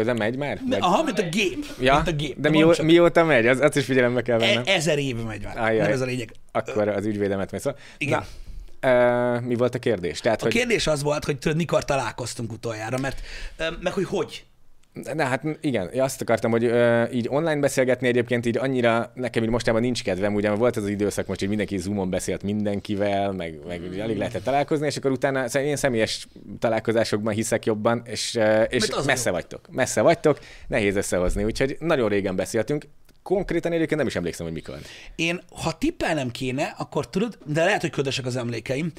Közben megy már? De, aha, mint a gép. ja, mint a gép. de mondd mió, mióta megy? Az, azt is figyelembe kell vennem. E- ezer éve megy már. Ajjaj. Nem ez a lényeg. Akkor az ügyvédemet megy. Szóval, Igen. Na, uh, mi volt a kérdés? Tehát, A hogy, kérdés az volt, hogy tudod, mikor találkoztunk utoljára, mert ö, meg hogy hogy. Na hát igen, azt akartam, hogy ö, így online beszélgetni egyébként így annyira, nekem így mostában nincs kedvem, ugye volt az az időszak most, hogy mindenki Zoomon beszélt mindenkivel, meg, meg ugye alig lehetett találkozni, és akkor utána én személyes találkozásokban hiszek jobban, és, és a messze jó. vagytok. Messze vagytok, nehéz összehozni, úgyhogy nagyon régen beszéltünk. Konkrétan egyébként nem is emlékszem, hogy mikor. Én, ha tippelnem kéne, akkor tudod, de lehet, hogy ködösek az emlékeim,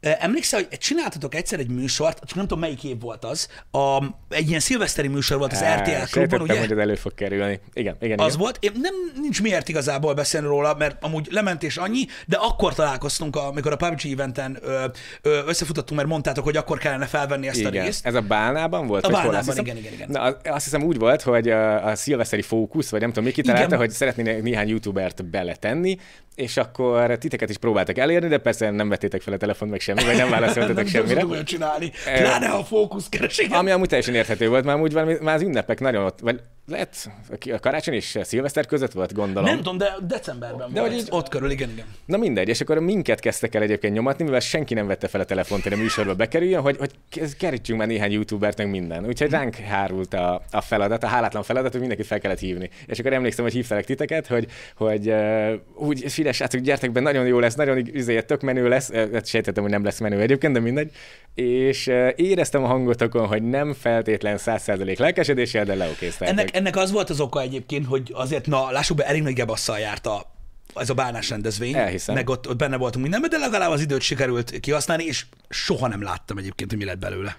Emlékszel, hogy csináltatok egyszer egy műsort, csak nem tudom melyik év volt az, a, egy ilyen szilveszteri műsor volt az Á, RTL klubban, ugye? hogy ez elő fog kerülni. Igen, igen, Az igen. volt. Én nem nincs miért igazából beszélni róla, mert amúgy lement és annyi, de akkor találkoztunk, amikor a PUBG eventen ö, ö, összefutottunk, mert mondtátok, hogy akkor kellene felvenni ezt a Igen. részt. Ez a Bálnában volt? A hol? Bálnában, Azt hiszem- igen, igen, igen. Na, az- azt hiszem úgy volt, hogy a, a szilveszteri fókusz, vagy nem tudom, mi kitalálta, Igen. hogy szeretnének néhány youtubert beletenni, és akkor titeket is próbáltak elérni, de persze nem vettétek fel a telefont meg semmi, vagy nem válaszoltatok nem semmire. olyan csinálni. Pláne a fókuszkereség. Ami amúgy teljesen érthető volt, már úgy valami, már az ünnepek nagyon ott, vagy lehet a karácsony és szilveszter között volt, gondolom. Nem tudom, de decemberben De volt. hogy így- Ott körül, igen, igen. Na mindegy, és akkor minket kezdtek el egyébként nyomatni, mivel senki nem vette fel a telefont, hogy a műsorba bekerüljön, hogy, hogy ke- kerítsünk már néhány youtubert, meg minden. Úgyhogy ránk hárult a, a feladat, a hálátlan feladat, hogy mindenkit fel kellett hívni. És akkor emlékszem, hogy hívtalak titeket, hogy, hogy uh, úgy, figyelj, srácok, gyertek be, nagyon jó lesz, nagyon izé, tök menő lesz. Hát sejtettem, hogy nem lesz menő egyébként, de mindegy. És uh, éreztem a hangotokon, hogy nem feltétlen 100% lelkesedéssel, de leokéztátok. Ennek, ennek az volt az oka egyébként, hogy azért, na, lássuk be, elég nagy gebasszal járt a, ez a bálnás rendezvény. Elhiszem. Meg ott, ott benne voltunk mindenben, de legalább az időt sikerült kihasználni, és soha nem láttam egyébként, hogy mi lett belőle.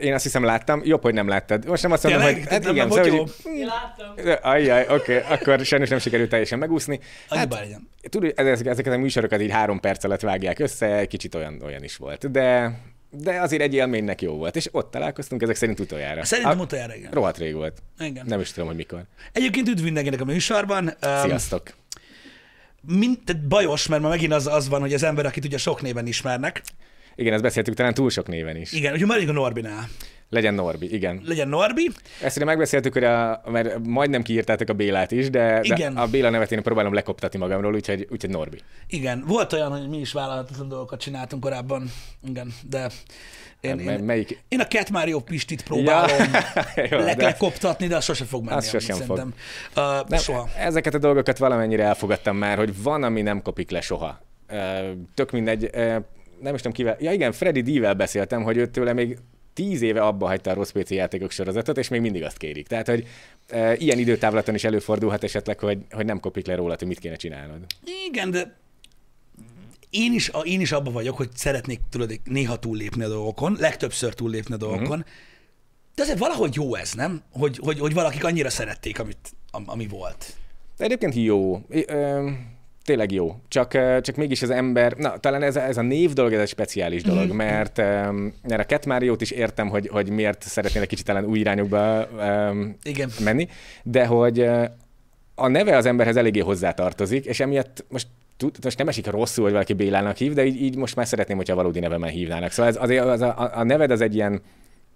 Én azt hiszem láttam, jobb, hogy nem láttad. Most nem azt mondom, Tényleg? hogy hát Nem igen, volt szóval, jó? hogy Én láttam. Ajjaj, oké, okay, akkor sajnos nem sikerült teljesen megúszni. Legyen. tudod, ezek- ezeket a műsorokat így három perc alatt vágják össze, kicsit olyan, olyan is volt. De, de azért egy élménynek jó volt, és ott találkoztunk ezek szerint utoljára. Szerintem A- utoljára, igen. Rohadt rég volt. Igen. Nem is tudom, hogy mikor. Egyébként üdv mindenkinek a műsorban. Um, Sziasztok! mind, tehát bajos, mert ma megint az, az van, hogy az ember, akit ugye sok néven ismernek. Igen, ezt beszéltük talán túl sok néven is. Igen, úgyhogy maradjunk a Norbinál. Legyen Norbi, igen. Legyen Norbi. Ezt ugye megbeszéltük, hogy a, mert majdnem kiírtátok a Bélát is, de, de Igen. a Béla nevet én próbálom lekoptatni magamról, úgyhogy, úgyhogy Norbi. Igen, volt olyan, hogy mi is vállalhatatlan dolgokat csináltunk korábban. Igen, de én, Me- én, melyik? én a Cat Mario Pistit próbálom Ja, jó, le, de- lekoptatni, de az sose fog menni. Az sosem szerintem. Uh, Nem, soha. Ezeket a dolgokat valamennyire elfogadtam már, hogy van, ami nem kopik le soha. Ö, Tök mindegy, ö, nem is tudom kivel. Ja igen, Freddy D-vel beszéltem, hogy őt tőle még tíz éve abba hagyta a rossz PC játékok sorozatot, és még mindig azt kérik. Tehát, hogy e, ilyen időtávlaton is előfordulhat esetleg, hogy, hogy nem kopik le rólad, hogy mit kéne csinálnod. Igen, de én is, én is abban vagyok, hogy szeretnék tudod, néha túllépni a dolgokon, legtöbbször túllépni a dolgokon, Mhm. uh-huh. de azért valahogy jó ez, nem? Hogy, hogy, hogy valakik annyira szerették, amit, am- ami volt. De egyébként jó. I- Ö, tényleg jó. Csak, csak mégis az ember, na talán ez, ez a név dolog, ez egy speciális dolog, Mhm. mert, ö, mert a Cat Mario-t is értem, hogy, hogy miért szeretnél egy kicsit talán új irányokba ö, Igen. menni, de hogy a neve az emberhez eléggé hozzátartozik, és emiatt most tud- most nem esik rosszul, hogy valaki Bélának hív, de így, így most már szeretném, hogyha valódi nevemen hívnának. Szóval ez, az a, a, a neved az egy ilyen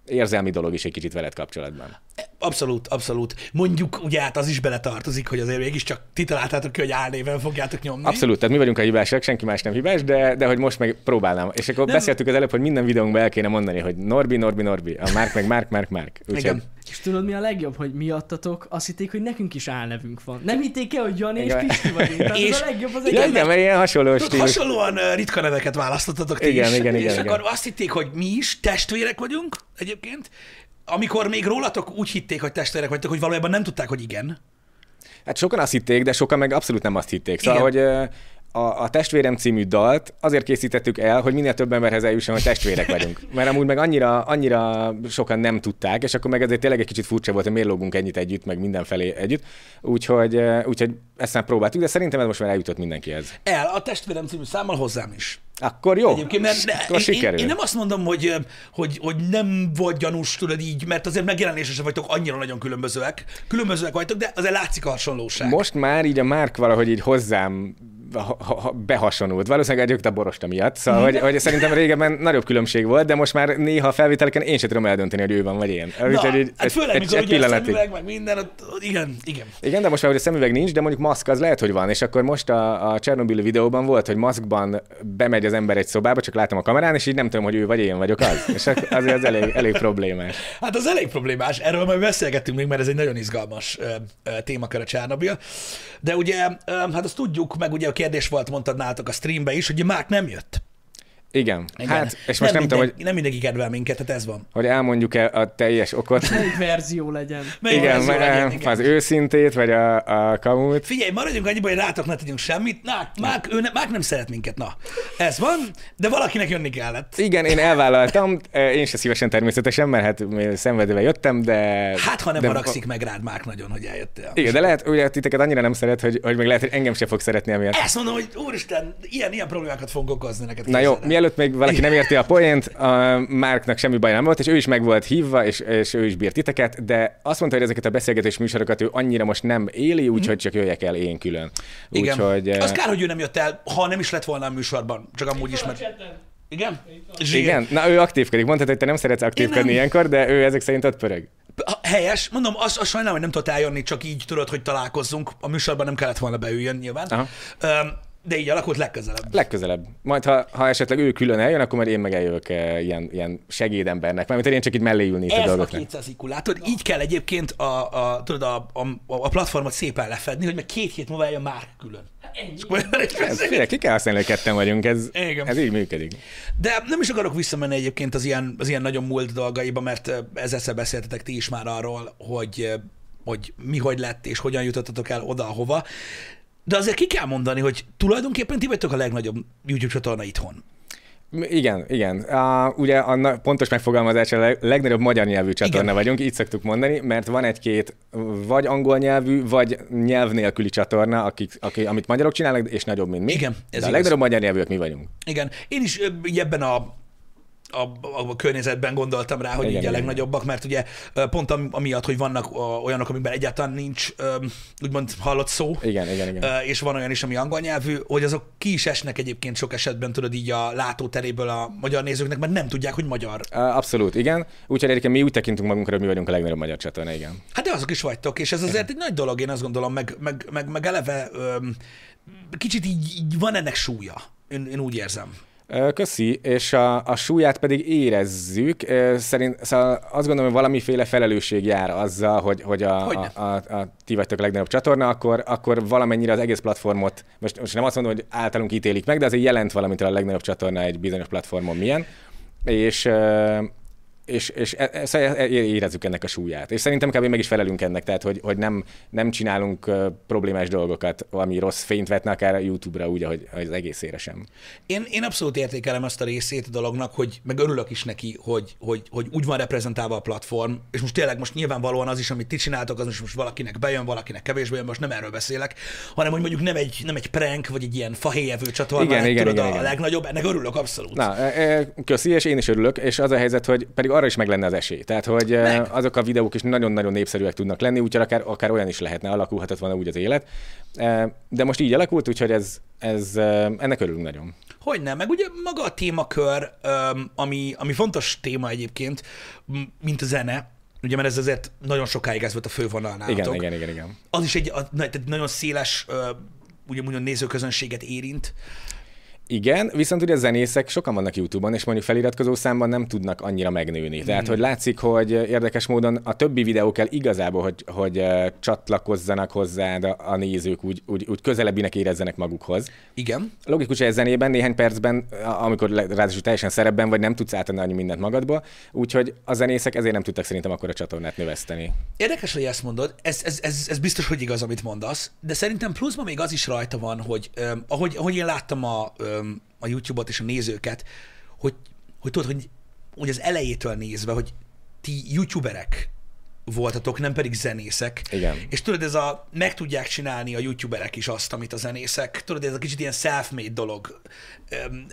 érzelmi dolog is egy kicsit veled kapcsolatban. Abszolút, abszolút. Mondjuk, ugye hát az is beletartozik, hogy azért mégiscsak ti találtátok ki, hogy álnéven fogjátok nyomni. Abszolút, tehát mi vagyunk a hibásak, senki más nem hibás, de, de hogy most meg próbálnám. És akkor Nem. beszéltük az előbb, hogy minden videónkban el kéne mondani, hogy Norbi, Norbi, Norbi, a Márk meg Márk, Márk, Márk. Úgyhogy Igen. És tudod mi a legjobb, hogy miattatok azt hitték, hogy nekünk is álnevünk van. Nem hitték el, hogy Jani és Igen. Pisti vagyunk. Tehát És- ez a legjobb az egész. igen, mert ilyen hasonló stílus. hasonlóan ritka neveket választottatok ti Igen, is, igen, és igen, akkor igen. azt hitték, hogy mi is testvérek vagyunk egyébként, amikor még rólatok úgy hitték, hogy testvérek vagytok, hogy valójában nem tudták, hogy igen. Hát sokan azt hitték, de sokan meg abszolút nem azt hitték. Szóval, Igen. hogy a, a Testvérem című dalt azért készítettük el, hogy minél több emberhez eljusson, hogy testvérek vagyunk. Mert amúgy meg annyira, annyira sokan nem tudták, és akkor meg ezért tényleg egy kicsit furcsa volt, hogy miért lógunk ennyit együtt, meg mindenfelé együtt. Úgyhogy, úgyhogy ezt már próbáltuk, de szerintem ez most már eljutott mindenkihez. El, a testvérem című számmal hozzám is. Akkor jó, Egyébként, mert ne, akkor én, én, sikerül. én, nem azt mondom, hogy, hogy, hogy nem vagy gyanús, tudod így, mert azért megjelenésesen vagytok annyira nagyon különbözőek. Különbözőek vagytok, de azért látszik a hasonlóság. Most már így a Márk valahogy így hozzám behasonult. Valószínűleg együtt a borosta miatt. Szóval, hogy, hogy szerintem régebben nagyobb különbség volt, de most már néha a felvételeken én sem tudom eldönteni, hogy ő van vagy én. Na, Úgyhogy így hát főleg, egy, mikor egy ugye a pillanatig. szemüveg, meg minden, ott, igen, igen. Igen, de most már, hogy a szemüveg nincs, de mondjuk maszk az lehet, hogy van. És akkor most a, a Csernobyl videóban volt, hogy maszkban bemegy az ember egy szobába, csak látom a kamerán, és így nem tudom, hogy ő vagy én vagyok az. És azért az elég, elég problémás. Hát az elég problémás, erről majd beszélgettünk még, mert ez egy nagyon izgalmas ö, ö, témakör a Csernobyl. De ugye, ö, hát azt tudjuk, meg ugye a kérdés volt, mondtad nálatok a streambe is, hogy Márk nem jött. Igen. Igen. Hát, és most nem, tudom, hogy, mindenki, nem mindenki kedvel minket, tehát ez van. hogy elmondjuk-e a teljes okot. Melyik verzió legyen? Melyik igen, verzió legyen, meg, igen. az őszintét, vagy a, a kamut. Figyelj, maradjunk annyiban, hogy rátok ne tegyünk semmit. Na, Márk, ő ne, Márk nem szeret minket, na. Ez van, de valakinek jönni kellett. Igen, én elvállaltam, én se szívesen természetesen, mert hát szenvedővel jöttem, de... Hát, ha nem de, haragszik meg rád Márk nagyon, hogy eljöttél. Igen, de lehet, ugye titeket annyira nem szeret, hogy, hogy még lehet, hogy engem se fog szeretni emiatt. Ezt mondom, hogy úristen, ilyen, ilyen problémákat fogunk okozni neked. Na jó, el. Mielőtt még valaki nem érti a poént, a Márknak semmi baj nem volt, és ő is meg volt hívva, és, és ő is bírt titeket, de azt mondta, hogy ezeket a beszélgetés műsorokat ő annyira most nem éli, úgyhogy csak jöjjek el én külön. Igen. Úgyhogy, eh, Az kár, hogy ő nem jött el, ha nem is lett volna a műsorban, csak amúgy is, mert... Igen? Zsír. igen, na ő aktívkodik. Mondtad, hogy te nem szeretsz aktívkodni nem. ilyenkor, de ő ezek szerint ott pörög. Helyes, mondom, azt, azt sajnálom, hogy nem tudott eljönni, csak így tudod, hogy találkozzunk. A műsorban nem kellett volna beüljön nyilván. Aha. Öm, De így alakult legközelebb. Legközelebb. Majd, ha, ha esetleg ő külön eljön, akkor majd én meg eljövök eh, ilyen, ilyen segédembernek. Hogy én csak itt mellé ülni itt a Ez a dolgoknak. 200 IQ. Látod, így kell egyébként a, a, tudod, a, a, a platformot szépen lefedni, hogy meg két hét múlva eljön már külön. Ez, figyelj, ki kell használni, hogy ketten vagyunk, ez, Igen. ez így működik. De nem is akarok visszamenni egyébként az ilyen, az ilyen nagyon múlt dolgaiba, mert ö, ezzel beszéltetek ti is már arról, hogy, ö, hogy mi hogy lett, és hogyan jutottatok el oda, ahova. De azért ki kell mondani, hogy tulajdonképpen ti vagytok a legnagyobb YouTube csatorna itthon. Igen, igen. Uh, ugye a pontos megfogalmazás a leg- legnagyobb magyar nyelvű csatorna Igen. vagyunk, így szoktuk mondani, mert van egy-két vagy angol nyelvű, vagy nyelv nélküli csatorna, akik, akik, amit magyarok csinálnak, és nagyobb, mint mi. Igen, ez De a igaz. legnagyobb magyar nyelvűek mi vagyunk. Igen, én is ebben a a, a, környezetben gondoltam rá, hogy Igen, igen, így a igen. legnagyobbak, mert ugye pont am- amiatt, hogy vannak olyanok, amikben egyáltalán nincs úgymond hallott szó, Igen, igen, igen. És van olyan is, ami angol nyelvű, hogy azok ki is esnek egyébként sok esetben, tudod, így a látóteréből a magyar nézőknek, mert nem tudják, hogy magyar. Abszolút, igen. Úgyhogy egyébként mi úgy tekintünk magunkra, hogy mi vagyunk a legnagyobb magyar csatorna, igen. Hát de azok is vagytok, és ez azért egy nagy dolog, én azt gondolom, meg, meg, meg, meg eleve öm, kicsit így, így van ennek súlya. Én, én úgy érzem. Köszi, és a, a súlyát pedig érezzük. Szerint, szóval azt gondolom, hogy valamiféle felelősség jár azzal, hogy, hogy a, a, Hogyne. a, a, ti vagytok a legnagyobb csatorna, akkor, akkor valamennyire az egész platformot, most, most nem azt mondom, hogy általunk ítélik meg, de azért jelent valamit a legnagyobb csatorna egy bizonyos platformon milyen, és és, és e- e- szóval e- érezzük ennek a súlyát. És szerintem kb. meg is felelünk ennek, tehát hogy, hogy nem, nem csinálunk problémás dolgokat, ami rossz fényt vetne akár a YouTube-ra úgy, ahogy az egészére sem. Én, én abszolút értékelem azt a részét a dolognak, hogy meg örülök is neki, hogy, hogy, hogy úgy van reprezentálva a platform, és most tényleg most nyilvánvalóan az is, amit ti csináltok, az most, most valakinek bejön, valakinek kevésbé jön, most nem erről beszélek, hanem hogy mondjuk nem egy, nem egy prank, vagy egy ilyen fahéjevő csatorna, Igen, igen, tudod, igen, a igen. legnagyobb, ennek örülök abszolút. Na, köszi, és én is örülök, és az a helyzet, hogy pedig arra is meg lenne az esély. Tehát, hogy Meg. azok a videók is nagyon-nagyon népszerűek tudnak lenni, úgyhogy akár, akár olyan is lehetne, alakulhatott volna úgy az élet. De most így alakult, úgyhogy ez, ez, ennek örülünk nagyon. Hogy nem, meg ugye maga a témakör, ami, ami fontos téma egyébként, mint a zene, ugye mert ez azért nagyon sokáig ez volt a fővonal nálatok. Igen, igen, igen, igen. Az is egy a, tehát nagyon széles, ugye mondjuk nézőközönséget érint. Igen, viszont ugye a zenészek sokan vannak YouTube-on, és mondjuk feliratkozó számban nem tudnak annyira megnőni. Tehát, hogy látszik, hogy érdekes módon a többi videó kell igazából, hogy, hogy csatlakozzanak hozzád a, a nézők, úgy, úgy, úgy közelebbinek érezzenek magukhoz. Igen. Logikus, hogy a zenében néhány percben, amikor ráadásul teljesen szerepben vagy, nem tudsz átadni annyi mindent magadból, úgyhogy a zenészek ezért nem tudtak szerintem akkor a csatornát növeszteni. Érdekes, hogy ezt mondod, ez, ez, ez, ez biztos, hogy igaz, amit mondasz, de szerintem pluszban még az is rajta van, hogy öm, ahogy, ahogy én láttam a, öm, a YouTube-ot és a nézőket, hogy, hogy tudod, hogy, hogy az elejétől nézve, hogy ti youtuberek voltatok, nem pedig zenészek. Igen. És tudod, ez a, meg tudják csinálni a youtuberek is azt, amit a zenészek. Tudod, ez a kicsit ilyen self-made dolog.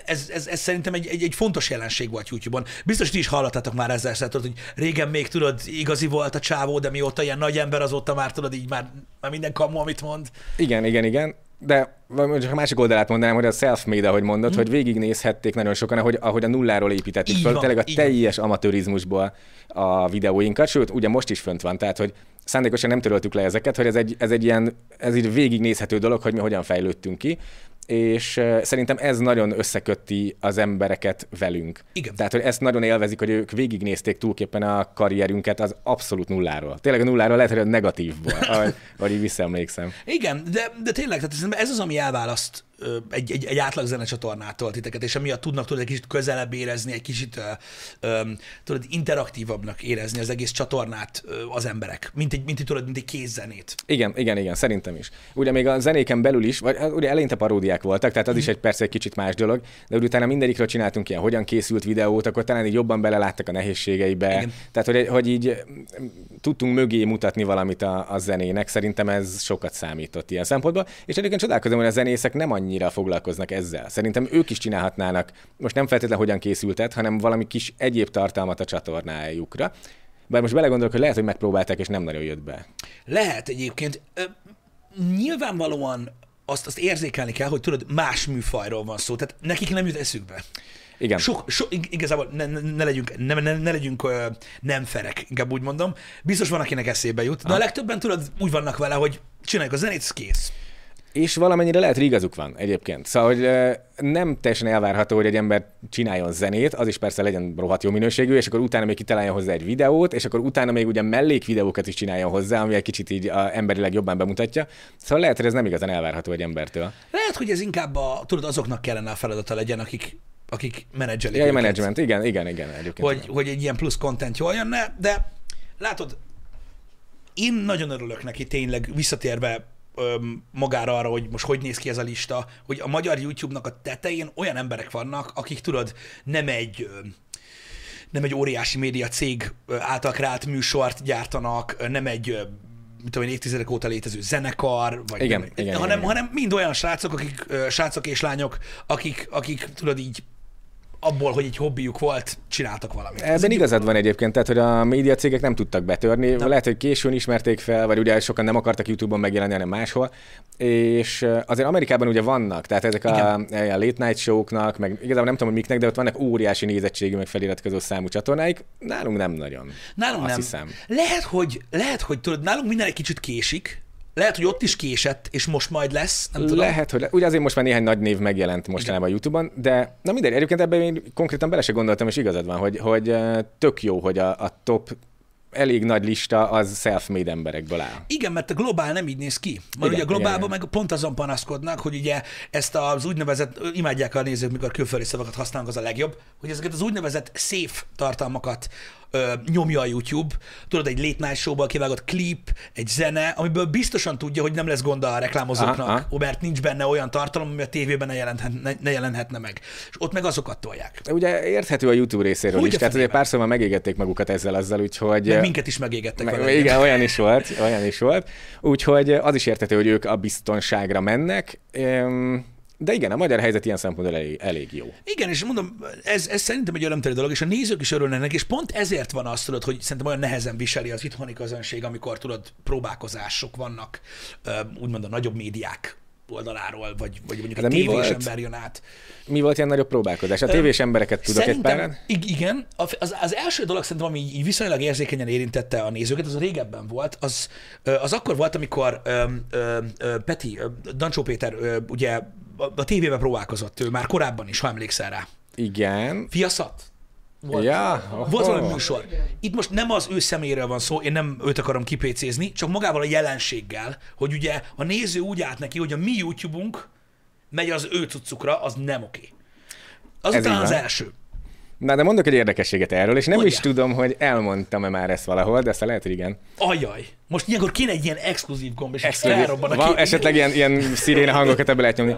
Ez, ez, ez szerintem egy, egy, egy fontos jelenség volt YouTube-on. Biztos ti is hallottatok már ezzel, szóval, tudod, hogy régen még tudod, igazi volt a csávó, de mióta ilyen nagy ember, azóta már tudod, így már, már minden kamu, amit mond. Igen, igen, igen. De mondjuk a másik oldalát mondanám, hogy a self-made, ahogy mondod, hmm. hogy végignézhették nagyon sokan, ahogy, ahogy a nulláról építették van, tényleg a így van. teljes amatőrizmusból a videóinkat, sőt, ugye most is fönt van, tehát hogy szándékosan nem töröltük le ezeket, hogy ez egy, ez egy ilyen, ez így végignézhető dolog, hogy mi hogyan fejlődtünk ki, és szerintem ez nagyon összekötti az embereket velünk. Igen. Tehát, hogy ezt nagyon élvezik, hogy ők végignézték túlképpen a karrierünket az abszolút nulláról. Tényleg a nulláról lehet, hogy a negatívból, ahogy, ahogy így visszaemlékszem. Igen, de, de tényleg, tehát ez az, ami elválaszt egy, egy, egy átlag zenecsatornától titeket, és amiatt tudnak tudod, egy kicsit közelebb érezni, egy kicsit ö, tudod, interaktívabbnak érezni az egész csatornát az emberek, mint egy, mint egy, tudod, mint egy kézzenét. Igen, igen, igen, szerintem is. Ugye még a zenéken belül is, vagy hát ugye eleinte paródiák voltak, tehát az is egy persze egy kicsit más dolog, de utána mindegyikről csináltunk ilyen, hogyan készült videót, akkor talán így jobban beleláttak a nehézségeibe. Igen. Tehát, hogy, hogy így mm, tudtunk mögé mutatni valamit a, a zenének, szerintem ez sokat számított ilyen szempontból. És egyébként csodálkozom, hogy a zenészek nem annyira foglalkoznak ezzel. Szerintem ők is csinálhatnának, most nem feltétlenül hogyan készültet, hanem valami kis egyéb tartalmat a csatornájukra. Bár most belegondolok, hogy lehet, hogy megpróbálták, és nem nagyon jött be. Lehet egyébként. Ö, nyilvánvalóan azt, azt érzékelni kell, hogy tudod, más műfajról van szó, tehát nekik nem jut eszükbe. Igen. Sok, so, ig- igazából ne, ne, ne legyünk, ne, ne, ne legyünk ö, nem ferek, inkább úgy mondom. Biztos van, akinek eszébe jut, de a legtöbben tudod, úgy vannak vele, hogy csináljuk a zenét, kész. És valamennyire lehet, hogy igazuk van egyébként. Szóval, hogy nem teljesen elvárható, hogy egy ember csináljon zenét, az is persze legyen rohadt jó minőségű, és akkor utána még kitaláljon hozzá egy videót, és akkor utána még ugye mellékvideókat is csináljon hozzá, ami egy kicsit így a emberileg jobban bemutatja. Szóval lehet, hogy ez nem igazán elvárható egy embertől. Lehet, hogy ez inkább a, tudod, azoknak kellene a feladata legyen, akik, akik menedzselik Ja, őket. management, igen, igen, igen. Egyébként hogy, igen. hogy egy ilyen plusz content jól jönne, de látod, én nagyon örülök neki tényleg visszatérve magára arra, hogy most hogy néz ki ez a lista, hogy a magyar YouTube-nak a tetején olyan emberek vannak, akik tudod, nem egy nem egy óriási média cég által kreált műsort gyártanak, nem egy mit tudom én, évtizedek óta létező zenekar, vagy Igen, nem, igen, hanem, igen, hanem mind olyan srácok, akik, srácok és lányok, akik, akik tudod így abból, hogy egy hobbijuk volt, csináltak valamit. Ez Ebben igazad van egyébként, tehát hogy a média cégek nem tudtak betörni, nem. lehet, hogy későn ismerték fel, vagy ugye sokan nem akartak YouTube-on megjelenni, hanem máshol, és azért Amerikában ugye vannak, tehát ezek a, a late night show-knak, meg igazából nem tudom, hogy miknek, de ott vannak óriási nézettségű, meg feliratkozó számú csatornáik, nálunk nem nagyon. Nálunk Azt nem. hiszem. Lehet, hogy, lehet, hogy tudod, nálunk minden egy kicsit késik, lehet, hogy ott is késett, és most majd lesz, nem tudom. Lehet, hogy le... ugye azért most már néhány nagy név megjelent mostanában a YouTube-on, de na mindegy, egyébként ebben én konkrétan bele se gondoltam, és igazad van, hogy, hogy tök jó, hogy a, a top elég nagy lista az self-made emberekből áll. Igen, mert a globál nem így néz ki. Mert Igen, ugye a globálban meg pont azon panaszkodnak, hogy ugye ezt az úgynevezett, imádják a nézők, mikor külföldi szavakat használnak, az a legjobb, hogy ezeket az úgynevezett safe tartalmakat ö, nyomja a YouTube. Tudod, egy late night showból kivágott klip, egy zene, amiből biztosan tudja, hogy nem lesz gond a reklámozóknak, Aha, aha. mert nincs benne olyan tartalom, ami a tévében ne, jelenthet, ne, ne jelenhetne meg. És ott meg azokat tolják. Ugye érthető a YouTube részéről Hogy is, tehát azért párszor már megégették magukat ezzel azzal, úgyhogy... Minket is megégettek meg, vele. igen, olyan is volt, olyan is volt. Úgyhogy az is érthető, hogy ők a biztonságra mennek. De igen, a magyar helyzet ilyen szempontból elég, elég jó. Igen, és mondom, ez, ez szerintem egy örömteli dolog, és a nézők is örülnek, és pont ezért van azt, tudod, hogy szerintem olyan nehezen viseli az itthoni közönség, amikor tudod, próbálkozások vannak, úgymond a nagyobb médiák oldaláról, vagy, vagy mondjuk De egy tévés volt? ember jön át. Mi volt ilyen nagyobb próbálkozás? A tévés embereket tudok egy páran. ig- igen, az, az első dolog szerintem, ami így viszonylag érzékenyen érintette a nézőket, az a régebben volt, az, az akkor volt, amikor ö, ö, ö, Peti, Dancsó Péter ö, ugye a, a tévében próbálkozott, ő már korábban is, ha emlékszel rá. Igen. Fiaszat? Volt, Ja, volt valami műsor. Itt most nem az ő személyről van szó, én nem őt akarom kipécézni, csak magával a jelenséggel, hogy ugye a néző úgy állt neki, hogy a mi YouTube-unk megy az ő cuccukra, az nem oké. Azután az első. Na, de mondok egy érdekességet erről, és nem Mondjál. is tudom, hogy elmondtam-e már ezt valahol, de aztán lehet, hogy igen. Ajaj. Most ilyenkor kéne egy ilyen exkluzív gomb, és Exkluzív. felrobban a Van esetleg ilyen, ilyen sziréne hangokat ebbe lehet nyomni.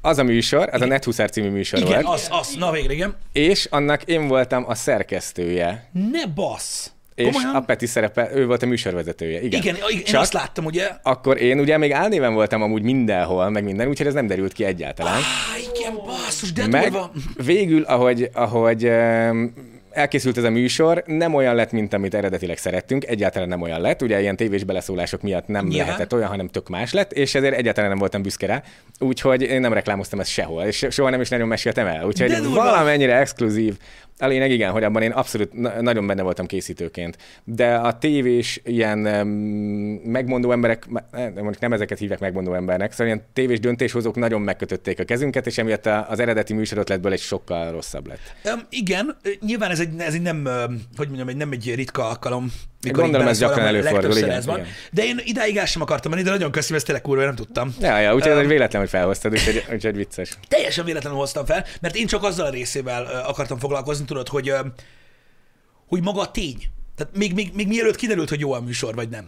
Az a műsor, az a Net című műsor Igen, volt, az, az, na végre, igen. és annak én voltam a szerkesztője. Ne bassz. És Komolyan? a Peti szerepe, ő volt a műsorvezetője. Igen, Igen, igen én Csak azt láttam, ugye? akkor én ugye még álnéven voltam amúgy mindenhol, meg minden, úgyhogy ez nem derült ki egyáltalán. Á, igen, basszus, de Meg durva. végül, ahogy, ahogy elkészült ez a műsor, nem olyan lett, mint amit eredetileg szerettünk, egyáltalán nem olyan lett, ugye ilyen tévés beleszólások miatt nem Nyilván. lehetett olyan, hanem tök más lett, és ezért egyáltalán nem voltam büszke rá, úgyhogy én nem reklámoztam ezt sehol, és soha nem is nagyon meséltem el, úgyhogy valamennyire exkluzív. A lényeg igen, hogy abban én abszolút na- nagyon benne voltam készítőként. De a tévés ilyen um, megmondó emberek, eh, mondjuk nem ezeket hívják megmondó embernek, szóval ilyen tévés döntéshozók nagyon megkötötték a kezünket, és emiatt az eredeti műsorötletből egy sokkal rosszabb lett. Um, igen, nyilván ez egy, ez egy nem, hogy mondjam, egy nem egy ritka alkalom. Mikor Gondolom, így ez gyakran előfordul, igen, ez van. igen. De én idáig el sem akartam menni, de nagyon köszönöm, ezt tényleg kurva, nem tudtam. Ja, ja, úgyhogy egy véletlen, hogy felhoztad, úgyhogy, úgyhogy vicces. Teljesen véletlenül hoztam fel, mert én csak azzal a részével akartam foglalkozni, tudod, hogy, hogy maga a tény. Tehát még, még, még mielőtt kiderült, hogy jó a műsor, vagy nem.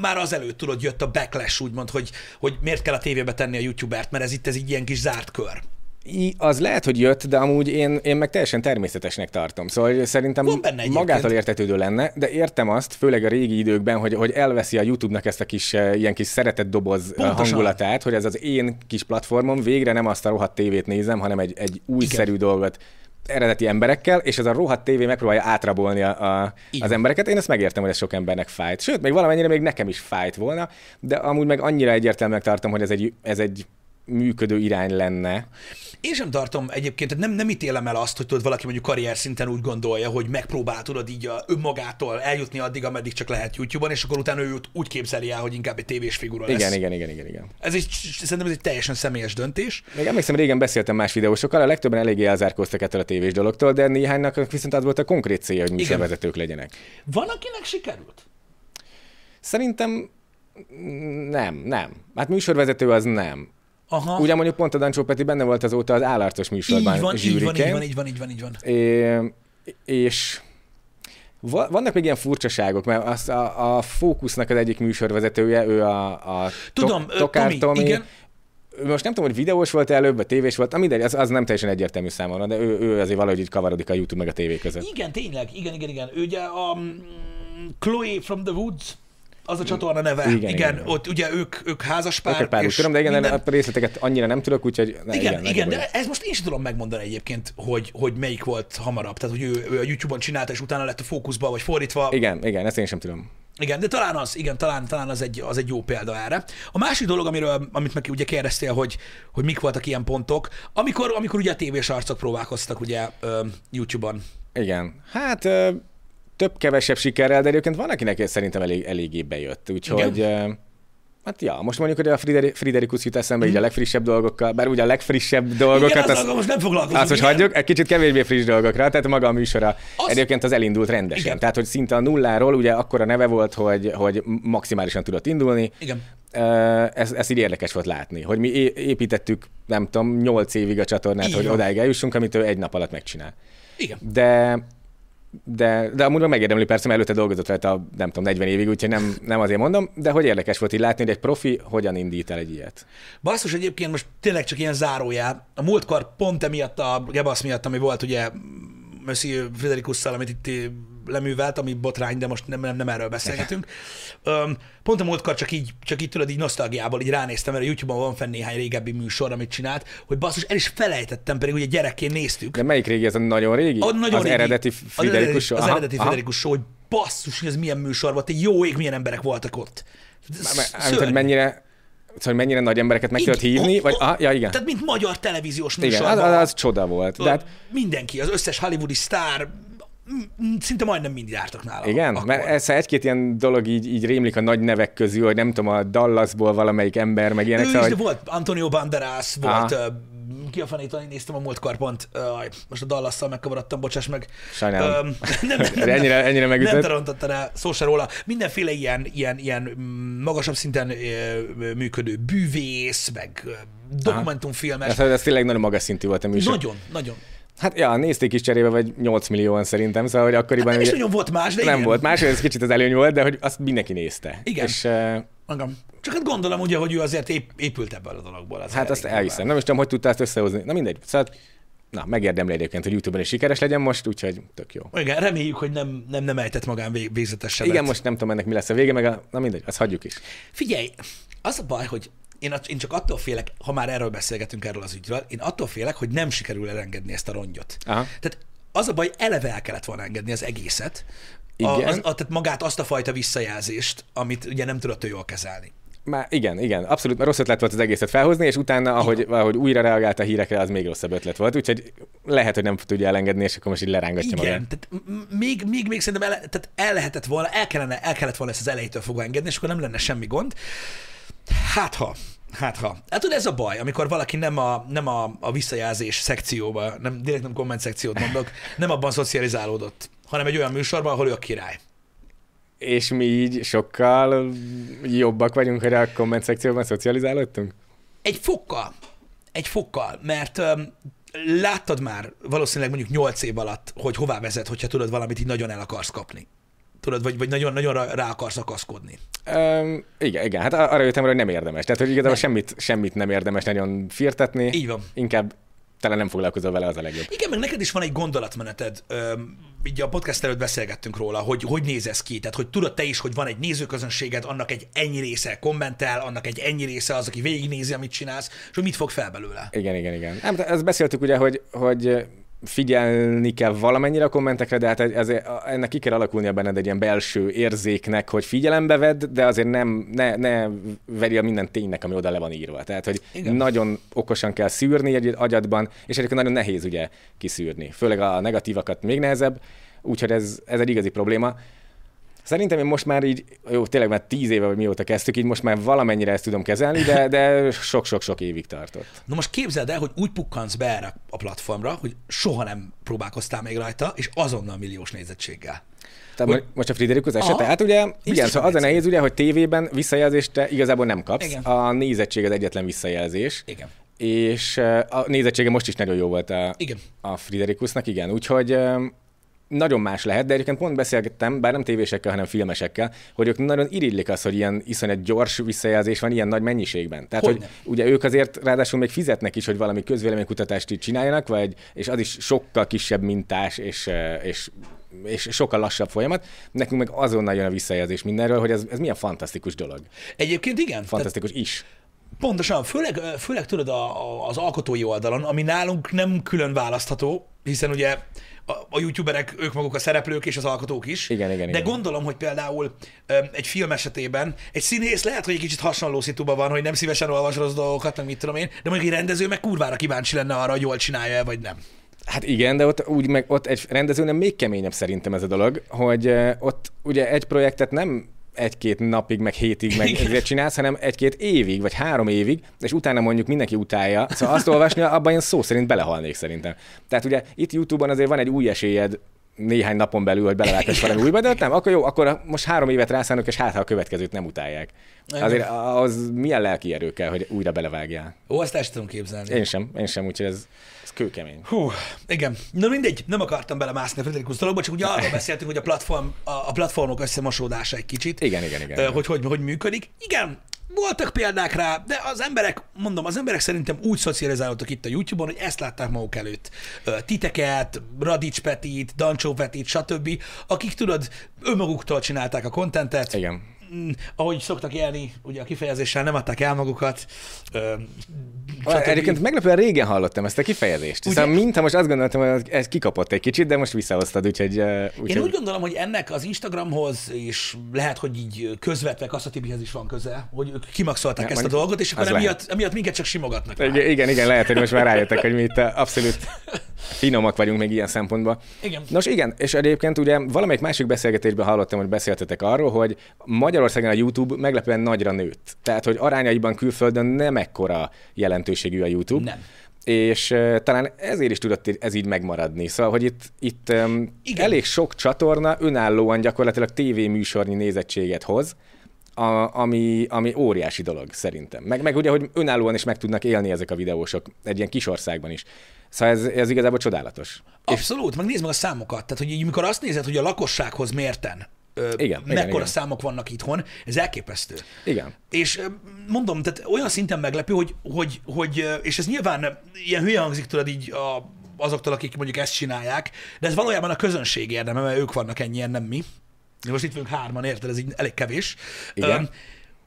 Már azelőtt tudod, jött a backlash, úgymond, hogy, hogy miért kell a tévébe tenni a youtubert, mert ez itt ez egy ilyen kis zárt kör. I- Az lehet, hogy jött, de amúgy én, én meg teljesen természetesnek tartom. Szóval szerintem magától értetődő lenne, de értem azt, főleg a régi időkben, hogy, hogy elveszi a YouTube-nak ezt a kis, eh, ilyen kis szeretett doboz eh, Pontosan. hangulatát, hogy ez az én kis platformom, végre nem azt a rohadt tévét nézem, hanem egy, egy újszerű dolgot eredeti emberekkel, és ez a rohadt tévé megpróbálja átrabolni a, a, az embereket. Én ezt megértem, hogy ez sok embernek fájt. Sőt, még valamennyire még nekem is fájt volna, de amúgy meg annyira egyértelműen tartom, hogy ez egy, ez egy működő irány lenne. Én sem tartom egyébként, tehát nem, nem ítélem el azt, hogy tudod, valaki mondjuk karrier szinten úgy gondolja, hogy megpróbál tudod így a, önmagától eljutni addig, ameddig csak lehet YouTube-on, és akkor utána ő úgy képzeli el, hogy inkább egy tévés figura lesz. Igen, igen, igen, igen, igen. Ez egy, szerintem ez egy teljesen személyes döntés. Még emlékszem, régen beszéltem más videósokkal, a legtöbben eléggé elzárkóztak ettől a tévés dologtól, de néhánynak viszont az volt a konkrét célja, hogy műsorvezetők legyenek. Van, akinek sikerült? Szerintem nem, nem. Hát műsorvezető az nem. Aha. Ugye mondjuk pont a Dancsó Peti benne volt azóta az állartos műsorban így van, így van, így van, így van, így van, így van. É, és va- vannak még ilyen furcsaságok, mert az a, a Fókusznak az egyik műsorvezetője, ő a, a Tudom, ö, Tokár Tomi, Tomi, igen. Most nem tudom, hogy videós volt előbb, vagy tévés volt, mindegy, az, az nem teljesen egyértelmű számomra, de ő, ő azért valahogy így kavarodik a YouTube meg a tévé között. Igen, tényleg, igen, igen, igen. Ő ugye a mm, Chloe from the Woods, az a csatorna neve. Igen, Igen, igen, ott ugye ők, ők házaspár. Pár, pár és tudom, de igen, minden- a részleteket annyira nem tudok, úgyhogy ne, Igen, igen, igen, de ez most én sem tudom megmondani egyébként, hogy, hogy melyik volt hamarabb. Tehát, hogy ő, ő a YouTube-on csinálta, és utána lett a fókuszba, vagy fordítva. Igen, igen, ezt én sem tudom. Igen, de talán az, igen, talán, talán az, egy, az egy jó példa erre. A másik dolog, amiről, amit meg ugye kérdeztél, hogy, hogy mik voltak ilyen pontok, amikor, amikor ugye a tévés arcok próbálkoztak ugye YouTube-on. Igen. Hát több-kevesebb sikerrel, de egyébként van, akinek szerintem elég, eléggé bejött. Úgyhogy, ö, hát ja, most mondjuk, hogy a Frideri- Friderikus jut eszembe így a legfrissebb dolgokkal, bár ugye a legfrissebb dolgokat, igen, azt, azzal most nem foglalkozunk. azt most igen. hagyjuk, egy kicsit kevésbé friss dolgokra, tehát maga a műsora Az- az... egyébként az elindult rendesen. Igen. Igen. Tehát, hogy szinte a nulláról, ugye akkor a neve volt, hogy, hogy maximálisan tudott indulni, Igen. Ez, ez így érdekes volt látni, hogy mi építettük, nem tudom, 8 évig a csatornát, Így hogy odáig eljussunk, amit ő egy nap alatt megcsinál. Igen. De de, de amúgy meg megérdemli persze, mert előtte dolgozott rajta, nem tudom, 40 évig, úgyhogy nem, nem azért mondom, de hogy érdekes volt így látni, hogy egy profi hogyan indít el egy ilyet. Basszus egyébként most tényleg csak ilyen zárójel. A múltkor pont emiatt a Gebasz miatt, ami volt ugye Monsieur Frederikusszal, amit itt leművelt, ami botrány, de most nem, nem, nem erről beszélgetünk. Öm, pont a múltkor csak így, csak így tudod, így nosztalgiából így ránéztem, mert a YouTube-on van fenn néhány régebbi műsor, amit csinált, hogy basszus, el is felejtettem, pedig ugye gyerekként néztük. De melyik régi ez a nagyon régi? A nagyon az régi. eredeti Friderikus az eredeti Friderikus show, hogy basszus, hogy ez milyen műsor volt, egy jó ég, milyen emberek voltak ott. Szörnyű. hogy mennyire, szóval mennyire nagy embereket meg tudod Igen, hívni, o- vagy, ah, ja, igen. Tehát, mint magyar televíziós Igen, műsorban. az, az, az, csoda volt. De hát, Mindenki, az összes hollywoodi sztár, szinte majdnem mind jártak nála. igen, akkor. mert ez egy-két ilyen dolog így, így rémlik a nagy nevek közül, hogy nem tudom, a Dallasból valamelyik ember, meg ilyenek, Ő is, szóval, de hogy volt Antonio Banderas, volt, Aha. ki a fanétól, én néztem a múltkor pont, most a Dallasszal megkavarodtam, bocsáss meg. Sajnálom. Öm, nem, nem, nem, ennyire, ennyire nem megütött. te rontottad el, szó se róla. Mindenféle ilyen, ilyen, ilyen mm, magasabb szinten működő bűvész, meg dokumentumfilmes. Ez, ez tényleg nagyon magas szintű volt a műsor. Nagyon, nagyon. Hát ja, nézték is cserébe, vagy 8 millióan szerintem, szóval hogy akkoriban Hát nem is nagyon volt más, de nem igen. volt más, ez kicsit az előny volt, de hogy azt mindenki nézte. Igen. És uh, Magam. Csak hát gondolom ugye, hogy ő azért ép, épült ebből a dologból. Az hát azt elhiszem. Nem is tudom, hogy tudta ezt összehozni. Na mindegy. Szóval, na, megérdemli egyébként, hogy YouTube-on is sikeres legyen most, úgyhogy tök jó. Igen, reméljük, hogy nem, nem, nem ejtett magán vég, végzetes sebet. Igen, most nem tudom ennek mi lesz a vége, meg a, na mindegy, azt hagyjuk is. Figyelj, az a baj, hogy én, a- én csak attól félek, ha már erről beszélgetünk erről az ügyről, én attól félek, hogy nem sikerül elengedni ezt a rongyot. Aha. Tehát az a baj, eleve el kellett volna engedni az egészet, a, Igen. az, a, tehát magát azt a fajta visszajelzést, amit ugye nem tudott ő jól kezelni. Már igen, igen, abszolút rossz ötlet volt az egészet felhozni, és utána, ahogy, ahogy újra reagált a hírekre, az még rosszabb ötlet volt, úgyhogy lehet, hogy nem tudja elengedni, és akkor most így lerángatja Igen, magát. tehát még, még, még szerintem el, tehát el lehetett volna, el, kellene, el kellett volna ezt az elejétől fogva engedni, és akkor nem lenne semmi gond. Hát ha, hát ha. Hát tudod, ez a baj, amikor valaki nem a, nem a, a visszajelzés szekcióba, nem, direkt nem komment szekciót mondok, nem abban szocializálódott, hanem egy olyan műsorban, ahol ő a király. És mi így sokkal jobbak vagyunk, hogy a komment szekcióban szocializálódtunk? Egy fokkal. Egy fokkal, mert um, láttad már valószínűleg mondjuk 8 év alatt, hogy hová vezet, hogyha tudod valamit így nagyon el akarsz kapni. Tudod, vagy, vagy nagyon, nagyon rá rá akarsz akaszkodni. Um, igen, igen, hát arra jöttem, hogy nem érdemes. Tehát, hogy igazából Nem. semmit, semmit nem érdemes nagyon firtatni. Így van. Inkább talán nem foglalkozol vele, az a legjobb. Igen, meg neked is van egy gondolatmeneted. Öm, így a podcast előtt beszélgettünk róla, hogy hogy néz ez ki. Tehát, hogy tudod te is, hogy van egy nézőközönséged, annak egy ennyi része kommentel, annak egy ennyi része az, aki végignézi, amit csinálsz, és hogy mit fog fel belőle. Igen, igen, igen. Nem, de ezt beszéltük ugye, hogy, hogy figyelni kell valamennyire a kommentekre, de hát ez, ennek ki kell alakulnia benned egy ilyen belső érzéknek, hogy figyelembe vedd, de azért nem, ne, ne veri a minden ténynek, ami oda le van írva. Tehát, hogy. Igen. nagyon okosan kell szűrni egy agyadban, és egyébként nagyon nehéz ugye kiszűrni. Főleg a negatívakat még nehezebb, úgyhogy ez, ez egy igazi probléma. Szerintem én most már így, jó, tényleg már tíz éve, vagy mióta kezdtük, így most már valamennyire ezt tudom kezelni, de, de sok-sok-sok évig tartott. Na most képzeld el, hogy úgy pukkansz be erre a platformra, hogy soha nem próbálkoztál még rajta, és azonnal milliós nézettséggel. Tehát Hogy- most a Friderikus eset, Aha. tehát ugye, igen, szóval az a nehéz ugye, hogy tévében visszajelzést te igazából nem kapsz. Igen. A nézettség az egyetlen visszajelzés. Igen. És a nézettsége most is nagyon jó volt a, Igen. a Friderikusnak, igen. Úgyhogy nagyon más lehet, de egyébként pont beszélgettem, bár nem tévésekkel, hanem filmesekkel, hogy ők nagyon irigylik azt, hogy ilyen iszonyat gyors visszajelzés van ilyen nagy mennyiségben. Tehát, Hogyne. hogy ugye ők azért ráadásul még fizetnek is, hogy valami közvéleménykutatást így csináljanak, vagy, és az is sokkal kisebb mintás, és, eh, és és sokkal lassabb folyamat. Nekünk meg azonnal jön a visszajelzés mindenről, hogy ez, ez milyen fantasztikus dolog. Egyébként igen. Tehát Fantasztikus is. Pontosan, főleg, főleg tudod a, a, az alkotói oldalon, ami nálunk nem külön választható, hiszen ugye a, a youtuberek, ők maguk a szereplők és az alkotók is. Igen, igen, De igen. gondolom, hogy például öm, egy film esetében egy színész lehet, hogy egy kicsit hasonló szituban van, hogy nem szívesen olvas rossz dolgokat, meg mit tudom én, de mondjuk egy rendező meg kurvára kíváncsi lenne arra, hogy jól csinálja vagy nem. Hát igen, de ott úgy meg ott egy rendezőnek még keményebb szerintem ez a dolog, hogy ott ugye egy projektet nem egy-két napig, meg hétig meg ezért csinálsz, hanem egy-két évig, vagy három évig, és utána mondjuk mindenki utálja. Szóval azt olvasni, abban én szó szerint belehalnék szerintem. Tehát ugye itt YouTube-on azért van egy új esélyed néhány napon belül, hogy belevágtass valami újba, de nem, akkor jó, akkor most három évet rászánok, és hát ha a következőt nem utálják. Igen. Azért az milyen lelki erő kell, hogy újra belevágjál. Ó, ezt el sem tudom képzelni. Én sem, én sem, úgyhogy ez, ez kőkemény. Hú, igen. Na mindegy, nem akartam belemászni a Frederikus dologba, csak ugye arról beszéltünk, hogy a, platform, a, a platformok összemosódása egy kicsit. Igen, igen, igen. Ö, hogy, hogy hogy működik. Igen, voltak példák rá, de az emberek, mondom, az emberek szerintem úgy szocializálódtak itt a YouTube-on, hogy ezt látták maguk előtt. Titeket, Radics Petit, Dancsó Petit, stb., akik tudod, önmaguktól csinálták a kontentet, Igen. Mm, ahogy szoktak élni, ugye a kifejezéssel nem adták el magukat. Stb. Egyébként meglepően régen hallottam ezt a kifejezést. Ugye? Szóval mintha most azt gondoltam, hogy ez kikapott egy kicsit, de most visszahoztad, úgyhogy... eh, Én úgyhogy... úgy gondolom, hogy ennek az Instagramhoz, és lehet, hogy így közvetve Kasszatibihez is van köze, hogy ők kimaxolták Ja, ezt a dolgot, és akkor emiatt, emiatt minket csak simogatnak. Igen, igen, igen, lehet, hogy most már rájöttek, hogy mi itt abszolút finomak vagyunk még ilyen szempontból. Igen. Nos igen, és egyébként ugye valamelyik másik beszélgetésben hallottam, hogy beszéltetek arról, hogy Magyarországon a YouTube meglepően nagyra nőtt. Tehát, hogy arányaiban külföldön nem ekkora jelentőségű a YouTube. Nem. És uh, talán ezért is tudott ez így megmaradni. Szóval, hogy itt, itt um, Igen. elég sok csatorna önállóan gyakorlatilag tévéműsornyi nézettséget hoz, a, ami, ami óriási dolog szerintem. Meg, meg ugye, hogy önállóan is meg tudnak élni ezek a videósok egy ilyen kis országban is. Szóval ez, ez igazából csodálatos. Abszolút, meg nézd meg a számokat. Tehát, hogy így, amikor azt nézed, hogy a lakossághoz mérten Igen, igen, mekkora igen. számok vannak itthon, ez elképesztő. Igen. És mondom, tehát olyan szinten meglepő, hogy, hogy, hogy és ez nyilván ilyen hülye hangzik, tudod így a, azoktól, akik mondjuk ezt csinálják, de ez valójában a közönség érdeme, mert ők vannak ennyien, nem mi. Most itt vagyunk hárman, érted, ez így elég kevés. Igen.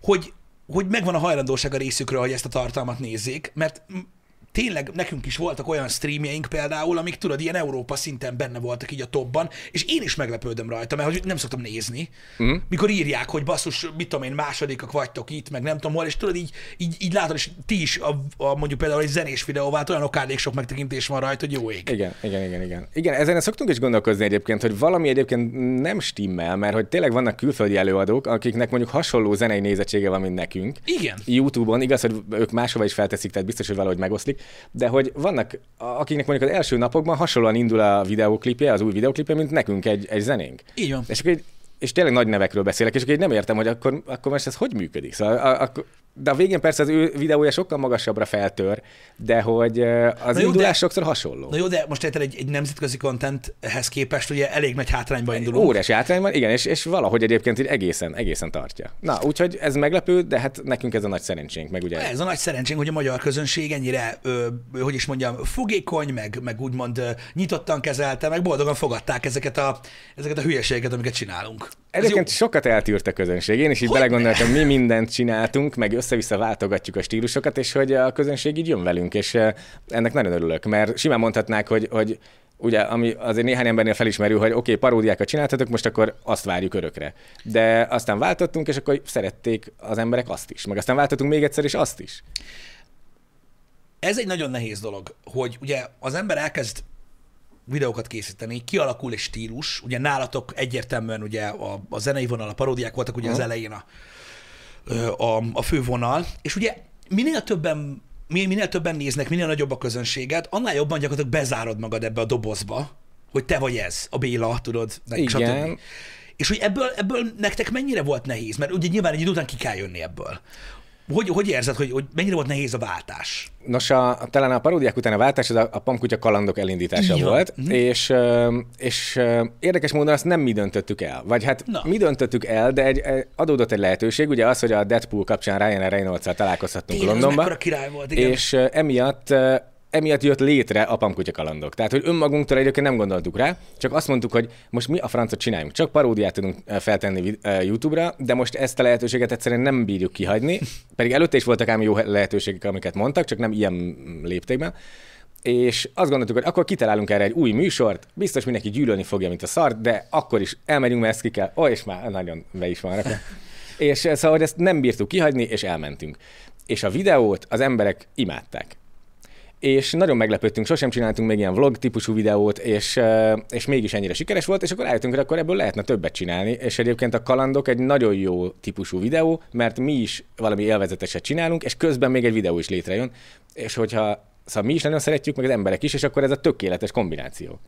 Hogy, hogy megvan a hajlandóság a részükről, hogy ezt a tartalmat nézzék, mert tényleg nekünk is voltak olyan streamjeink például, amik tudod, ilyen Európa szinten benne voltak így a topban, és én is meglepődöm rajta, mert hogy nem szoktam nézni, mm. mikor írják, hogy basszus, mit tudom én, másodikak vagytok itt, meg nem tudom hol, és tudod, így, így, így látod, és ti is, a, a, mondjuk például egy zenés videóval, olyan okádék sok megtekintés van rajta, hogy jó ég. Igen, igen, igen, igen. Igen, ezen szoktunk is gondolkozni egyébként, hogy valami egyébként nem stimmel, mert hogy tényleg vannak külföldi előadók, akiknek mondjuk hasonló zenei nézettsége van, mint nekünk. Igen. YouTube-on, igaz, hogy ők máshova is felteszik, tehát biztos, hogy valahogy megoszlik, de hogy vannak, akiknek mondjuk az első napokban hasonlóan indul a videóklipje, az új videóklipje, mint nekünk egy, egy zenénk. Így van. És akkor egy, és tényleg nagy nevekről beszélek, és akkor így nem értem, hogy akkor, akkor most ez hogy működik. Szóval, a, a, de a végén persze az ő videója sokkal magasabbra feltör, de hogy az Na jó, indulás de- sokszor hasonló. Na jó, de most érted egy, egy nemzetközi contenthez képest ugye elég nagy hátrányba indulunk. Óriási hátrány van, igen, és, és valahogy egyébként így egészen, egészen tartja. Na, úgyhogy ez meglepő, de hát nekünk ez a nagy szerencsénk, meg ugye. Ez a nagy szerencsénk, hogy a magyar közönség ennyire, ö, hogy is mondjam, fogékony, meg, meg úgymond ö, nyitottan kezelte, meg boldogan fogadták ezeket a, ezeket a hülyeségeket, amiket csinálunk. Egyébként sokat eltűrt a közönség. Én is így Hogy belegondoltam, mi mindent csináltunk, meg össze-vissza váltogatjuk a stílusokat, és hogy a közönség így jön velünk, és ennek nagyon örülök, mert simán mondhatnák, hogy, hogy ugye, ami azért néhány embernél felismerő, hogy oké, okay, paródiákat csináltatok, most akkor azt várjuk örökre. De aztán váltottunk, és akkor szerették az emberek azt is. Meg aztán váltottunk még egyszer, és azt is. Ez egy nagyon nehéz dolog, hogy ugye az ember elkezd videókat készíteni, kialakul egy stílus, ugye nálatok egyértelműen ugye a, a zenei vonal, a paródiák voltak ugye az elején a, a, a fő vonal, és ugye minél többen min- minél többen néznek, minél nagyobb a közönséged, annál jobban gyakorlatilag bezárod magad ebbe a dobozba, hogy te vagy ez, a Béla, tudod, meg Igen. stb. És hogy ebből, ebből nektek mennyire volt nehéz? Mert ugye nyilván egy idő után ki kell jönni ebből. Hogy, hogy érzed, hogy, hogy mennyire volt nehéz a váltás? Nos, a, talán a paródiák után a váltás az a, a Pamkutya kalandok elindítása van. volt, Mhm. és, és érdekes módon azt nem mi döntöttük el. Vagy hát Na. mi döntöttük el, de egy, adódott egy lehetőség, ugye az, hogy a Deadpool kapcsán Ryan Reynolds-szal találkozhattunk Tényleg, Londonban, mekkora király volt, igen. és emiatt emiatt jött létre a Pamkutya kalandok. Tehát, hogy önmagunktól egyébként nem gondoltuk rá, csak azt mondtuk, hogy most mi a francot csináljunk. Csak paródiát tudunk ö, feltenni ö, YouTube-ra, de most ezt a lehetőséget egyszerűen nem bírjuk kihagyni. Pedig előtte is voltak ám jó lehetőségek, amiket mondtak, csak nem ilyen léptékben. És azt gondoltuk, hogy akkor kitalálunk erre egy új műsort, biztos mindenki gyűlölni fogja, mint a szart, de akkor is elmegyünk, mert ezt ki kell. Ó, és már nagyon be is van rakva. És eh, szóval ezt nem bírtuk kihagyni, és elmentünk. És a videót az emberek imádták. És nagyon meglepődtünk, sosem csináltunk még ilyen vlog típusú videót, és, és mégis ennyire sikeres volt, és akkor rájöttünk, hogy akkor ebből lehetne többet csinálni, és egyébként a kalandok egy nagyon jó típusú videó, mert mi is valami élvezeteset csinálunk, és közben még egy videó is létrejön, és hogyha Szóval mi is nagyon szeretjük, meg az emberek is, és akkor ez a tökéletes kombináció.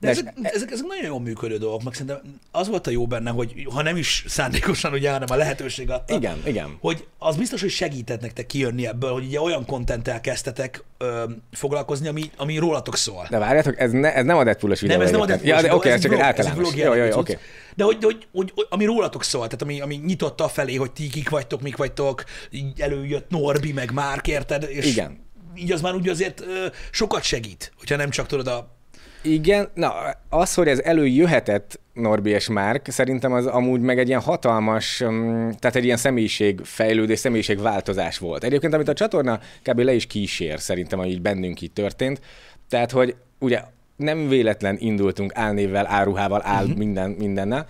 De ezek, ezek, ezek nagyon jól működő dolgok, meg szerintem az volt a jó benne, hogy ha nem is szándékosan, ugye, hanem a lehetőség adta, Igen, igen. hogy az biztos, hogy segített nektek kijönni ebből, hogy ugye olyan kontenttel kezdtetek ö, foglalkozni, ami, ami rólatok szól. De várjátok, ez, ne, ez nem a Deadpool-os videó. Nem, ez nem a. Deadpool, Ja, de oké, videó, ez csak egy általános. Ez Jó, jó, oké. De hogy, hogy, hogy, hogy, ami rólatok szól, tehát ami, ami nyitotta felé, hogy ti kik vagytok, mik vagytok, így előjött Norbi, meg Márk, érted? És Igen. így az már úgy azért ö, sokat segít, hogyha nem csak tudod a... Igen, na, az, hogy ez előjöhetett Norbi és Márk, szerintem az amúgy meg egy ilyen hatalmas, um, tehát egy ilyen személyiségfejlődés, személyiségváltozás volt. Egyébként, amit a csatorna kb. le is kísér, szerintem, hogy így bennünk így történt. Tehát, hogy ugye nem véletlen indultunk álnévvel, áruhával, áll uh-huh. minden, mindennel,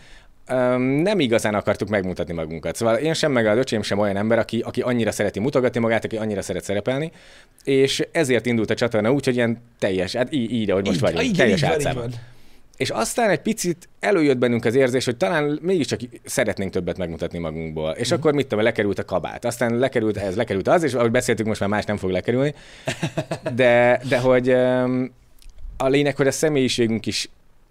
Um, nem igazán akartuk megmutatni magunkat. Szóval én sem, meg a öcsém sem olyan ember, aki, aki annyira szereti mutogatni magát, aki annyira szeret szerepelni, és ezért indult a csatorna úgy, hogy ilyen teljes, hát így, így ahogy most Így- vagyunk, így- teljes van. És aztán egy picit előjött bennünk az érzés, hogy talán mégiscsak szeretnénk többet megmutatni magunkból. És akkor mit tudom, lekerült a kabát. Aztán lekerült ez, lekerült az, és ahogy beszéltük, most már más nem fog lekerülni. De, de hogy a lényeg, hogy a személyiségünk is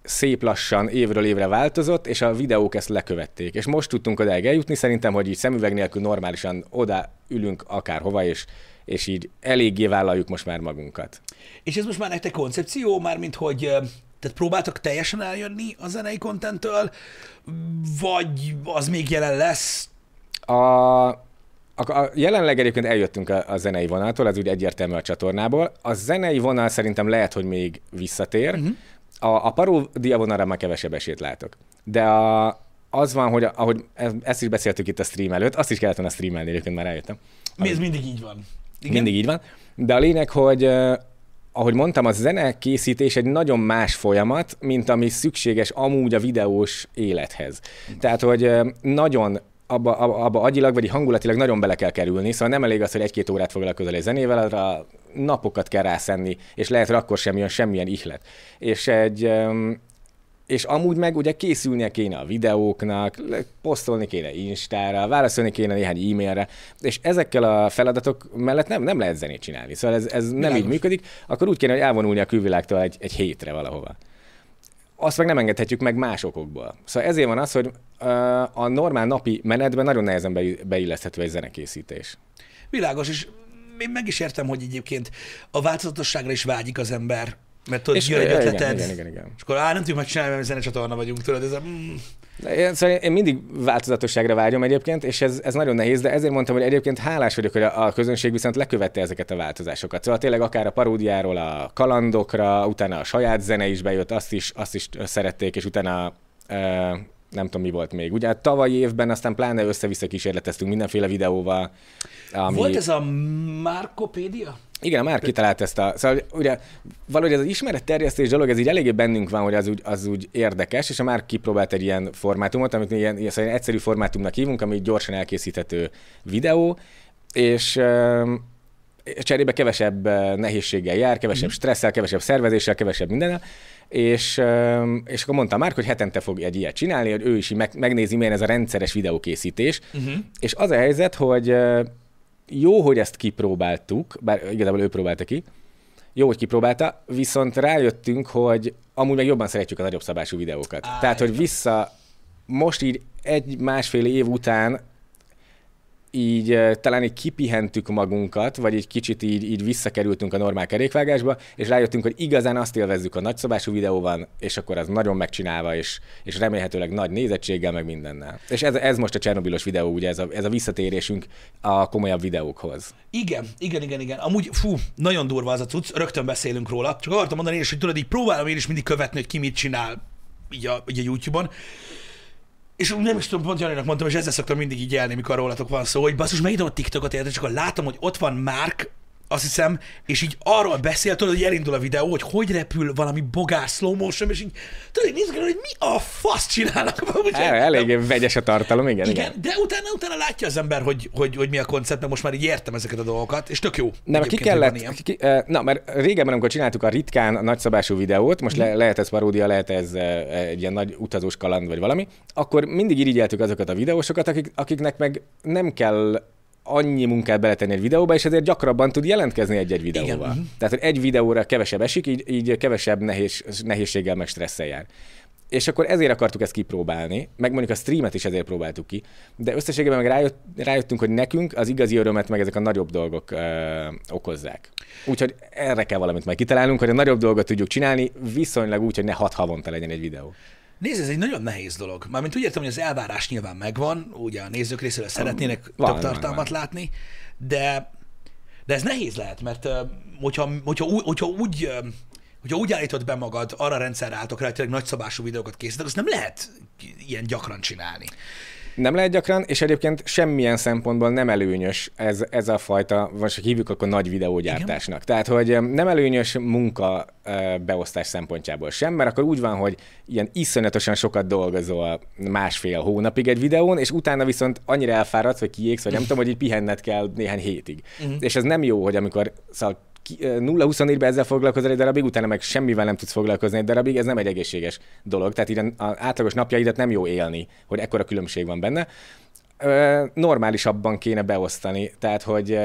szép lassan évről évre változott, és a videók ezt lekövették. És most tudtunk odáig eljutni, szerintem, hogy így szemüveg nélkül normálisan oda ülünk akárhova, és, és így eléggé vállaljuk most már magunkat. És ez most már nektek koncepció, mármint hogy tehát próbáltok teljesen eljönni a zenei kontenttől, vagy az még jelen lesz? A, a, a, jelenleg egyébként eljöttünk a, a zenei vonaltól, ez úgy egyértelmű a csatornából. A zenei vonal szerintem lehet, hogy még visszatér. Uh-huh. A, a paródia vonalra már kevesebb esélyt látok. De a, az van, hogy ahogy ezt is beszéltük itt a stream előtt, azt is kellett volna streamelni, egyébként már rájöttem. Mi ez mindig így van. Igen? Mindig így van. De a lényeg, hogy ahogy mondtam, a zenekészítés egy nagyon más folyamat, mint ami szükséges amúgy a videós élethez. Tehát, hogy nagyon abba, abba, abba agyilag vagy hangulatilag nagyon bele kell kerülni, szóval nem elég az, hogy egy-két órát foglalkozol egy zenével, arra napokat kell rászenni, és lehet, hogy akkor sem jön semmilyen ihlet. És egy, és amúgy meg ugye készülnie kéne a videóknak, posztolni kéne Instára, válaszolni kéne néhány e-mailre, és ezekkel a feladatok mellett nem, nem lehet zenét csinálni. Szóval ez, ez nem így működik, akkor úgy kéne, hogy elvonulni a külvilágtól egy, egy hétre valahova. Azt meg nem engedhetjük meg más okokból. Szóval ezért van az, hogy a normál napi menetben nagyon nehezen bei- beilleszthető egy zenekészítés. Világos, és én meg is értem, hogy egyébként a változatosságra is vágyik az ember, mert tudod, És jön egy igen, ötleted, igen, igen, igen. és akkor á, nem tudjuk megcsinálni, mert zenecsatorna vagyunk, tudod, ez a... Mm, Én, szóval én mindig változatosságra vágyom egyébként, és ez, ez nagyon nehéz, de ezért mondtam, hogy egyébként hálás vagyok, hogy a, a közönség viszont lekövette ezeket a változásokat. Szóval tényleg akár a paródiáról a kalandokra, utána a saját zene is bejött, azt is, azt is szerették, és utána ö, nem tudom mi volt még. Ugye a tavalyi évben aztán pláne össze-vissza kísérleteztünk mindenféle videóval. Ami... Volt ez a Markopédia? Igen, már kitalált ezt a... Szóval ugye valahogy ez az ismeretterjesztés dolog, ez így eléggé bennünk van, hogy az úgy, az úgy érdekes, és a már kipróbált egy ilyen formátumot, amit mi ilyen, ilyen szóval egyszerű formátumnak hívunk, ami gyorsan elkészíthető videó, és cserébe kevesebb nehézséggel jár, kevesebb stresszel, kevesebb szervezéssel, kevesebb mindennel, és, és akkor mondta már, hogy hetente fog egy ilyet csinálni, hogy ő is meg, megnézi, milyen ez a rendszeres videókészítés, Uh-huh. és az a helyzet, hogy jó, hogy ezt kipróbáltuk, bár igazából ő próbálta ki, jó, hogy kipróbálta, viszont rájöttünk, hogy amúgy meg jobban szeretjük a nagyobb szabású videókat. Á, Tehát, hogy vissza, most így egy-másfél év után így talán így kipihentük magunkat, vagy egy kicsit így, így visszakerültünk a normál kerékvágásba, és rájöttünk, hogy igazán azt élvezzük a nagyszabású videóban, és akkor az nagyon megcsinálva, és, és remélhetőleg nagy nézettséggel, meg mindennel. És ez, ez most a Csernobilos videó, ugye ez a, ez a visszatérésünk a komolyabb videókhoz. Igen, igen, igen, igen. Amúgy, fú, nagyon durva az a cucc, rögtön beszélünk róla. Csak akartam mondani én hogy tudod, így próbálom én is mindig követni, hogy ki mit csinál így a, így a YouTube-on. És nem is tudom, pont Janinak mondtam, és ezzel szoktam mindig így élni, mikor rólatok van szó, hogy basszus, megírom a TikTokot, érted, csak akkor látom, hogy ott van Mark, azt hiszem, és így arról beszél, tudod, hogy elindul a videó, hogy hogy repül valami bogás slow motion, és így tudod, nézzük el, hogy mi a fasz csinálnak. El, eléggé vegyes a tartalom, igen, igen. igen, de utána, utána látja az ember, hogy, hogy, hogy mi a koncept, mert most már így értem ezeket a dolgokat, és tök jó. Nem, ki kellett, ki, eh, na, mert régebben, amikor csináltuk a ritkán a nagyszabású videót, most Mhm. le, lehet ez paródia, lehet ez eh, egy ilyen nagy utazós kaland, vagy valami, akkor mindig irigyeltük azokat a videósokat, akik, akiknek meg nem kell annyi munkát beletenni egy videóba, és ezért gyakrabban tud jelentkezni egy-egy videóval. Igen, mhm. Tehát, hogy egy videóra kevesebb esik, így, így kevesebb nehéz, nehézséggel meg stresszel jár. És akkor ezért akartuk ezt kipróbálni, meg mondjuk a streamet is ezért próbáltuk ki, de összességében meg rájött, rájöttünk, hogy nekünk az igazi örömet meg ezek a nagyobb dolgok ö, okozzák. Úgyhogy erre kell valamit majd kitalálnunk, hogy a nagyobb dolgot tudjuk csinálni, viszonylag úgy, hogy ne hat havonta legyen egy videó. Nézd, ez egy nagyon nehéz dolog. Mármint úgy értem, hogy az elvárás nyilván megvan, ugye a nézők részéről szeretnének Van, több tartalmat van. látni, de, de ez nehéz lehet, mert hogyha, hogyha, hogyha úgy hogyha úgy állítod be magad, arra rendszerre álltok rá, hogy tényleg nagyszabású videókat készítek, azt nem lehet ilyen gyakran csinálni. Nem lehet gyakran, és egyébként semmilyen szempontból nem előnyös ez, ez a fajta, vagy csak hívjuk akkor nagy videógyártásnak. Tehát, hogy em, nem előnyös munka beosztás szempontjából sem, mert akkor úgy van, hogy ilyen iszonyatosan sokat dolgozol másfél hónapig egy videón, és utána viszont annyira elfáradsz, vagy kiégsz, vagy nem tudom, hogy így pihenned kell néhány hétig. Mhm. És ez nem jó, hogy amikor szóval 0-24-ben ezzel foglalkozol egy darabig, utána meg semmivel nem tudsz foglalkozni egy darabig, ez nem egy egészséges dolog. Tehát így az átlagos napjaidat nem jó élni, hogy ekkora különbség van benne. Normálisabban kéne beosztani, tehát hogy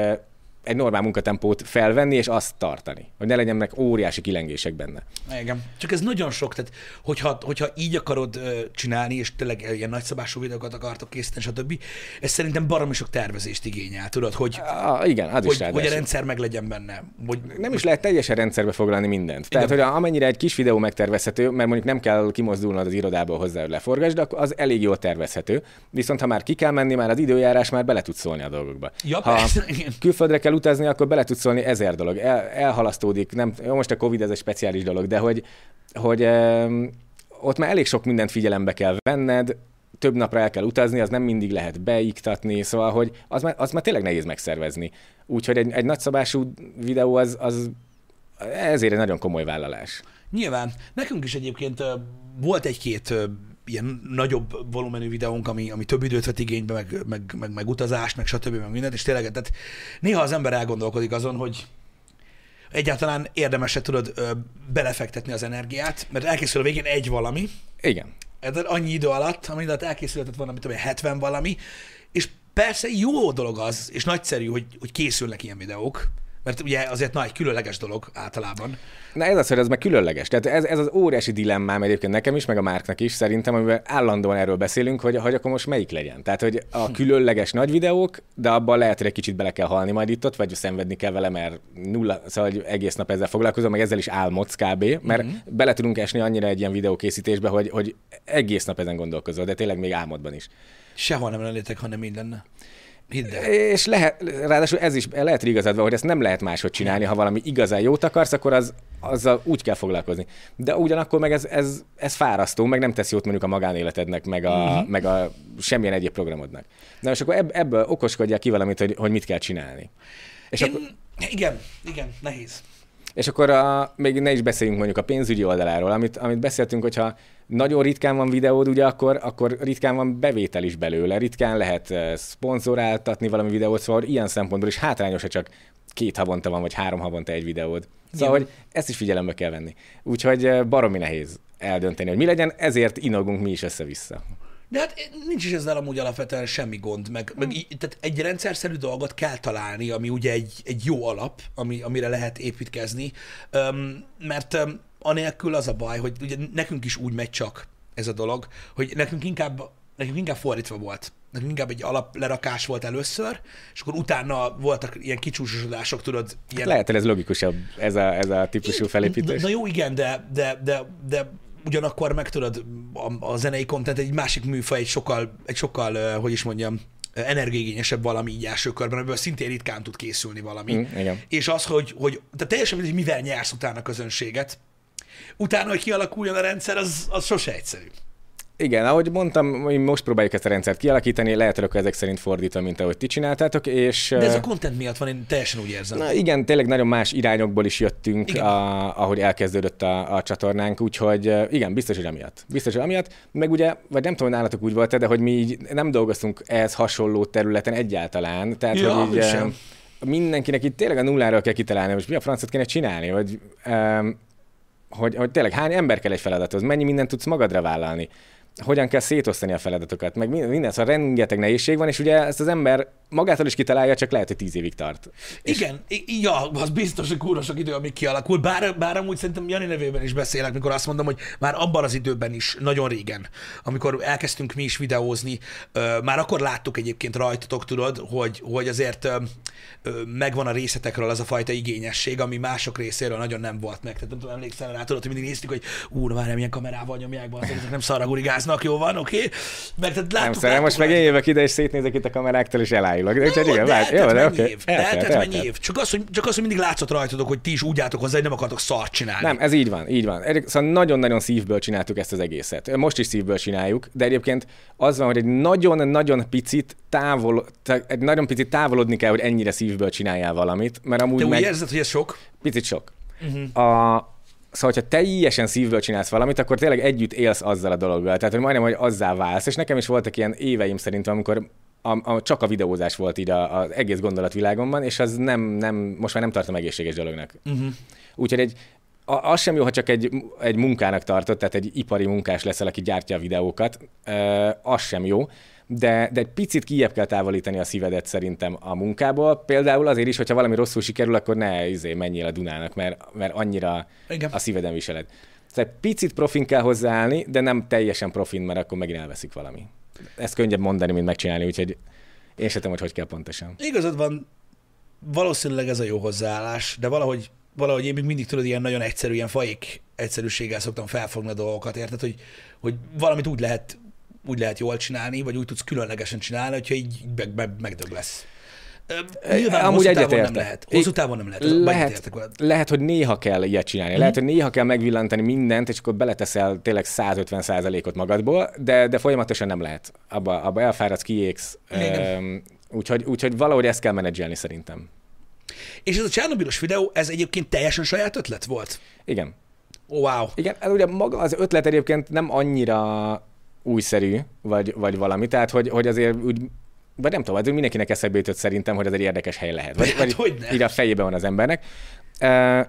egy normál munkatempót felvenni, és azt tartani. Hogy ne legyenek óriási kilengések benne. Igen. Csak ez nagyon sok, tehát hogyha, hogyha így akarod csinálni, és tényleg ilyen nagyszabású videókat akartok készíteni, stb., ez szerintem baromi sok tervezést igényel, tudod, hogy, Ah, igen, az is hogy, hogy a rendszer meg legyen benne. Hogy, Nem is lehet teljesen rendszerbe foglalni mindent. Tehát, hogy amennyire egy kis videó megtervezhető, mert mondjuk nem kell kimozdulnod az irodából hozzá, hogy leforgasd, akkor az elég jól tervezhető. Viszont ha már ki kell menni, már az időjárás már bele tud szólni a dolgokba. Ja, ha persze, igen. külföldre kell utazni, akkor bele tud szólni ezer dolog. El, elhalasztódik, nem, jó, most a Covid ez egy speciális dolog, de hogy, hogy um, ott már elég sok mindent figyelembe kell venned, több napra el kell utazni, az nem mindig lehet beiktatni, szóval, hogy az már, az már tényleg nehéz megszervezni. Úgyhogy egy, egy nagyszabású videó az, az ezért egy nagyon komoly vállalás. Nyilván. Nekünk is egyébként volt egy-két ilyen nagyobb volumenű videónk, ami, ami több időt vett igénybe, meg, meg, meg, meg utazást, meg stb. meg mindent, és tényleg, tehát néha az ember elgondolkodik azon, hogy egyáltalán érdemes tudod ö, belefektetni az energiát, mert elkészül a végén egy valami, Igen. tehát annyi idő alatt, ami alatt elkészülhetett volna, én, 70 valami, és persze jó dolog az, és nagyszerű, hogy, hogy készülnek ilyen videók, mert ugye azért nagy, különleges dolog általában. Na ez az, hogy ez meg különleges. Tehát ez, ez az óriási dilemmám egyébként nekem is, meg a Márknak is szerintem, amivel állandóan erről beszélünk, hogy, hogy akkor most melyik legyen. Tehát, hogy a különleges nagy videók, de abban lehet, hogy egy kicsit bele kell halni majd itt ott, vagy szenvedni kell vele, mert nulla, szóval hogy egész nap ezzel foglalkozom, meg ezzel is álmodsz kb. Mert mm-hmm. bele tudunk esni annyira egy ilyen videókészítésbe, hogy, hogy egész nap ezen gondolkozol, de tényleg még álmodban is. Sehol nem lennétek, ha nem így lenne. Hidd el. És lehet, ráadásul ez is lehet igazad van, hogy ezt nem lehet máshogy csinálni, ha valami igazán jót akarsz, akkor az, azzal úgy kell foglalkozni. De ugyanakkor meg ez, ez, ez fárasztó, meg nem tesz jót mondjuk a magánéletednek, meg a, uh-huh. meg a semmilyen egyéb programodnak. Na és akkor ebb, ebből okoskodják ki valamit, hogy, hogy mit kell csinálni. És Én, akkor, igen, igen, nehéz. és akkor a, még ne is beszéljünk mondjuk a pénzügyi oldaláról, amit, amit beszéltünk, hogyha nagyon ritkán van videód, ugye akkor, akkor ritkán van bevétel is belőle, ritkán lehet eh, szponzoráltatni valami videót, szóval ilyen szempontból is hátrányos, ha csak két havonta van, vagy három havonta egy videód. Szóval, Jó. hogy ezt is figyelembe kell venni. Úgyhogy eh, baromi nehéz eldönteni, hogy mi legyen, ezért inogunk mi is össze-vissza. De hát nincs is ezzel amúgy alapvetően semmi gond, meg, meg í- tehát egy rendszerszerű dolgot kell találni, ami ugye egy, egy jó alap, ami, amire lehet építkezni, Öm, mert anélkül az a baj, hogy ugye nekünk is úgy megy csak ez a dolog, hogy nekünk inkább, nekünk inkább fordítva volt. Nekünk inkább egy alaplerakás volt először, és akkor utána voltak ilyen kicsúsosodások, tudod, ilyen Lehet, hogy ez logikusabb, ez a, ez a típusú felépítés. Na, jó, igen, de, de, de, de ugyanakkor meg tudod, a, a zenei content egy másik műfaj, egy sokkal, egy sokkal hogy is mondjam, energiaigényesebb valami így első körben, amiből szintén ritkán tud készülni valami. Mm, igen. És az, hogy, hogy de teljesen mindegy, mivel nyersz utána közönséget, utána, hogy kialakuljon a rendszer, az, az sose egyszerű. Igen, ahogy mondtam, mi most próbáljuk ezt a rendszert kialakítani, lehet, akkor ezek szerint fordítva, mint ahogy ti csináltátok, és... De ez a content miatt van, én teljesen úgy érzem. Na igen, tényleg nagyon más irányokból is jöttünk, Igen. a, ahogy elkezdődött a, a csatornánk, úgyhogy igen, biztos, hogy amiatt. Biztos, hogy amiatt, meg ugye, vagy nem tudom, hogy nálatok úgy volt de hogy mi így nem dolgoztunk ehhez hasonló területen egyáltalán, tehát Ja, hogy így, sem. mindenkinek itt tényleg a nulláról kell kitalálni, most mi a francot kéne csinálni, vagy um, hogy, hogy tényleg hány ember kell egy feladathoz, mennyi mindent tudsz magadra vállalni, hogyan kell szétosztani a feladatokat, meg minden, szóval rengeteg nehézség van, és ugye ezt az ember magától is kitalálja, csak lehet, hogy tíz évig tart. Igen, i- ja, az biztos, hogy sok idő, amíg kialakul. Bár, bár amúgy szerintem Jani nevében is beszélek, mikor azt mondom, hogy már abban az időben is, nagyon régen, amikor elkezdtünk mi is videózni, már akkor láttuk egyébként rajtatok, tudod, hogy, hogy azért megvan a részletekről az a fajta igényesség, ami mások részéről nagyon nem volt meg. Tehát nem tudom, emlékszel rá, tudod, hogy mindig néztük, hogy úr, már milyen kamerával nyomják be, ezek nem szaragurigáznak, jó van, oké? Okay? Meg tehát láttuk, Nem, láttuk most meg én jövök ide, és szétnézek itt a kameráktól, és elájulok. De, Jó, igen, de jó, de mennyi oké. év? De Eltelt, mennyi év? Csak az, hogy, csak az, hogy mindig látszott rajtatok, hogy ti is úgy álltok hozzá, hogy nem akartok szart csinálni. Nem, ez így van, így van. Szóval nagyon-nagyon szívből csináltuk ezt az egészet. Most is szívből csináljuk, de egyébként az van, hogy egy nagyon-nagyon picit távol, egy nagyon picit távolodni kell, hogy ennyire szívből csináljál valamit, mert amúgy Te úgy meg érzed, hogy ez sok? picit sok. Uh-huh. A, Szóval, hogyha teljesen szívből csinálsz valamit, akkor tényleg együtt élsz azzal a dologgal. Tehát, hogy majdnem, hogy azzá válsz. És nekem is voltak ilyen éveim szerintem, amikor a, a, csak a videózás volt így a- az egész gondolatvilágomban, és az nem, nem, most már nem tartom egészséges dolognak. Uh-huh. Úgyhogy egy, a, az sem jó, ha csak egy, egy munkának tartod, tehát egy ipari munkás leszel, aki gyártja a videókat, ö, az sem jó, de, de egy picit kijebb kell távolítani a szívedet szerintem a munkából. Például azért is, hogyha valami rosszul sikerül, akkor ne izé, menjél a Dunának, mert, mert annyira Igen. a szíveden viseled. Tehát egy picit profin kell hozzáállni, de nem teljesen profin, mert akkor megint elveszik valami. Ezt könnyebb mondani, mint megcsinálni, úgyhogy én sem tudom, hogy hogy kell pontosan. Igazad van, valószínűleg ez a jó hozzáállás, de valahogy, valahogy én még mindig tudod, ilyen nagyon egyszerű, ilyen faik egyszerűséggel szoktam felfogni a dolgokat, érted, hogy, hogy valamit úgy lehet, úgy lehet jól csinálni, vagy úgy tudsz különlegesen csinálni, hogyha így meg, meg, megdög lesz. Nyilván amúgy hosszú távon nem lehet. Hosszú távon nem lehet. Lehet, lehet, hogy néha kell ilyet csinálni. Mm. Lehet, hogy néha kell megvillantani mindent, és akkor beleteszel tényleg 150%-ot magadból, de, de folyamatosan nem lehet. Abba, abba elfáradsz, kiégsz. Úgyhogy, úgyhogy valahogy ezt kell menedzselni szerintem. És ez a Csernobilos videó, ez egyébként teljesen saját ötlet volt? Igen. Oh, wow. Igen, ez ugye maga az ötlet egyébként nem annyira újszerű, vagy, vagy valami, tehát hogy, hogy azért úgy vagy nem tudom, azért mindenkinek eszembe jutott szerintem, hogy ez egy érdekes hely lehet. Vagy, Hát vagy hogyne. így a fejében van az embernek. Uh,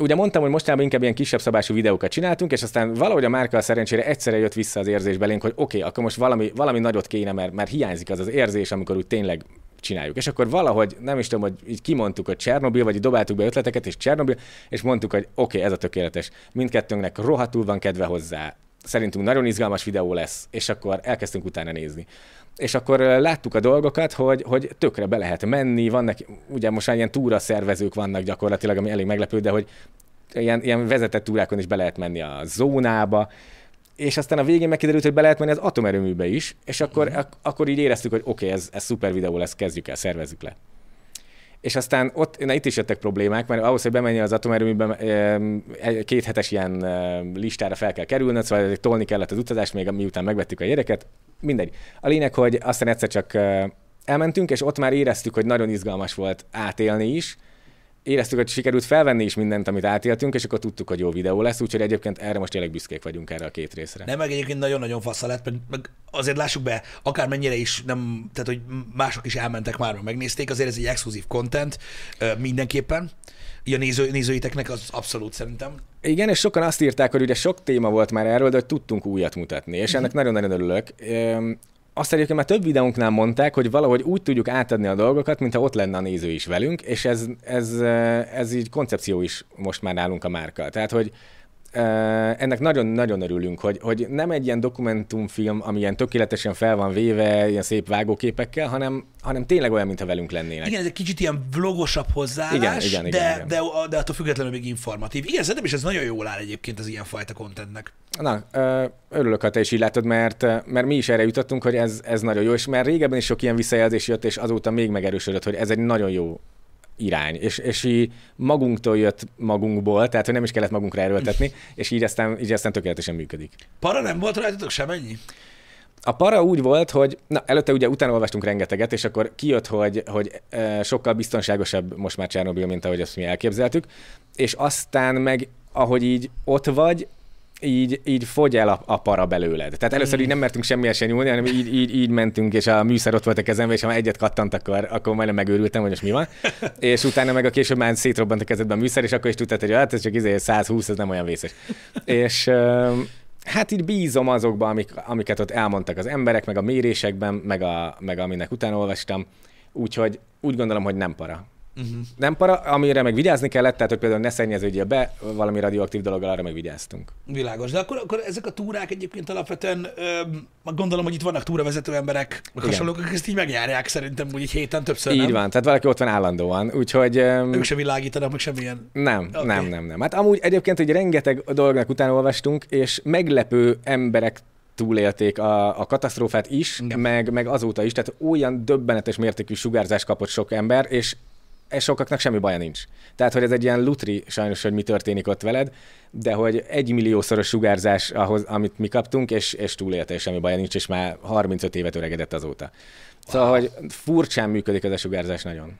ugye mondtam, hogy mostanában inkább ilyen kisebb szabású videókat csináltunk, és aztán valahogy a márka szerencsére egyszerre jött vissza az érzés belénk, hogy oké, okay, akkor most valami, valami nagyot kéne, mert, mert hiányzik az az érzés, amikor úgy tényleg csináljuk. És akkor valahogy, nem is tudom, hogy így kimondtuk, hogy Csernobil, vagy így dobáltuk be ötleteket, és Csernobil, és mondtuk, hogy oké, okay, ez a tökéletes. Mindkettőnknek rohadtul van kedve hozzá. Szerintünk nagyon izgalmas videó lesz, és akkor elkezdtünk utána nézni. És akkor láttuk a dolgokat, hogy, hogy tökre be lehet menni, vannak, ugye most már ilyen túra szervezők vannak gyakorlatilag, ami elég meglepő, de hogy ilyen, ilyen vezetett túrákon is be lehet menni a zónába, és aztán a végén megkiderült, hogy be lehet menni az atomerőműbe is, és akkor, Mhm. ak- akkor így éreztük, hogy oké, okay, ez, ez szuper videó lesz, kezdjük el, szervezzük le. És aztán ott, na itt is jöttek problémák, mert ahhoz, hogy bemenjen az atomerőműbe, két hetes ilyen listára fel kell kerülnöd, szóval tolni kellett az utazást, még miután megvettük a gyereket. Mindegy. A lényeg, hogy aztán egyszer csak elmentünk, és ott már éreztük, hogy nagyon izgalmas volt átélni is, éreztük, hogy sikerült felvenni is mindent, amit átéltünk, és akkor tudtuk, hogy jó videó lesz, úgyhogy egyébként erre most tényleg büszkék vagyunk erre a két részre. Nem, meg egyébként nagyon-nagyon fasza lett, meg, meg azért lássuk be, akármennyire is nem, tehát hogy mások is elmentek már, meg megnézték, azért ez egy exkluzív content mindenképpen. Így a néző, nézőiteknek az abszolút szerintem. Igen, és sokan azt írták, hogy ugye sok téma volt már erről, de hogy tudtunk újat mutatni, és ennek nagyon-nagyon örülök. Azt egyébként már több videónknál mondták, hogy valahogy úgy tudjuk átadni a dolgokat, mintha ott lenne a néző is velünk, és ez, ez, ez így koncepció is most már nálunk a márka. Tehát, hogy ennek nagyon-nagyon örülünk, hogy, hogy nem egy ilyen dokumentumfilm, ami ilyen tökéletesen fel van véve, ilyen szép vágóképekkel, hanem, hanem tényleg olyan, mintha velünk lennének. Igen, ez egy kicsit ilyen vlogosabb hozzáállás, Igen, igen, igen, de, igen. De, de attól függetlenül még informatív. Igen, szerintem is ez nagyon jól áll egyébként az ilyen fajta contentnek. Na, örülök, ha te is így látod, mert, mert mi is erre jutottunk, hogy ez, ez nagyon jó, és mert régebben is sok ilyen visszajelzés jött, és azóta még megerősödött, hogy ez egy nagyon jó irány, és, és így magunktól jött magunkból, tehát hogy nem is kellett magunkra erőltetni, és így aztán, így aztán tökéletesen működik. Para nem volt rajtatok semennyi? A para úgy volt, hogy na, előtte ugye utána olvastunk rengeteget, és akkor kijött, hogy, hogy sokkal biztonságosabb most már Csernobil, mint ahogy azt mi elképzeltük, és aztán meg, ahogy így ott vagy, így, így fogy el a, a para belőled. Tehát először így nem mertünk semmihez se nyúlni, hanem így, így, így mentünk, és a műszer ott volt a kezemben, és ha már egyet kattant, akkor, akkor majdnem megőrültem, hogy most mi van. és utána meg a később már szétrobbant a kezedben a műszer, és akkor is tudtad, hogy hát ez csak izé 120, ez nem olyan vészes. és Hát így bízom azokba, amik, amiket ott elmondtak az emberek, meg a mérésekben, meg, a, meg aminek utána olvastam. Úgyhogy úgy gondolom, hogy nem para. Uh-huh. Nem para, amire meg vigyázni kellett, tehát hogy például ne szennyeződjél be valami radioaktív dologgal, arra meg vigyáztunk. Világos. De akkor, akkor ezek a túrák egyébként alapvetően, ö, gondolom, hogy itt vannak túravezető emberek, meg hasonlók, akik ezt így megjárják szerintem úgy egy héten többször, Így nem? van, tehát valaki ott van állandóan, úgyhogy... öm, Ők sem világítanak, meg semmilyen. Nem, okay. nem, nem, nem. Hát amúgy egyébként, hogy rengeteg dolognak utána olvastunk, és meglepő emberek túlélték a, a katasztrófát is, Igen. meg, meg azóta is, tehát olyan döbbenetes mértékű sugárzást kapott sok ember, és sokaknak semmi baja nincs. Tehát, hogy ez egy ilyen lutri sajnos, hogy mi történik ott veled, de hogy egy milliószoros sugárzás ahhoz, amit mi kaptunk, és, és túlélte, és semmi baja nincs, és már 35 évet öregedett azóta. Szóval, hogy furcsán működik ez a sugárzás nagyon.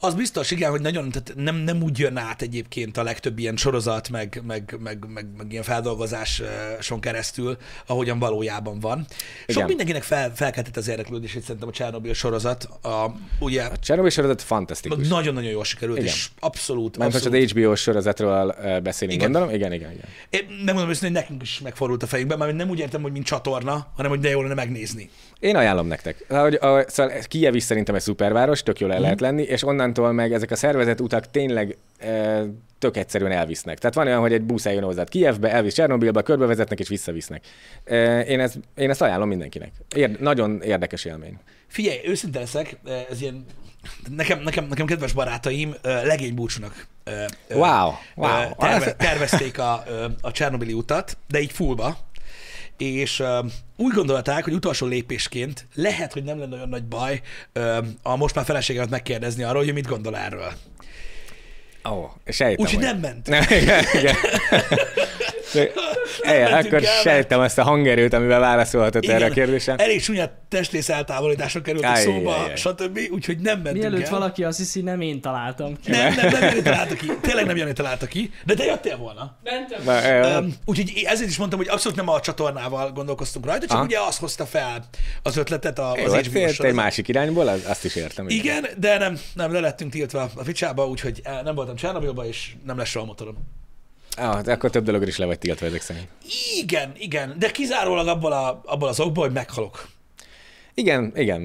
Az biztos, igen, hogy nagyon, tehát nem, nem úgy jön át egyébként a legtöbb ilyen sorozat, meg, meg, meg, meg, meg ilyen feldolgozáson keresztül, ahogyan valójában van. Sok Igen. mindenkinek fel, felkeltett az érdeklődését szerintem a Csernobyl sorozat. A, ugye A Csernobyl sorozat fantasztikus. nagyon-nagyon jól sikerült, Igen. és abszolút, Mert most az HBO sorozatról beszélünk, Igen. gondolom? Igen, igen, igen. Én megmondom őszintén, hogy nekünk is megfordult a fejünkben, mert nem úgy értem, hogy mint csatorna, hanem hogy de jó lenne megnézni. Én ajánlom nektek. Ahogy, a, szóval Kiev is szerintem egy szuperváros, tök jól el lehet lenni, és onnantól meg ezek a szervezett utak tényleg e, tök egyszerűen elvisznek. Tehát van olyan, hogy egy busz eljön hozzád Kievbe, elvisz Csernobilba, körbevezetnek és visszavisznek. E, én, ezt, én ezt ajánlom mindenkinek. Érd, nagyon érdekes élmény. Figyelj, őszinte leszek, ez ilyen, nekem, nekem, nekem kedves barátaim legénybúcsúnak ö, ö, Wow, wow. terve, tervezték a, a Csernobili utat, de így fullba, és úgy gondolták, hogy utolsó lépésként lehet, hogy nem lenne olyan nagy baj a most már feleségemet megkérdezni arról, hogy mit gondol erről. Ó, oh, sejtem. Úgyhogy hogy- nem ment. igen, igen. Igen, mentünk akkor el, sejtem ezt a hangerőt, amivel válaszolhatott Igen, erre a kérdésre. Elég súlyos testrész eltávolítások kerültek Áj, szóba, áj, áj. stb. Úgyhogy nem mentünk Mielőtt el. valaki azt hiszi, nem én találtam ki. Nem, nem, nem Jani találta ki. Tényleg nem Jani találta ki. De te jöttél volna. Mentem. Na, Um, úgyhogy ezért is mondtam, hogy abszolút nem a csatornával gondolkoztunk rajta, csak Aha. ugye az hozta fel az ötletet a- az HBO egy másik irányból, az, azt is értem. Igen, de nem, nem le lettünk tiltva a ficsába, úgyhogy nem voltam Csernobilba, és nem lesz soha motorom. Ah, de akkor több dologra is le vagy tiltva ezek szerint. Igen, igen, de kizárólag abból, a, abból az okból, hogy meghalok. Igen, igen.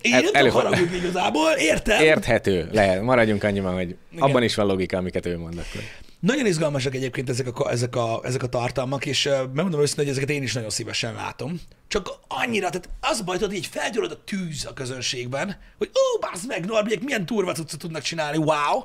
Én nem tudok haragudni igazából, értem? Érthető, lehet. Maradjunk annyiban, hogy Igen. abban is van logika, amiket ő mond akkor. Nagyon izgalmasak egyébként ezek a, ezek a, ezek a tartalmak, és megmondom őszintén, hogy ezeket én is nagyon szívesen látom. Csak annyira, tehát az a baj, hogy így felgyullad a tűz a közönségben, hogy ó, bázd meg, Norbiek, milyen turva cuccot tudnak csinálni, wow!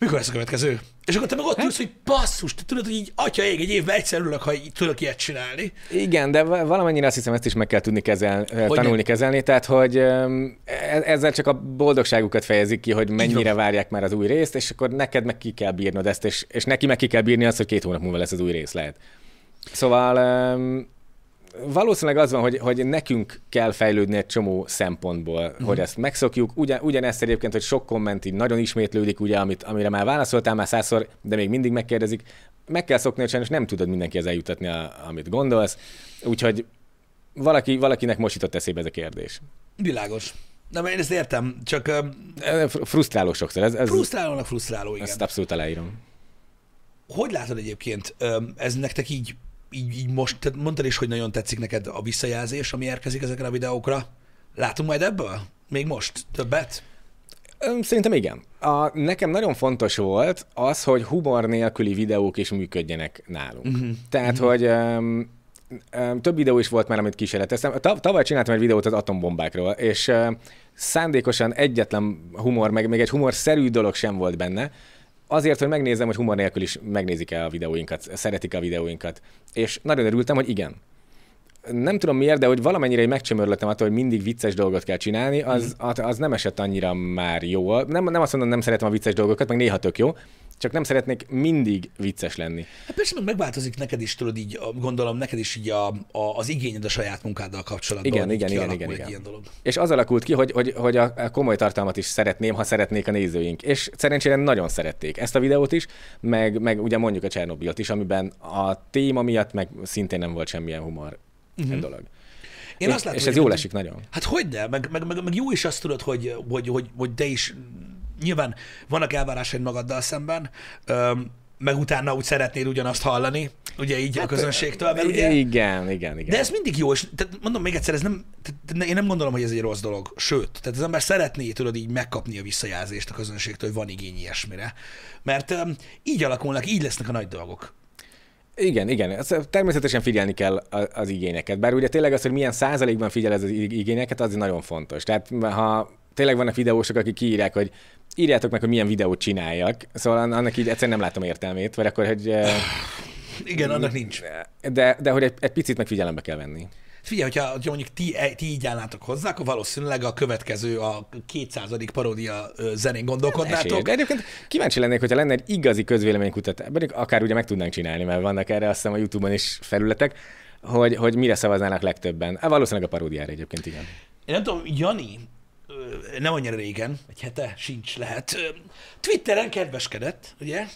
Mikor lesz a következő? És akkor te meg ott ülsz, hogy basszus, te tudod, hogy így, atya ég, egy évben egyszer ülök, ha így tudok ilyet csinálni. Igen, de va- valamennyire azt hiszem, ezt is meg kell tudni kezelni, tanulni kezelni, tehát hogy öm, e- ezzel csak a boldogságukat fejezik ki, hogy mennyire várják már az új részt, és akkor neked meg ki kell bírnod ezt, és, és neki meg ki kell bírni azt, hogy két hónap múlva lesz az új rész, lehet. Szóval valószínűleg az van, hogy, hogy nekünk kell fejlődni egy csomó szempontból, mm. hogy ezt megszokjuk. Ugyan, ugyanezt egyébként, hogy sok komment így nagyon ismétlődik, ugye, amit, amire már válaszoltál már százszor, de még mindig megkérdezik. Meg kell szokni, hogy sajnos nem tudod mindenkihez eljutatni, a, amit gondolsz. Úgyhogy valaki, valakinek most jutott eszébe ez a kérdés. Világos. Nem, én ezt értem, csak fr- Frusztráló sokszor, ez, ez, frusztrálónak frusztráló, igen. ezt abszolút aláírom. Hogy látod egyébként, ez nektek így, így, így most, tehát mondtad is, hogy nagyon tetszik neked a visszajelzés, ami érkezik ezekre a videókra. Látunk majd ebből? Még most? Többet? Szerintem igen. A, nekem nagyon fontos volt az, hogy humor nélküli videók is működjenek nálunk. Uh-huh. Tehát, uh-huh. hogy um, um, több videó is volt már, amit kísérleteztem. Ta- tavaly csináltam egy videót az atombombákról, és uh, szándékosan egyetlen humor, meg még egy humorszerű dolog sem volt benne, azért, hogy megnézem, hogy humor nélkül is megnézik-e a videóinkat, szeretik a videóinkat. És nagyon örültem, hogy igen. Nem tudom miért, de hogy valamennyire megcsömörlöttem attól, hogy mindig vicces dolgot kell csinálni, az, az nem esett annyira már jól. Nem, nem azt mondom, nem szeretem a vicces dolgokat, meg néha tök jó, csak nem szeretnék mindig vicces lenni. Hát persze, meg megváltozik neked is, tudod így, gondolom, neked is így a, a, az igényed a saját munkáddal kapcsolatban. Igen, igen, igen, igen, igen. Ilyen dolog. És az alakult ki, hogy, hogy, hogy a a komoly tartalmat is szeretném, ha szeretnék a nézőink. És szerencsére nagyon szerették ezt a videót is, meg, meg ugye mondjuk a Csernobilt is, amiben a téma miatt meg szintén nem volt semmilyen humor uh-huh. dolog. Én és, azt látom, és ez jól esik nagyon. Hát hogy ne? Meg, meg, meg, meg jó is azt tudod, hogy, hogy, hogy, hogy te is nyilván vannak elvárásaid magaddal szemben, öm, meg utána úgy szeretnéd ugyanazt hallani, ugye így a közönségtől, mert ugye... Igen, igen, igen. De ez mindig jó, és tehát mondom még egyszer, ez nem, tehát én nem gondolom, hogy ez egy rossz dolog. Sőt, tehát az ember szeretné, tudod, így megkapni a visszajelzést a közönségtől, hogy van igény ilyesmire. Mert um, így alakulnak, így lesznek a nagy dolgok. Igen, igen. Ez természetesen figyelni kell az igényeket. Bár ugye tényleg az, hogy milyen százalékban figyel ez az ig- igényeket, az nagyon fontos. Tehát ha tényleg vannak videósok, akik kiírják, hogy írjátok meg, hogy milyen videót csináljak, szóval annak így egyszerűen nem látom értelmét, vagy akkor, hogy... Igen, annak nincs. De, de hogy egy, egy picit meg figyelembe kell venni. Figyelj, hogyha, hogyha mondjuk ti, ti így állnátok hozzá, akkor valószínűleg a következő, a 200. paródia zenén gondolkodnátok. De egyébként kíváncsi lennék, hogyha lenne egy igazi közvéleménykutatás, pedig akár ugye meg tudnánk csinálni, mert vannak erre azt hiszem a YouTube-on is felületek, hogy, hogy mire szavaznának legtöbben. Hát valószínűleg a paródiára egyébként, igen. Én nem tudom, Jani, nem annyira régen, egy hete sincs lehet, Twitteren kedveskedett, ugye,